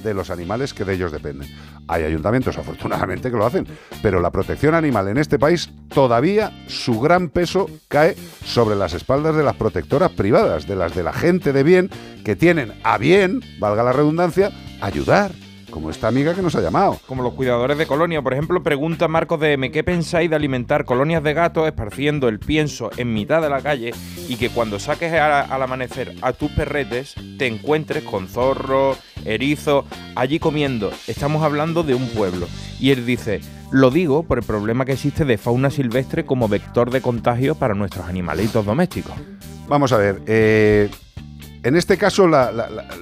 de los animales que de ellos dependen. Hay ayuntamientos, afortunadamente, que lo hacen, pero la protección animal en este país todavía su gran peso cae sobre las espaldas de las protectoras privadas, de las de la gente de bien que tienen a bien, valga la redundancia, ayudar, como esta amiga que nos ha llamado. Como los cuidadores de colonia, por ejemplo, pregunta Marcos DM, ¿qué pensáis de alimentar colonias de gatos esparciendo el pienso en mitad de la calle y que cuando saques a- al amanecer a tus perretes te encuentres con zorros, erizos, allí comiendo? Estamos hablando de un pueblo. Y él dice, lo digo por el problema que existe de fauna silvestre como vector de contagio para nuestros animalitos domésticos. Vamos a ver, eh, en este caso la-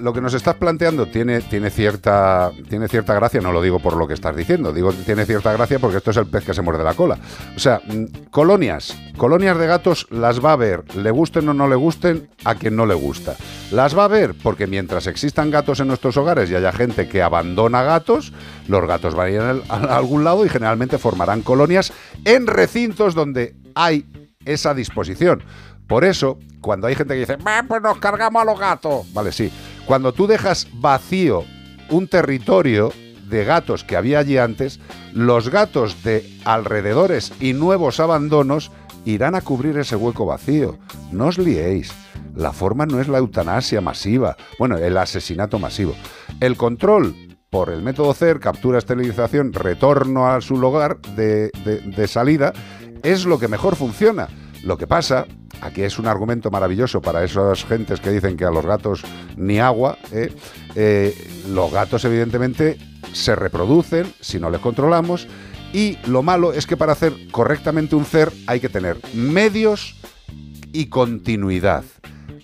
lo que nos estás planteando tiene, tiene, cierta, tiene cierta gracia, no lo digo por lo que estás diciendo, digo tiene cierta gracia porque esto es el pez que se muerde la cola. O sea, mm, colonias, colonias de gatos las va a ver, le gusten o no le gusten, a quien no le gusta. Las va a ver porque mientras existan gatos en nuestros hogares y haya gente que abandona gatos, los gatos van a ir a algún lado y generalmente formarán colonias en recintos donde hay esa disposición. Por eso, cuando hay gente que dice, "Bah, pues nos cargamos a los gatos. Vale, sí. Cuando tú dejas vacío un territorio de gatos que había allí antes, los gatos de alrededores y nuevos abandonos irán a cubrir ese hueco vacío. No os liéis. La forma no es la eutanasia masiva, bueno, el asesinato masivo. El control por el método CER, captura, esterilización, retorno a su lugar de salida, es lo que mejor funciona. Lo que pasa, aquí es un argumento maravilloso para esas gentes que dicen que a los gatos ni agua, ¿eh? Eh, los gatos evidentemente se reproducen si no les controlamos y lo malo es que para hacer correctamente un CER hay que tener medios y continuidad.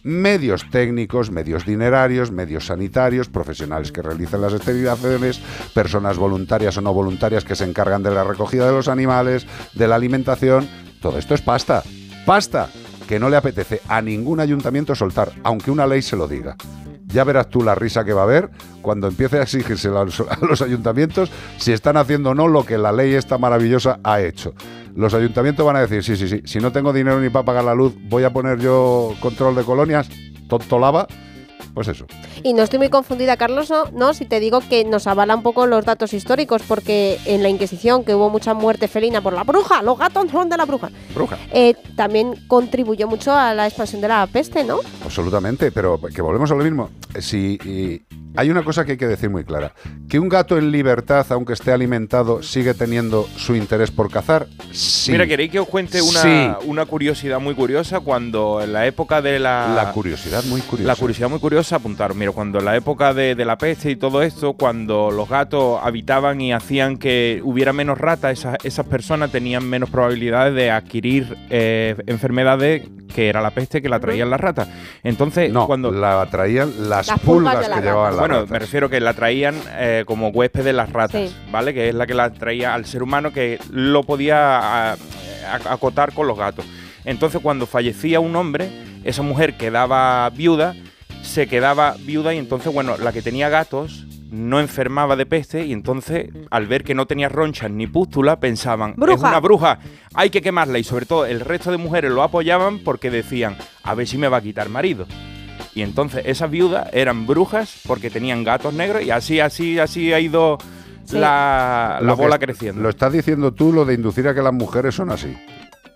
Medios técnicos, medios dinerarios, medios sanitarios, profesionales que realizan las esterilizaciones, personas voluntarias o no voluntarias que se encargan de la recogida de los animales, de la alimentación. Todo esto es pasta. Pasta que no le apetece a ningún ayuntamiento soltar, aunque una ley se lo diga. Ya verás tú la risa que va a haber cuando empiece a exigirse a los, ayuntamientos si están haciendo o no lo que la ley esta maravillosa ha hecho. Los ayuntamientos van a decir, sí, sí, sí, si no tengo dinero ni para pagar la luz, voy a poner yo control de colonias, tonto lava, pues eso. Y no estoy muy confundida, Carlos, ¿no? ¿no? Si te digo que nos avala un poco los datos históricos, porque en la Inquisición, que hubo mucha muerte felina por la bruja, los gatos son de la bruja, Bruja. eh, también contribuyó mucho a la expansión de la peste, ¿no? Absolutamente, pero que volvemos a lo mismo. Si hay una cosa que hay que decir muy clara, que un gato en libertad, aunque esté alimentado, sigue teniendo su interés por cazar. Sí. Mira, ¿queréis que os cuente una, Sí. una curiosidad muy curiosa? Cuando en la época de la... La curiosidad muy curiosa. La curiosidad muy curiosa, apuntar. Mira, cuando en la época de, de la peste y todo esto, cuando los gatos habitaban y hacían que hubiera menos ratas, esas, esas personas tenían menos probabilidades de adquirir eh, enfermedades que era la peste que la traían las ratas. Entonces, no, cuando la traían las, Las pulgas, pulgas de la que llevaban las bueno, ratas. me refiero que la traían eh, como huésped de las ratas, Sí. ¿vale? Que es la que la traía al ser humano que lo podía a- a- acotar con los gatos. Entonces, cuando fallecía un hombre, esa mujer quedaba viuda, se quedaba viuda y entonces, bueno, la que tenía gatos no enfermaba de peste y entonces al ver que no tenía ronchas ni pústula pensaban es Bruja. una bruja hay que quemarla y sobre todo el resto de mujeres lo apoyaban porque decían a ver si me va a quitar marido y entonces esas viudas eran brujas porque tenían gatos negros y así, así, así ha ido la, la que bola creciendo. Lo estás diciendo tú, lo de inducir a que las mujeres son así.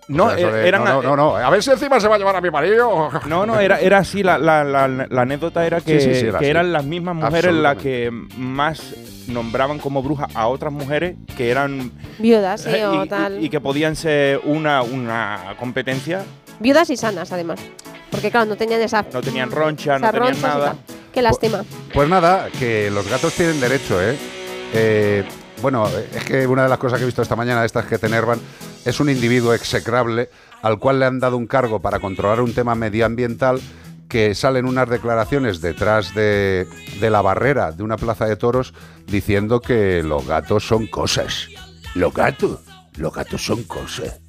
No, O sea, eso de, eran- no, no, no, no. A ver si encima se va a llevar a mi marido. No, no, era, era así, la, la- la- la anécdota era que, Sí, sí, sí, era que así. eran las mismas mujeres las que más nombraban como brujas a otras mujeres que eran Viudas, sí, eh, o y, tal. y- y que podían ser una, una competencia, Viudas y sanas, además. Porque, claro, no tenían esa. no tenían roncha, no tenían nada. Qué lástima. Pues nada, que los gatos tienen derecho, ¿eh? Eh, bueno, es que una de las cosas que he visto esta mañana, de estas que te enervan, es un individuo execrable al cual le han dado un cargo para controlar un tema medioambiental que salen unas declaraciones detrás de, de la barrera de una plaza de toros diciendo que los gatos son cosas. Los gatos, los gatos son cosas.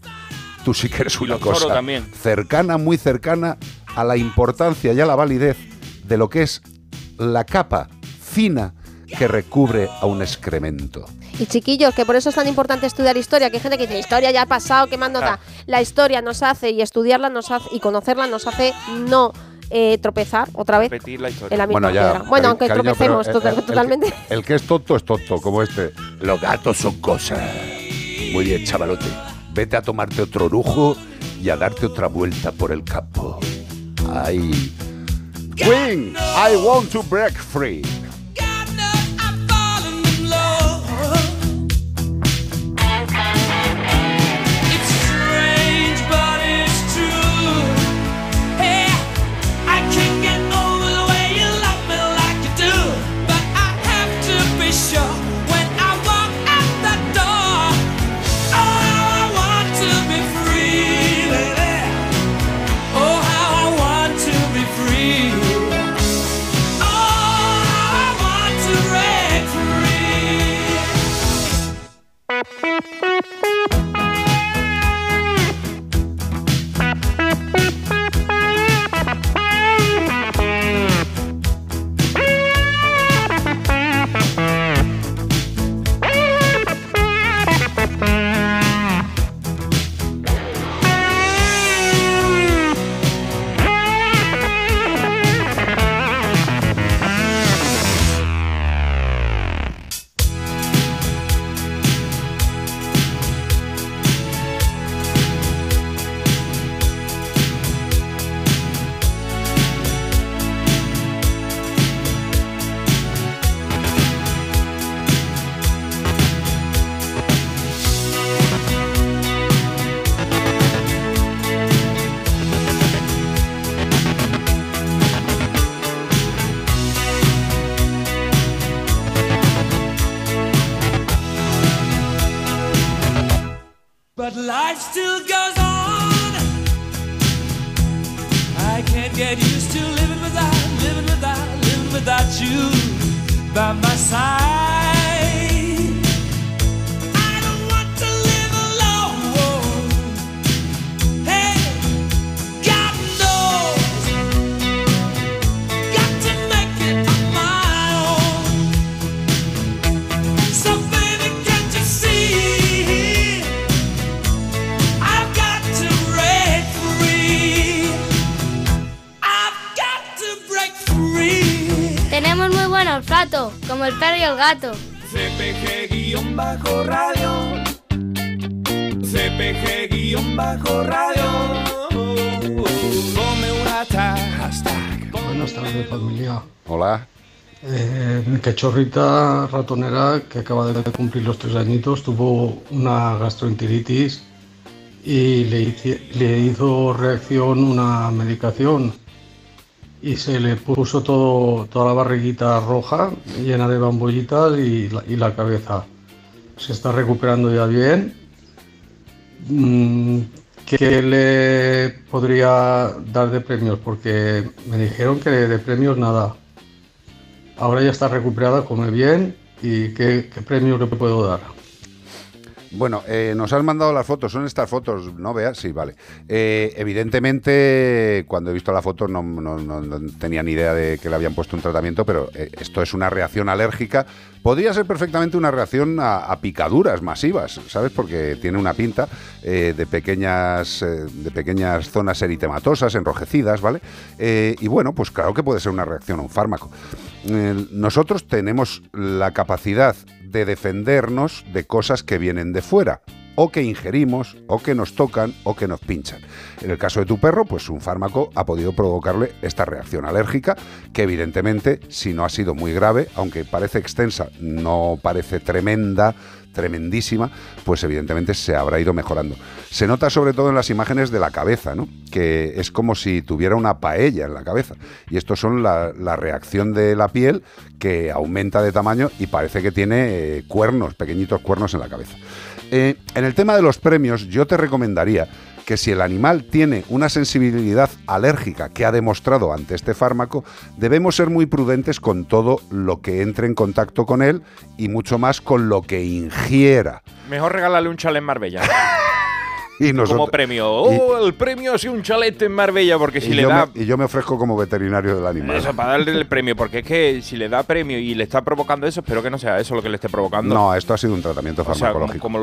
Tú sí que eres una cosa también. cercana, muy cercana a la importancia y a la validez de lo que es la capa fina que recubre a un excremento. Y chiquillos, que por eso es tan importante estudiar historia, que hay gente que dice, historia ya ha pasado, ¿qué más nos da? La historia nos hace, y estudiarla nos hace, y conocerla nos hace no eh, tropezar otra vez Repetir la historia. en la misma Bueno, ya, piedra. Bueno, cari- aunque cariño, tropecemos pero, eh, total- el- el que- totalmente. El que es tonto es tonto, como este. Los gatos son cosas. Muy bien, chavalote. Vete a tomarte otro lujo y a darte otra vuelta por el campo. Ay. Queen, I want to break free. Tenemos muy buen olfato, como el perro y el gato. CPG-radio. CPG-radio. Come una hashtag. Buenas tardes, familia. Hola. Eh, mi cachorrita ratonera, que acaba de cumplir los tres añitos, tuvo una gastroenteritis y le, hice- le hizo reacción una medicación y se le puso todo, toda la barriguita roja, llena de bambollitas y la, y la cabeza. Se está recuperando ya bien. Mm, ¿Qué le podría dar de premios? Porque me dijeron que de premios nada. Ahora ya está recuperada, come bien. ¿Y qué, qué premios le puedo dar? Bueno, eh, nos han mandado las fotos, son estas fotos, ¿no veas? Sí, vale. Eh, evidentemente, cuando he visto la foto no, no- tenía ni idea de que le habían puesto un tratamiento, pero eh, esto es una reacción alérgica. Podría ser perfectamente una reacción a, picaduras masivas, ¿sabes? Porque tiene una pinta eh, de, pequeñas, eh, de pequeñas zonas eritematosas, enrojecidas, ¿vale? Eh, y bueno, pues claro que puede ser una reacción a un fármaco. Nosotros tenemos la capacidad de defendernos de cosas que vienen de fuera, o que ingerimos, o que nos tocan, o que nos pinchan. En el caso de tu perro, pues un fármaco ha podido provocarle esta reacción alérgica, que evidentemente, si no ha sido muy grave, aunque parece extensa, no parece tremenda, tremendísima, pues evidentemente se habrá ido mejorando. Se nota sobre todo en las imágenes de la cabeza, ¿no? que es como si tuviera una paella en la cabeza. Y estos son la, reacción de la piel que aumenta de tamaño y parece que tiene eh, cuernos, pequeñitos cuernos en la cabeza. Eh, en el tema de los premios, yo te recomendaría que si el animal tiene una sensibilidad alérgica que ha demostrado ante este fármaco, debemos ser muy prudentes con todo lo que entre en contacto con él y mucho más con lo que ingiera. Mejor regalarle un chalet en Marbella. Y nosotros- Como premio. Oh, el premio ha sido un chalet en Marbella, porque si le da. me, y yo me ofrezco como veterinario del animal. Eso, para darle el premio, porque es que si le da premio y le está provocando eso, espero que no sea eso lo que le esté provocando. No, esto ha sido un tratamiento O sea, como, farmacológico. como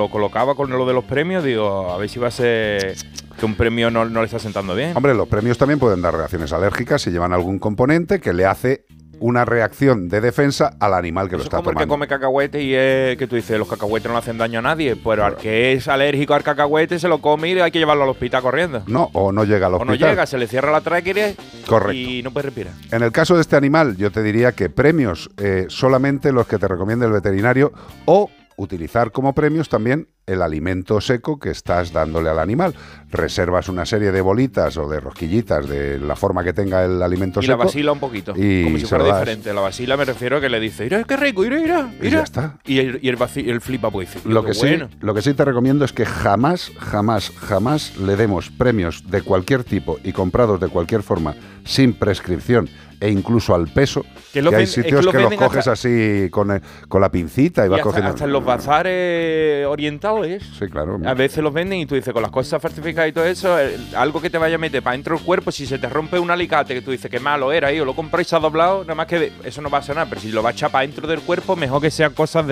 lo, colocaba con lo de los premios, digo, a ver si va a ser que un premio no, no le está sentando bien. Hombre, los premios también pueden dar reacciones alérgicas si llevan algún componente que le hace una reacción de defensa al animal que lo Eso está como el que tomando. come cacahuete y es que tú dices, los cacahuetes no le hacen daño a nadie, pero al que es alérgico al cacahuete se lo come y hay que llevarlo al hospital corriendo. No, o no llega al O no hospital. llega, se le cierra la tráquea Correcto. y no puede respirar. En el caso de este animal, yo te diría que premios eh, solamente los que te recomiende el veterinario o utilizar como premios también el alimento seco que estás dándole al animal. Reservas una serie de bolitas o de rosquillitas de la forma que tenga el alimento Y la seco. vacila un poquito, y como si fuera lo das. diferente. La vacila me refiero a que le dice, mira, qué rico, mira, mira, Y ya está. Y el, y el, flipa pues dice, Lo que, bueno. sí, lo que sí te recomiendo es que jamás, jamás, jamás le demos premios de cualquier tipo y comprados de cualquier forma sin prescripción e incluso al peso. Que los hay ven- es que sitios los que, coges hasta- así con, el- con la pincita y, Y vas hasta, cogiendo. hasta en los bazares orientales. Sí, claro. A veces los venden y tú dices, con las cosas falsificadas y todo eso, algo que te vaya a meter para dentro del cuerpo, si se te rompe un alicate que tú dices que malo era ahí, o lo compré y se ha doblado, nada más que eso no va a sonar, pero si lo va a echar para dentro del cuerpo, mejor que sean cosas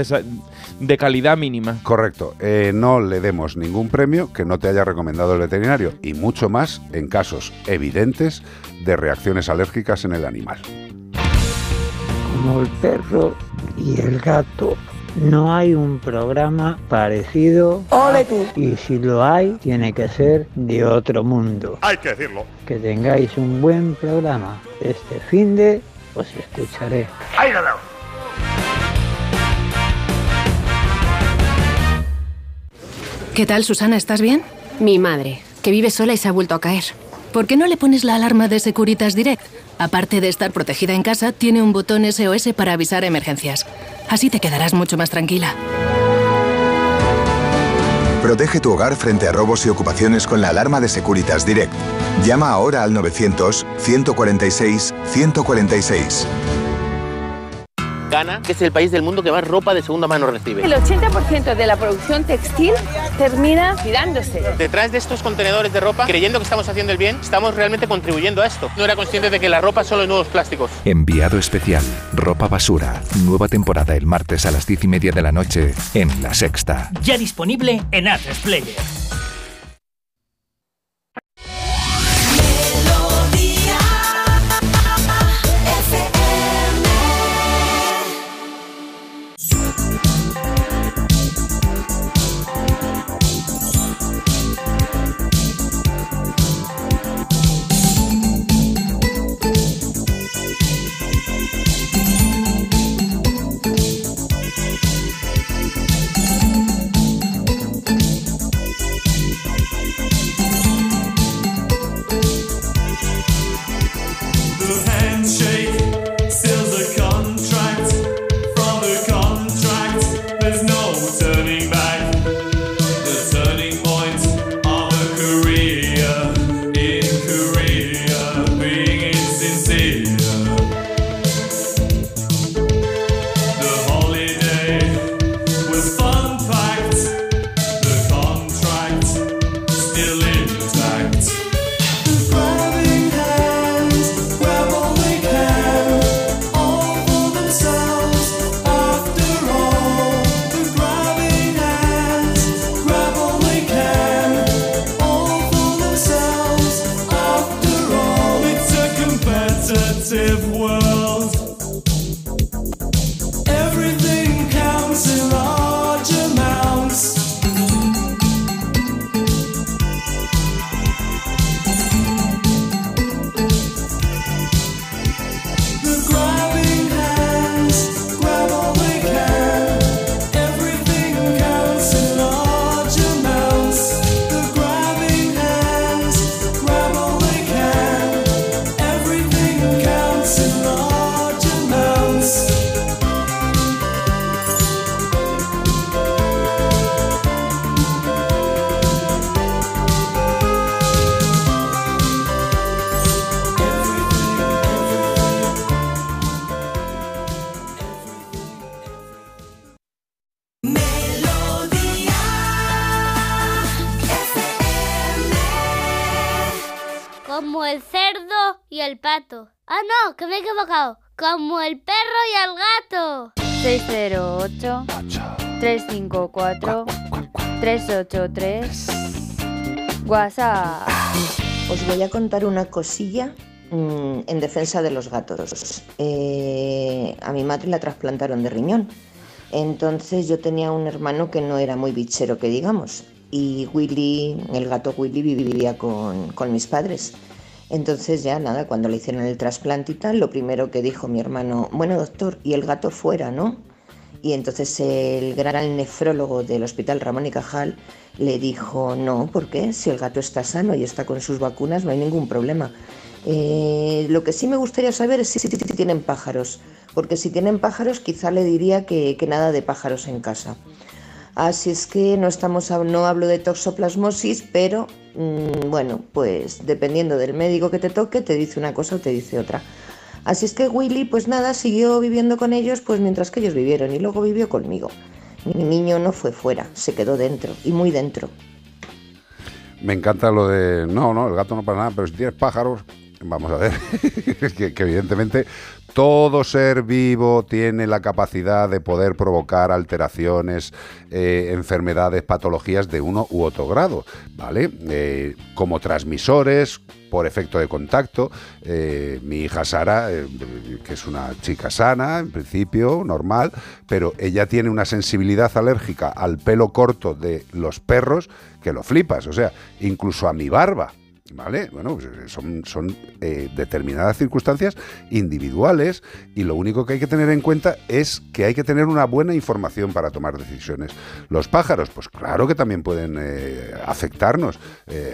de calidad mínima. Correcto. Eh, no le demos ningún premio que no te haya recomendado el veterinario y mucho más en casos evidentes de reacciones alérgicas en el animal. Como el perro y el gato. No hay un programa parecido. ¡Ole tú! Y si lo hay, tiene que ser de otro mundo. Hay que decirlo. Que tengáis un buen programa. Este fin de os escucharé. Ahí. ¿Qué tal, Susana? ¿Estás bien? Mi madre, que vive sola y se ha vuelto a caer. ¿Por qué no le pones la alarma de Securitas Direct? Aparte de estar protegida en casa, tiene un botón SOS para avisar emergencias. Así te quedarás mucho más tranquila. Protege tu hogar frente a robos y ocupaciones con la alarma de Securitas Direct. Llama ahora al 900 146 146. Ghana, que es el país del mundo que más ropa de segunda mano recibe. El 80% de la producción textil termina tirándose. Detrás de estos contenedores de ropa, creyendo que estamos haciendo el bien, estamos realmente contribuyendo a esto. No era consciente de que la ropa solo es nuevos plásticos. Enviado especial, ropa basura. Nueva temporada el martes a las 10 y media de la noche en La Sexta. Ya disponible en Atresplayer. The 608 354 383 WhatsApp. Os voy a contar una cosilla mm, en defensa de los gatos. Eh, a mi madre la trasplantaron de riñón. Entonces yo tenía un hermano que no era muy bichero, que digamos. Y Willy, el gato Willy, vivía con, con mis padres. Entonces ya nada, cuando le hicieron el trasplante y tal, lo primero que dijo mi hermano, bueno doctor, y el gato fuera, ¿no? Y entonces el gran nefrólogo del Hospital Ramón y Cajal le dijo, no, ¿por qué? Si el gato está sano y está con sus vacunas, no hay ningún problema. Eh, lo que sí me gustaría saber es si, tienen pájaros, porque si tienen pájaros quizá le diría que, que nada de pájaros en casa. Así es que no estamos, no hablo de toxoplasmosis, pero mm, bueno, pues dependiendo del médico que te toque, te dice una cosa o te dice otra. Así es que Willy, pues nada, siguió viviendo con ellos, pues mientras que ellos vivieron, y luego vivió conmigo. Mi niño no fue fuera, se quedó dentro, y muy dentro. Me encanta lo de. No, no, el gato no pasa nada, pero si tienes pájaros, vamos a ver. que, que evidentemente todo ser vivo tiene la capacidad de poder provocar alteraciones, eh, enfermedades, patologías de uno u otro grado, ¿vale? Eh, como transmisores, por efecto de contacto. Eh, mi hija Sara, que es una chica sana, en principio, normal, pero ella tiene una sensibilidad alérgica al pelo corto de los perros que lo flipas, o sea, incluso a mi barba. ¿Vale? Bueno, pues, eh, son, son eh, determinadas circunstancias individuales y lo único que hay que tener en cuenta es que hay que tener una buena información para tomar decisiones. Los pájaros, pues claro que también pueden eh, afectarnos.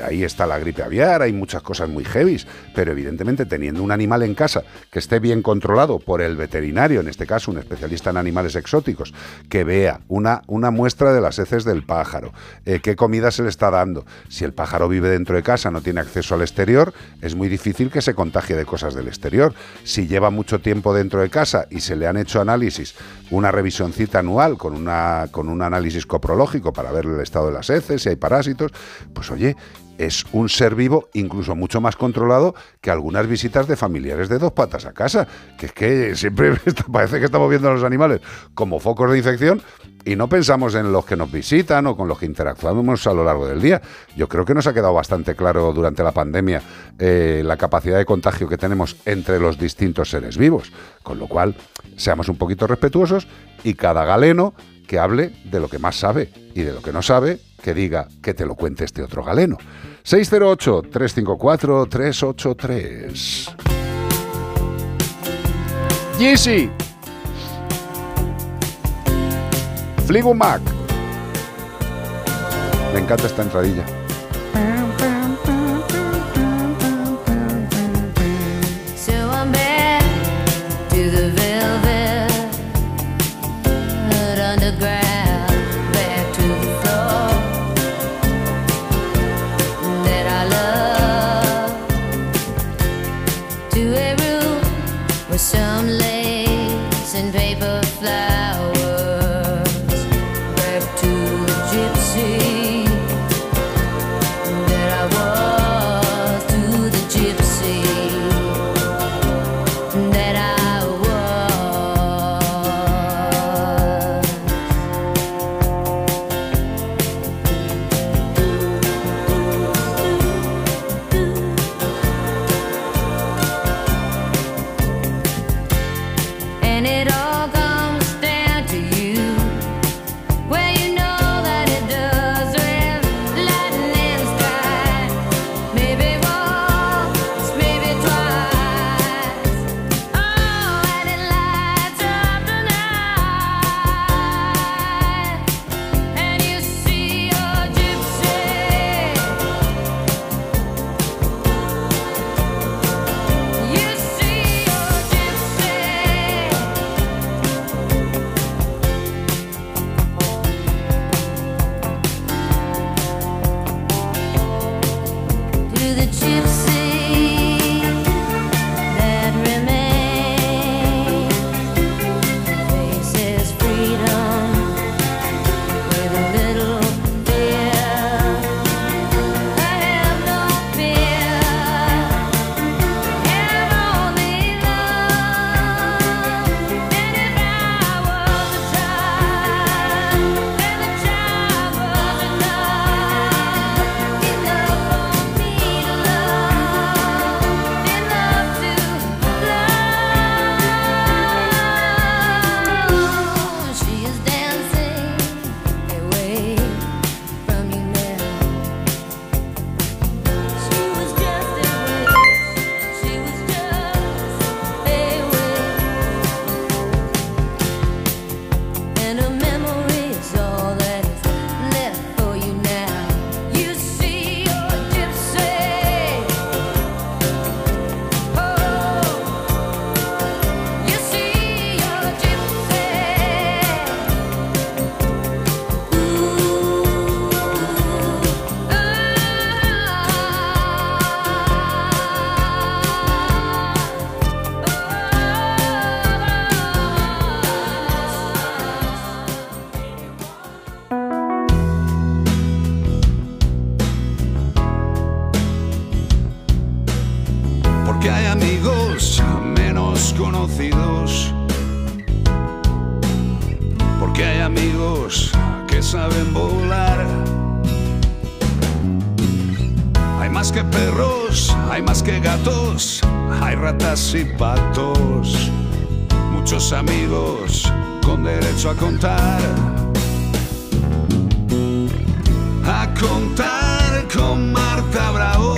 Ahí está la gripe aviar, hay muchas cosas muy heavies, pero evidentemente teniendo un animal en casa que esté bien controlado por el veterinario, en este caso un especialista en animales exóticos, que vea una, una muestra de las heces del pájaro, qué comida se le está dando, si el pájaro vive dentro de casa, no tiene acceso al exterior, es muy difícil que se contagie de cosas del exterior. Si lleva mucho tiempo dentro de casa y se le han hecho análisis, una revisioncita anual con, una, con un análisis coprológico para ver el estado de las heces, si hay parásitos, pues oye, es un ser vivo incluso mucho más controlado que algunas visitas de familiares de dos patas a casa, que es que siempre parece que estamos viendo a los animales como focos de infección y no pensamos en los que nos visitan o con los que interactuamos a lo largo del día. Yo creo que nos ha quedado bastante claro durante la pandemia eh, la capacidad de contagio que tenemos entre los distintos seres vivos, con lo cual seamos un poquito respetuosos y cada galeno que hable de lo que más sabe y de lo que no sabe, que diga que te lo cuente este otro galeno. 608-354-383. Yeezy. Fleetwood Mac. Me encanta esta entradilla.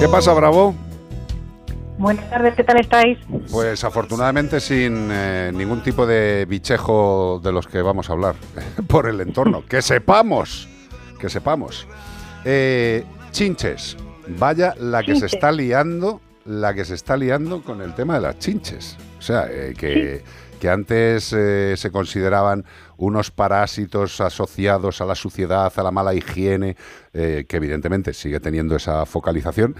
¿Qué pasa, Bravo? Buenas tardes, ¿qué tal estáis? Pues afortunadamente sin eh, ningún tipo de bichejo de los que vamos a hablar por el entorno. Que sepamos, que sepamos. Eh, chinches, vaya la que se está liando, la que se está liando con el tema de las chinches. O sea, eh, que, que antes eh, se consideraban unos parásitos asociados a la suciedad, a la mala higiene, eh, que evidentemente sigue teniendo esa focalización,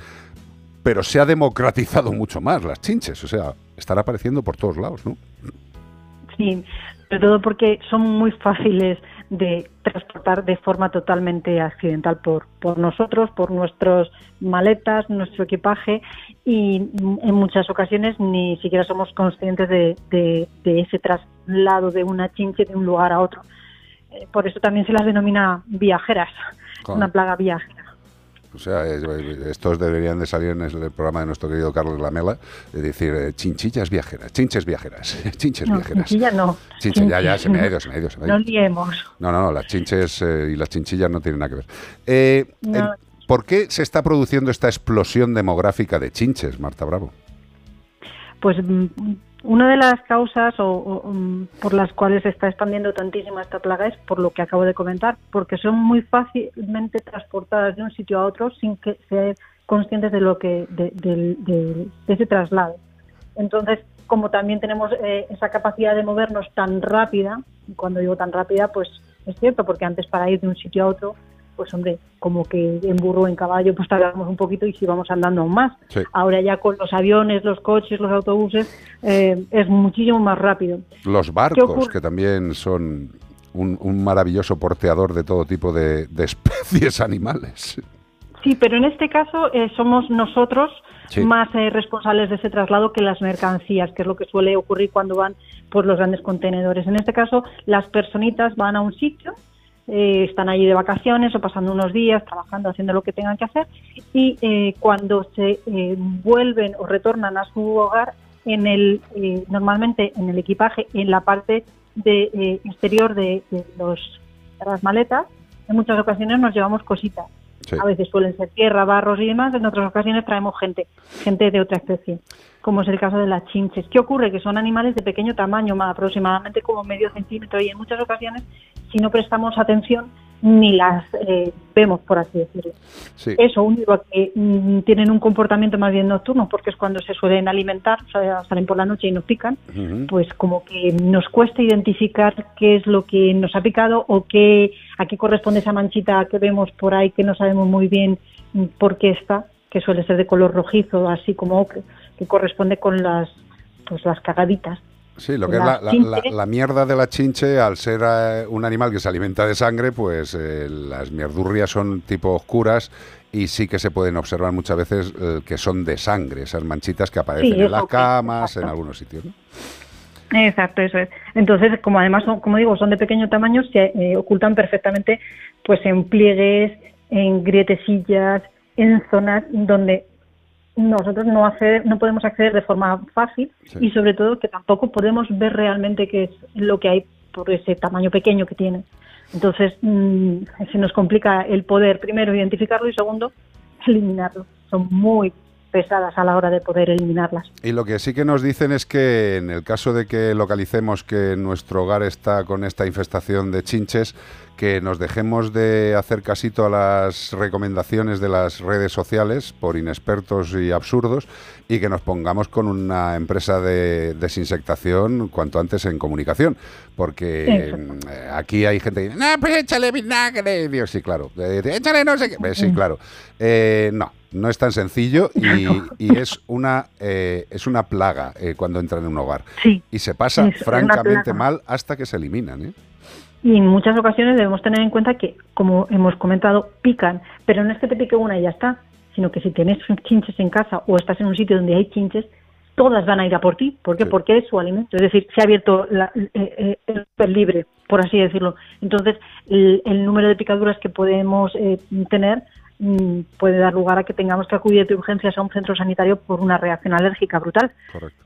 pero se ha democratizado mucho más las chinches, o sea, están apareciendo por todos lados, ¿no? Sí, sobre todo porque son muy fáciles de transportar de forma totalmente accidental por, por nosotros, por nuestras maletas, nuestro equipaje y en muchas ocasiones ni siquiera somos conscientes de, de- de ese traslado de una chinche de un lugar a otro. Eh, Por eso también se las denomina viajeras, Claro. una plaga viajera. O sea, eh, estos deberían de salir en el programa de nuestro querido Carlos Lamela, de decir eh, chinchillas viajeras, chinches viajeras, chinches No, viajeras. chinchilla no. Chinches, ya, ya, se me ha no. ido, se me ha ido, se me ha No ido. liemos. No, no, no, las chinches eh, y las chinchillas no tienen nada que ver. Eh, No. ¿Por qué se está produciendo esta explosión demográfica de chinches, Marta Bravo? Pues mm, una de las causas o, o, mm, por las cuales se está expandiendo tantísimo esta plaga es por lo que acabo de comentar, porque son muy fácilmente transportadas de un sitio a otro sin que ser conscientes de lo que de, del- del- de ese traslado. Entonces, como también tenemos eh, esa capacidad de movernos tan rápida, cuando digo tan rápida, pues es cierto, porque antes para ir de un sitio a otro, pues hombre, como que en burro en caballo, pues tardamos un poquito y si vamos andando aún más. Sí. Ahora ya con los aviones, los coches, los autobuses, eh, es muchísimo más rápido. Los barcos, que también son un, un maravilloso porteador de todo tipo de, de especies animales. Sí, pero en este caso eh, somos nosotros Sí. más eh, responsables de ese traslado que las mercancías, que es lo que suele ocurrir cuando van por los grandes contenedores. En este caso, las personitas van a un sitio, eh, están allí de vacaciones o pasando unos días, trabajando, haciendo lo que tengan que hacer, y eh, cuando se eh, vuelven o retornan a su hogar, en el eh, normalmente en el equipaje, en la parte de, eh, exterior de, de los, de las maletas, en muchas ocasiones nos llevamos cositas. Sí. A veces suelen ser tierra, barros y demás, en otras ocasiones traemos gente, gente de otra especie, como es el caso de las chinches. ¿Qué ocurre? Que son animales de pequeño tamaño, más aproximadamente como medio centímetro, y en muchas ocasiones, si no prestamos atención, ni las eh, vemos, por así decirlo. Sí. Eso unido a que mm, tienen un comportamiento más bien nocturno, porque es cuando se suelen alimentar, o sea, salen por la noche y nos pican, pues como que nos cuesta identificar qué es lo que nos ha picado o qué, a qué corresponde esa manchita que vemos por ahí que no sabemos muy bien mm, por qué está, que suele ser de color rojizo, así como ocre, que corresponde con las pues las cagaditas. Sí, lo que La es la, la- mierda de la chinche, al ser eh, un animal que se alimenta de sangre, pues eh, las mierdurrias son tipo oscuras y sí que se pueden observar muchas veces eh, que son de sangre, esas manchitas que aparecen Sí, en las camas, en algunos sitios. ¿no? Exacto, eso es. Entonces, como además son, como digo, son de pequeño tamaño, se ocultan perfectamente pues en pliegues, en grietecillas, en zonas donde nosotros no acceder- no podemos acceder de forma fácil Sí. y sobre todo que tampoco podemos ver realmente qué es lo que hay por ese tamaño pequeño que tiene. Entonces, mm, se nos complica el poder primero identificarlo y segundo eliminarlo. Son muy pesadas a la hora de poder eliminarlas. Y lo que sí que nos dicen es que en el caso de que localicemos que nuestro hogar está con esta infestación de chinches, que nos dejemos de hacer casito a las recomendaciones de las redes sociales por inexpertos y absurdos y que nos pongamos con una empresa de desinsectación cuanto antes en comunicación. Porque eh, aquí hay gente que dice, no, pues échale vinagre. Digo, sí, claro. Eh, échale no sé qué. Eh, sí, claro. Eh, no, no es tan sencillo y, y es una eh, es una plaga eh, cuando entra en un hogar. Sí. Y se pasa francamente mal hasta que se eliminan. ¿eh? Y en muchas ocasiones debemos tener en cuenta que, como hemos comentado, pican, pero no es que te pique una y ya está, sino que si tienes chinches en casa o estás en un sitio donde hay chinches, todas van a ir a por ti. ¿Por qué? Sí. Porque es su alimento. Es decir, se ha abierto la- eh, eh, el libre, por así decirlo. Entonces, el, el número de picaduras que podemos eh, tener puede dar lugar a que tengamos que acudir de urgencias a un centro sanitario por una reacción alérgica brutal. Correcto.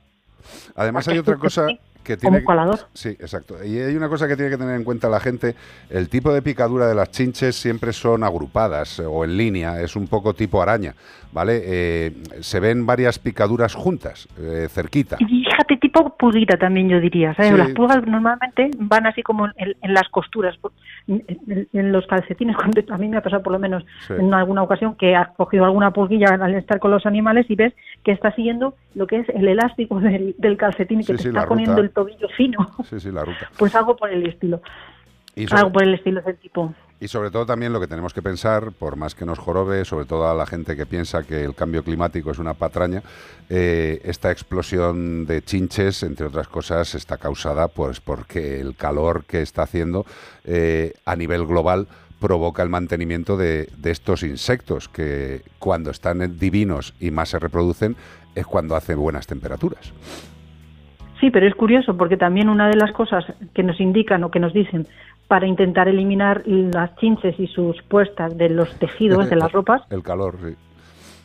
Además hay otra cosa que como tiene colador. Sí, exacto. Y hay una cosa que tiene que tener en cuenta la gente, el tipo de picadura de las chinches siempre son agrupadas eh, o en línea, es un poco tipo araña, ¿vale? Eh, se ven varias picaduras juntas, eh, cerquita. Y fíjate, tipo pulguita también yo diría. ¿sabes? Sí. Las pulgas normalmente van así como en, en las costuras, en, en- en los calcetines. A mí me ha pasado por lo menos Sí. en alguna ocasión que has cogido alguna pulguilla al estar con los animales y ves que está siguiendo lo que es el elástico del, del calcetín y que Sí, te está poniendo ruta. el tobillo fino. Sí, sí, la ruta. Pues algo por el estilo. Y sobre- Algo por el estilo ese tipo. Y sobre todo también lo que tenemos que pensar, por más que nos jorobe, sobre todo a la gente que piensa que el cambio climático es una patraña, eh, esta explosión de chinches, entre otras cosas, está causada pues porque el calor que está haciendo eh, a nivel global provoca el mantenimiento de, de estos insectos que cuando están divinos y más se reproducen es cuando hacen buenas temperaturas. Sí, pero es curioso porque también una de las cosas que nos indican o que nos dicen para intentar eliminar las chinches y sus puestas de los tejidos de las ropas El calor, sí.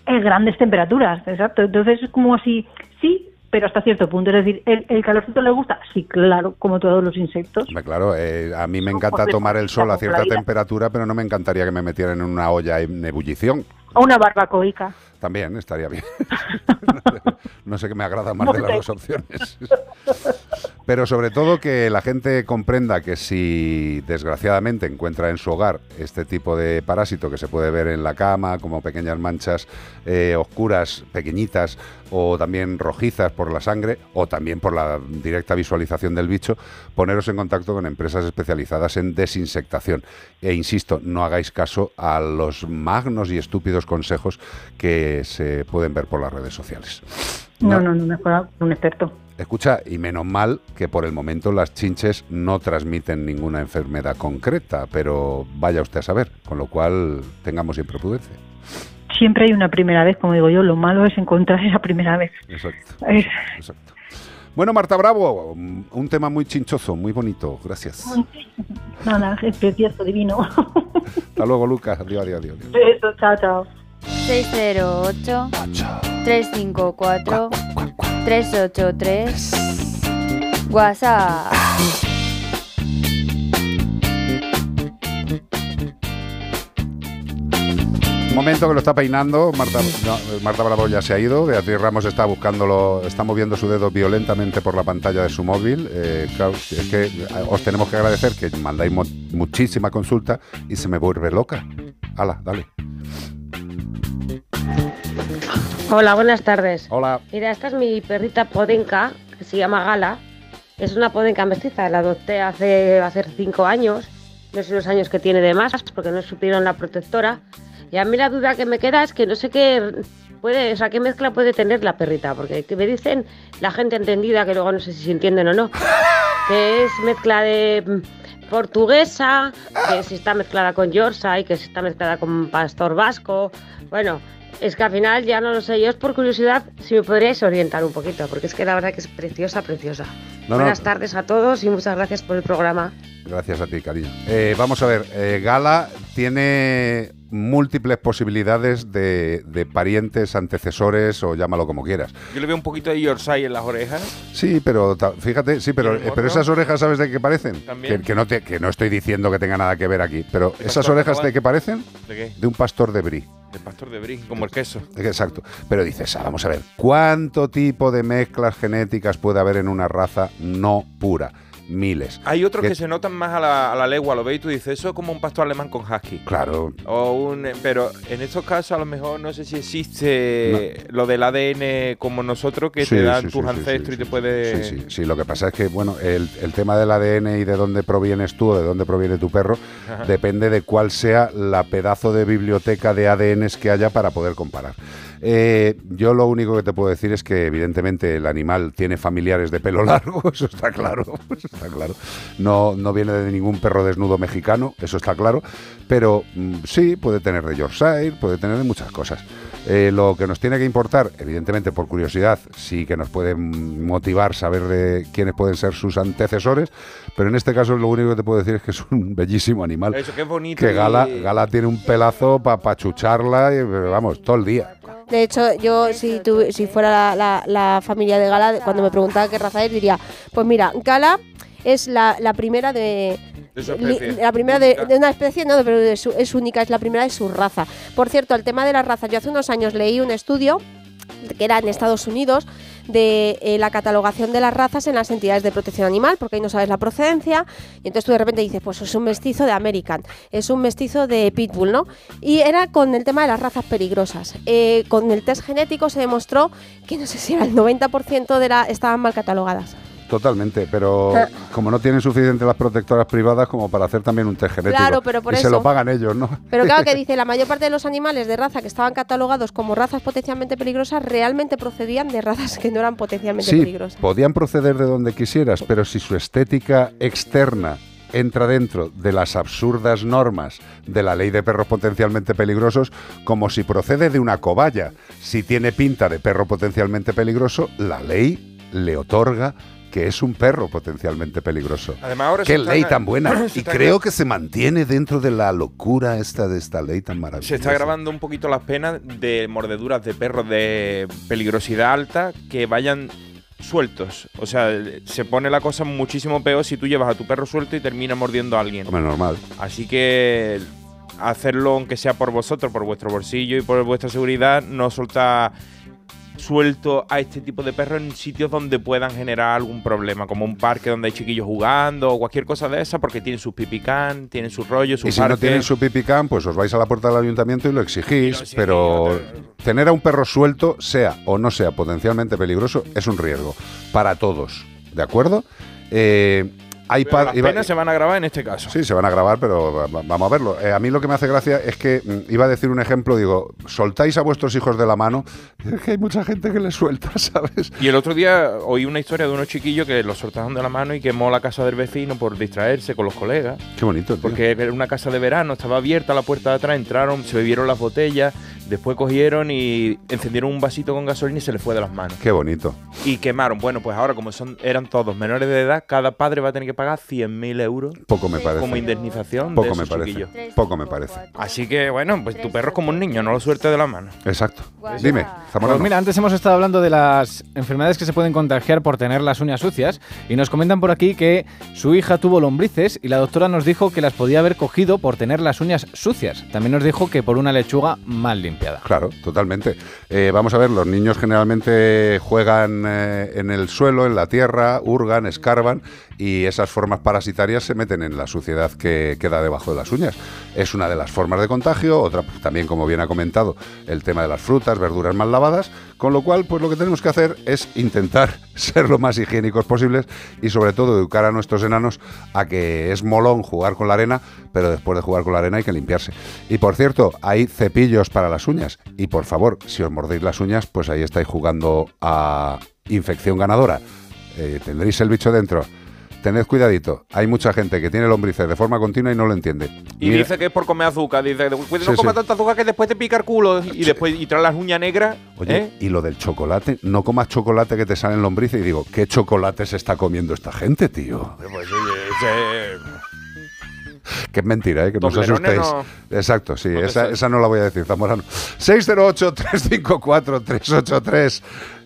es grandes temperaturas, exacto. Entonces es como así, sí, pero hasta cierto punto. Es decir, ¿el, el calorcito le gusta? Sí, claro, como todos los insectos. Claro, eh, a mí me encanta tomar el sol a cierta temperatura, pero no me encantaría que me metieran en una olla en ebullición. O una barbacoica. También estaría bien. no sé qué me agrada más de las dos opciones. Pero sobre todo que la gente comprenda que si desgraciadamente encuentra en su hogar este tipo de parásito que se puede ver en la cama, como pequeñas manchas eh, oscuras, pequeñitas, o también rojizas por la sangre, o también por la directa visualización del bicho, poneros en contacto con empresas especializadas en desinsectación. E insisto, no hagáis caso a los magnos y estúpidos consejos que se pueden ver por las redes sociales. No, no, no, mejor un experto. Escucha, y menos mal que por el momento las chinches no transmiten ninguna enfermedad concreta, pero vaya usted a saber, con lo cual tengamos siempre prudencia. Siempre hay una primera vez, como digo yo, lo malo es encontrar esa primera vez. Exacto. Es- exacto. Bueno, Marta Bravo, un tema muy chinchoso, muy bonito, gracias. Nada, es precioso, divino. Hasta luego, Lucas. Adiós, adiós, adiós. Eso, chao, chao. 608 354 383 WhatsApp. Momento que lo está peinando, Marta, no, Marta Bravo ya se ha ido, Beatriz Ramos está buscándolo, está moviendo su dedo violentamente por la pantalla de su móvil. Eh, es que eh, os tenemos que agradecer que mandáis muchísima consulta y se me vuelve loca. Hala, dale. Hola, buenas tardes. Hola. Mira, esta es mi perrita podenca, que se llama Gala. Es una podenca mestiza, la adopté hace, hace cinco años. No sé los años que tiene de más, porque no supieron la protectora. Y a mí la duda que me queda es que no sé qué puede, o sea, qué mezcla puede tener la perrita, porque que me dicen la gente entendida, que luego no sé si se entienden o no, que es mezcla de mm, portuguesa, que si está mezclada con Yorkshire, que si está mezclada con pastor vasco. Bueno, es que al final ya no lo sé. Yo es por curiosidad si me podríais orientar un poquito, porque es que la verdad que es preciosa, preciosa. No, no. Buenas tardes a todos y muchas gracias por el programa. Gracias a ti, cariño. Eh, vamos a ver, eh, Gala tiene múltiples posibilidades de, de parientes, antecesores o llámalo como quieras. Yo le veo un poquito de Yorkshire en las orejas. Sí, pero fíjate, sí, pero, ¿Y el eh, pero esas orejas, ¿sabes de qué parecen? También. Que, que no te- que no estoy diciendo que tenga nada que ver aquí, pero esas orejas de de qué parecen? ¿De qué? De un pastor de brie. De pastor de brie, como el queso. Exacto. Pero dices, ah, vamos a ver, ¿cuánto tipo de mezclas genéticas puede haber en una raza no pura? Miles. Hay otros Que- que se notan más a la, a la legua, lo ves y tú dices, eso es como un pastor alemán con husky. Claro. O un, pero en estos casos a lo mejor no sé si existe lo del ADN como nosotros que Sí, te dan sí, tus sí, ancestros y te puede... Sí, sí, sí, lo que pasa es que, bueno, el, el tema del ADN y de dónde provienes tú o de dónde proviene tu perro Ajá. depende de cuál sea la pedazo de biblioteca de ADNs que haya para poder comparar. Eh, yo lo único que te puedo decir es que evidentemente el animal tiene familiares de pelo largo, eso está claro, está claro. No, no viene de ningún perro desnudo mexicano, eso está claro, pero mm, sí, puede tener de Yorkshire, puede tener de muchas cosas. Eh, lo que nos tiene que importar, evidentemente por curiosidad, sí que nos puede mm, motivar saber de quiénes pueden ser sus antecesores, pero en este caso lo único que te puedo decir es que es un bellísimo animal. Eso, que es bonito Que Gala, Gala tiene un pelazo para pachucharla, y, vamos, todo el día. De hecho, yo si, tuvi- si fuera la, la- la familia de Gala, cuando me preguntaba qué raza es, diría, pues mira, Gala es la, la primera de... La primera de, de una especie, no, pero de su- es única, es la primera de su raza. Por cierto, el tema de las razas, yo hace unos años leí un estudio que era en Estados Unidos de eh, la catalogación de las razas en las entidades de protección animal, porque ahí no sabes la procedencia, y entonces tú de repente dices, pues es un mestizo de American, es un mestizo de Pitbull, ¿no? Y era con el tema de las razas peligrosas. Eh, con el test genético se demostró que no sé si era el 90% de la estaban mal catalogadas. Totalmente, pero Ah. como no tienen suficiente las protectoras privadas como para hacer también un test genético. Claro, pero por y se lo pagan ellos, ¿no? Pero claro que dice, la mayor parte de los animales de raza que estaban catalogados como razas potencialmente peligrosas realmente procedían de razas que no eran potencialmente Sí, peligrosas. podían proceder de donde quisieras, pero si su estética externa entra dentro de las absurdas normas de la ley de perros potencialmente peligrosos, como si procede de una cobaya. Si tiene pinta de perro potencialmente peligroso, la ley le otorga que es un perro potencialmente peligroso. Además, ahora Qué ley tan buena. Y creo que se mantiene dentro de la locura esta de esta ley tan maravillosa. Se está grabando un poquito las penas de mordeduras de perros de peligrosidad alta que vayan sueltos. O sea, se pone la cosa muchísimo peor si tú llevas a tu perro suelto y termina mordiendo a alguien. Hombre, normal. Así que hacerlo aunque sea por vosotros, por vuestro bolsillo y por vuestra seguridad, no soltar suelto a este tipo de perros en sitios donde puedan generar algún problema, como un parque donde hay chiquillos jugando o cualquier cosa de esa, porque tienen sus pipicán, tienen sus rollos, sus Y si no tienen su pipicán, pues os vais a la puerta del ayuntamiento y lo exigís, pero tener a un perro suelto, sea o no sea potencialmente peligroso, es un riesgo para todos, ¿de acuerdo? Eh, hay Pero iba- se van a grabar en este caso. Sí, se van a grabar, pero va- va- vamos a verlo. Eh, a mí lo que me hace gracia es que mm, iba a decir un ejemplo, digo, soltáis a vuestros hijos de la mano, es que hay mucha gente que les suelta, ¿sabes? Y el otro día oí una historia de unos chiquillos que los soltaron de la mano y quemó la casa del vecino por distraerse con los colegas. Qué bonito, tío. Porque era una casa de verano, estaba abierta la puerta de atrás, entraron, se bebieron las botellas, después cogieron y encendieron un vasito con gasolina y se les fue de las manos. Qué bonito. Y quemaron. Bueno, pues ahora como son eran todos menores de edad, cada padre va a tener que pagar 100.000 euros Poco me parece. como indemnización Poco de me esos parece. chiquillos. Poco me parece. Así que, bueno, pues tu perro es como un niño, no lo suelte de la mano. Exacto. Dime, Zamorano. Pues mira, antes hemos estado hablando de las enfermedades que se pueden contagiar por tener las uñas sucias y nos comentan por aquí que su hija tuvo lombrices y la doctora nos dijo que las podía haber cogido por tener las uñas sucias. También nos dijo que por una lechuga mal limpiada. Claro, totalmente. Eh, vamos a ver, los niños generalmente juegan eh, en el suelo, en la tierra, hurgan, escarban y esas formas parasitarias se meten en la suciedad que queda debajo de las uñas. Es una de las formas de contagio, otra pues, también, como bien ha comentado, el tema de las frutas, verduras mal lavadas, con lo cual, pues lo que tenemos que hacer es intentar ser lo más higiénicos posibles y sobre todo educar a nuestros enanos a que es molón jugar con la arena, pero después de jugar con la arena hay que limpiarse. Y por cierto, hay cepillos para las uñas y por favor, si os mordéis las uñas, pues ahí estáis jugando a infección ganadora. Eh, tendréis el bicho dentro. Tened cuidadito. Hay mucha gente que tiene lombrices de forma continua y no lo entiende. Y Mira- dice que es por comer azúcar. Dice, cuida, Sí, no coma sí. tanta azúcar que después te pica el culo. Y después y trae las uñas negras. Oye, ¿eh? y lo del chocolate, no comas chocolate que te salen lombrices y digo, ¿qué chocolate se está comiendo esta gente, tío? Pues, oye, ese- Que es mentira, ¿eh? que no os asustéis. no- Exacto, sí, no esa, esa no la voy a decir, Zamorano. 608-354-383.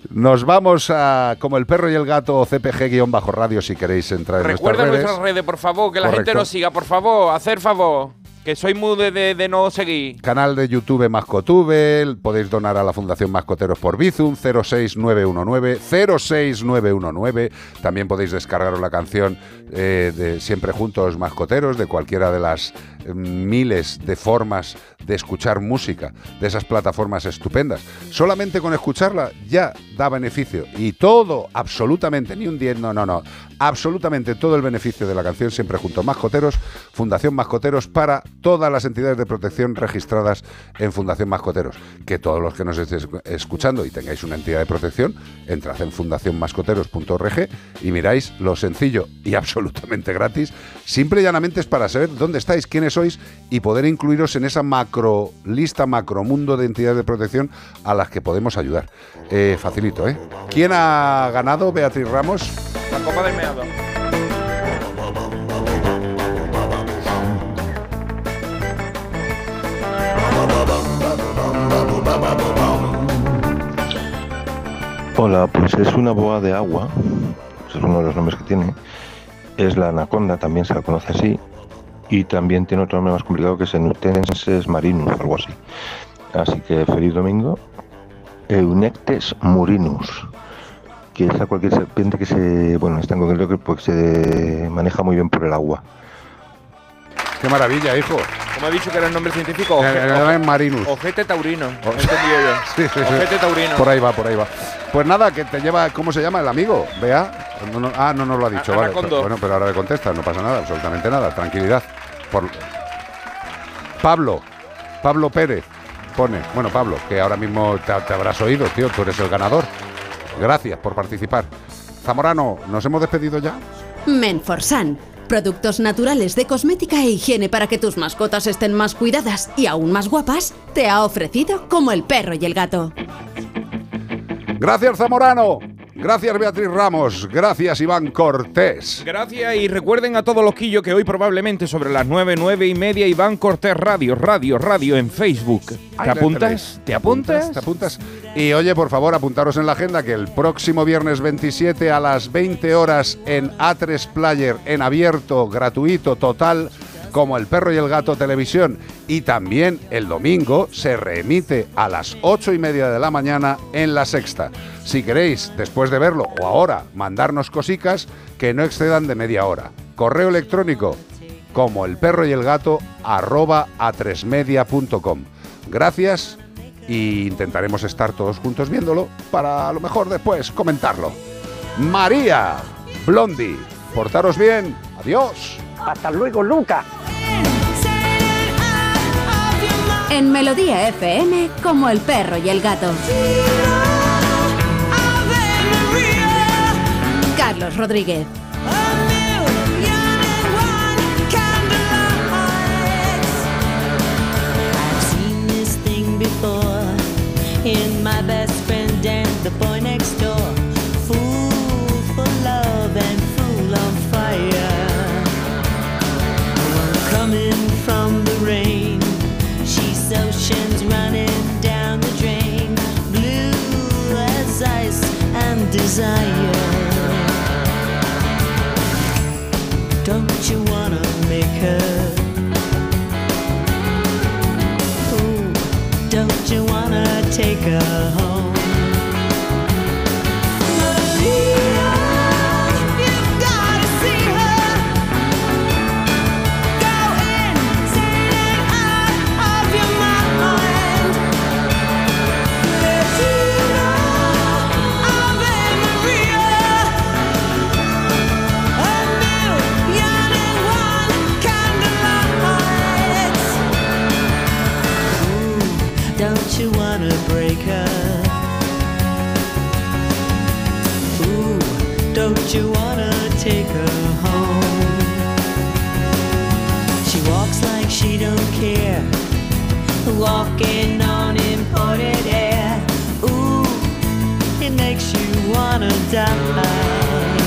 Nos vamos a, como el perro y el gato, CPG-radio, si queréis entrar en Recuerda nuestras redes. nuestras redes, por favor, que la gente nos siga, por favor, hacer favor. Que soy muy de, de- de no seguir. Canal de YouTube Mascotube, podéis donar a la Fundación Mascoteros por Bizum, 06919, 06919. También podéis descargaros la canción eh, de Siempre Juntos Mascoteros, de cualquiera de las miles de formas de escuchar música, de esas plataformas estupendas. Solamente con escucharla ya da beneficio. Y todo, absolutamente, ni un 10, no, no, no. Absolutamente todo el beneficio de la canción Siempre Juntos Mascoteros, Fundación Mascoteros, para todas las entidades de protección registradas en Fundación Mascoteros. Que todos los que nos estéis escuchando y tengáis una entidad de protección, entrad en fundacionmascoteros.org y miráis lo sencillo y absolutamente gratis. Simple y llanamente es para saber dónde estáis, quiénes sois y poder incluiros en esa macro lista, macro mundo de entidades de protección a las que podemos ayudar. Eh, facilito, ¿eh? ¿Quién ha ganado, Beatriz Ramos? La copa del meado. Hola, pues es una boa de agua, es uno de los nombres que tiene. Es la anaconda, también se la conoce así. Y también tiene otro nombre más complicado que es Enutensis marinus, algo así. Así que feliz domingo. Eunectes murinus, que es a cualquier serpiente que se, bueno, está en concreto que pues, se maneja muy bien por el agua. ¡Qué maravilla, hijo! Como he dicho que era el nombre científico, Eh, oje- eh, marinus. Ojete taurino. Sí, sí, sí. Ojete taurino. Por ahí va, por ahí va. Pues nada, que te lleva, ¿cómo se llama el amigo? Vea. no, no, ah, no nos lo ha dicho, A- vale. Anacondo. Bueno, pero ahora le contesta, no pasa nada, absolutamente nada. Tranquilidad. Por... Pablo, Pablo Pérez pone, bueno, Pablo, que ahora mismo te, te habrás oído, tío, tú eres el ganador. Gracias por participar. Zamorano, ¿nos hemos despedido ya? Menforsan. Productos naturales de cosmética e higiene para que tus mascotas estén más cuidadas y aún más guapas, te ha ofrecido como el perro y el gato. Gracias, Zamorano. Gracias, Beatriz Ramos. Gracias, Iván Cortés. Gracias y recuerden a todos los quillos que hoy probablemente sobre las 9, 9 y media Iván Cortés Radio, Radio, Radio en Facebook. ¿Te apuntas? ¿Te apuntas? ¿Te apuntas? Y oye, por favor, apuntaros en la agenda que el próximo viernes 27 a las 20 horas en A3 Player, en abierto, gratuito, total, como El Perro y el Gato Televisión. Y también el domingo se reemite a las 8 y media de la mañana en La Sexta. Si queréis, después de verlo o ahora, mandarnos cosicas que no excedan de media hora. Correo electrónico como el perro y el gato arroba a3media.com. Gracias y intentaremos estar todos juntos viéndolo para a lo mejor después comentarlo. María, Blondie, portaros bien, adiós. Hasta luego, Luca. En Melodía FM, como el perro y el gato. Carlos Rodríguez. Desire. Don't you wanna make her? Ooh, don't you wanna take her home? You wanna take her home? She walks like she don't care, walking on imported air. Ooh, it makes you wanna die.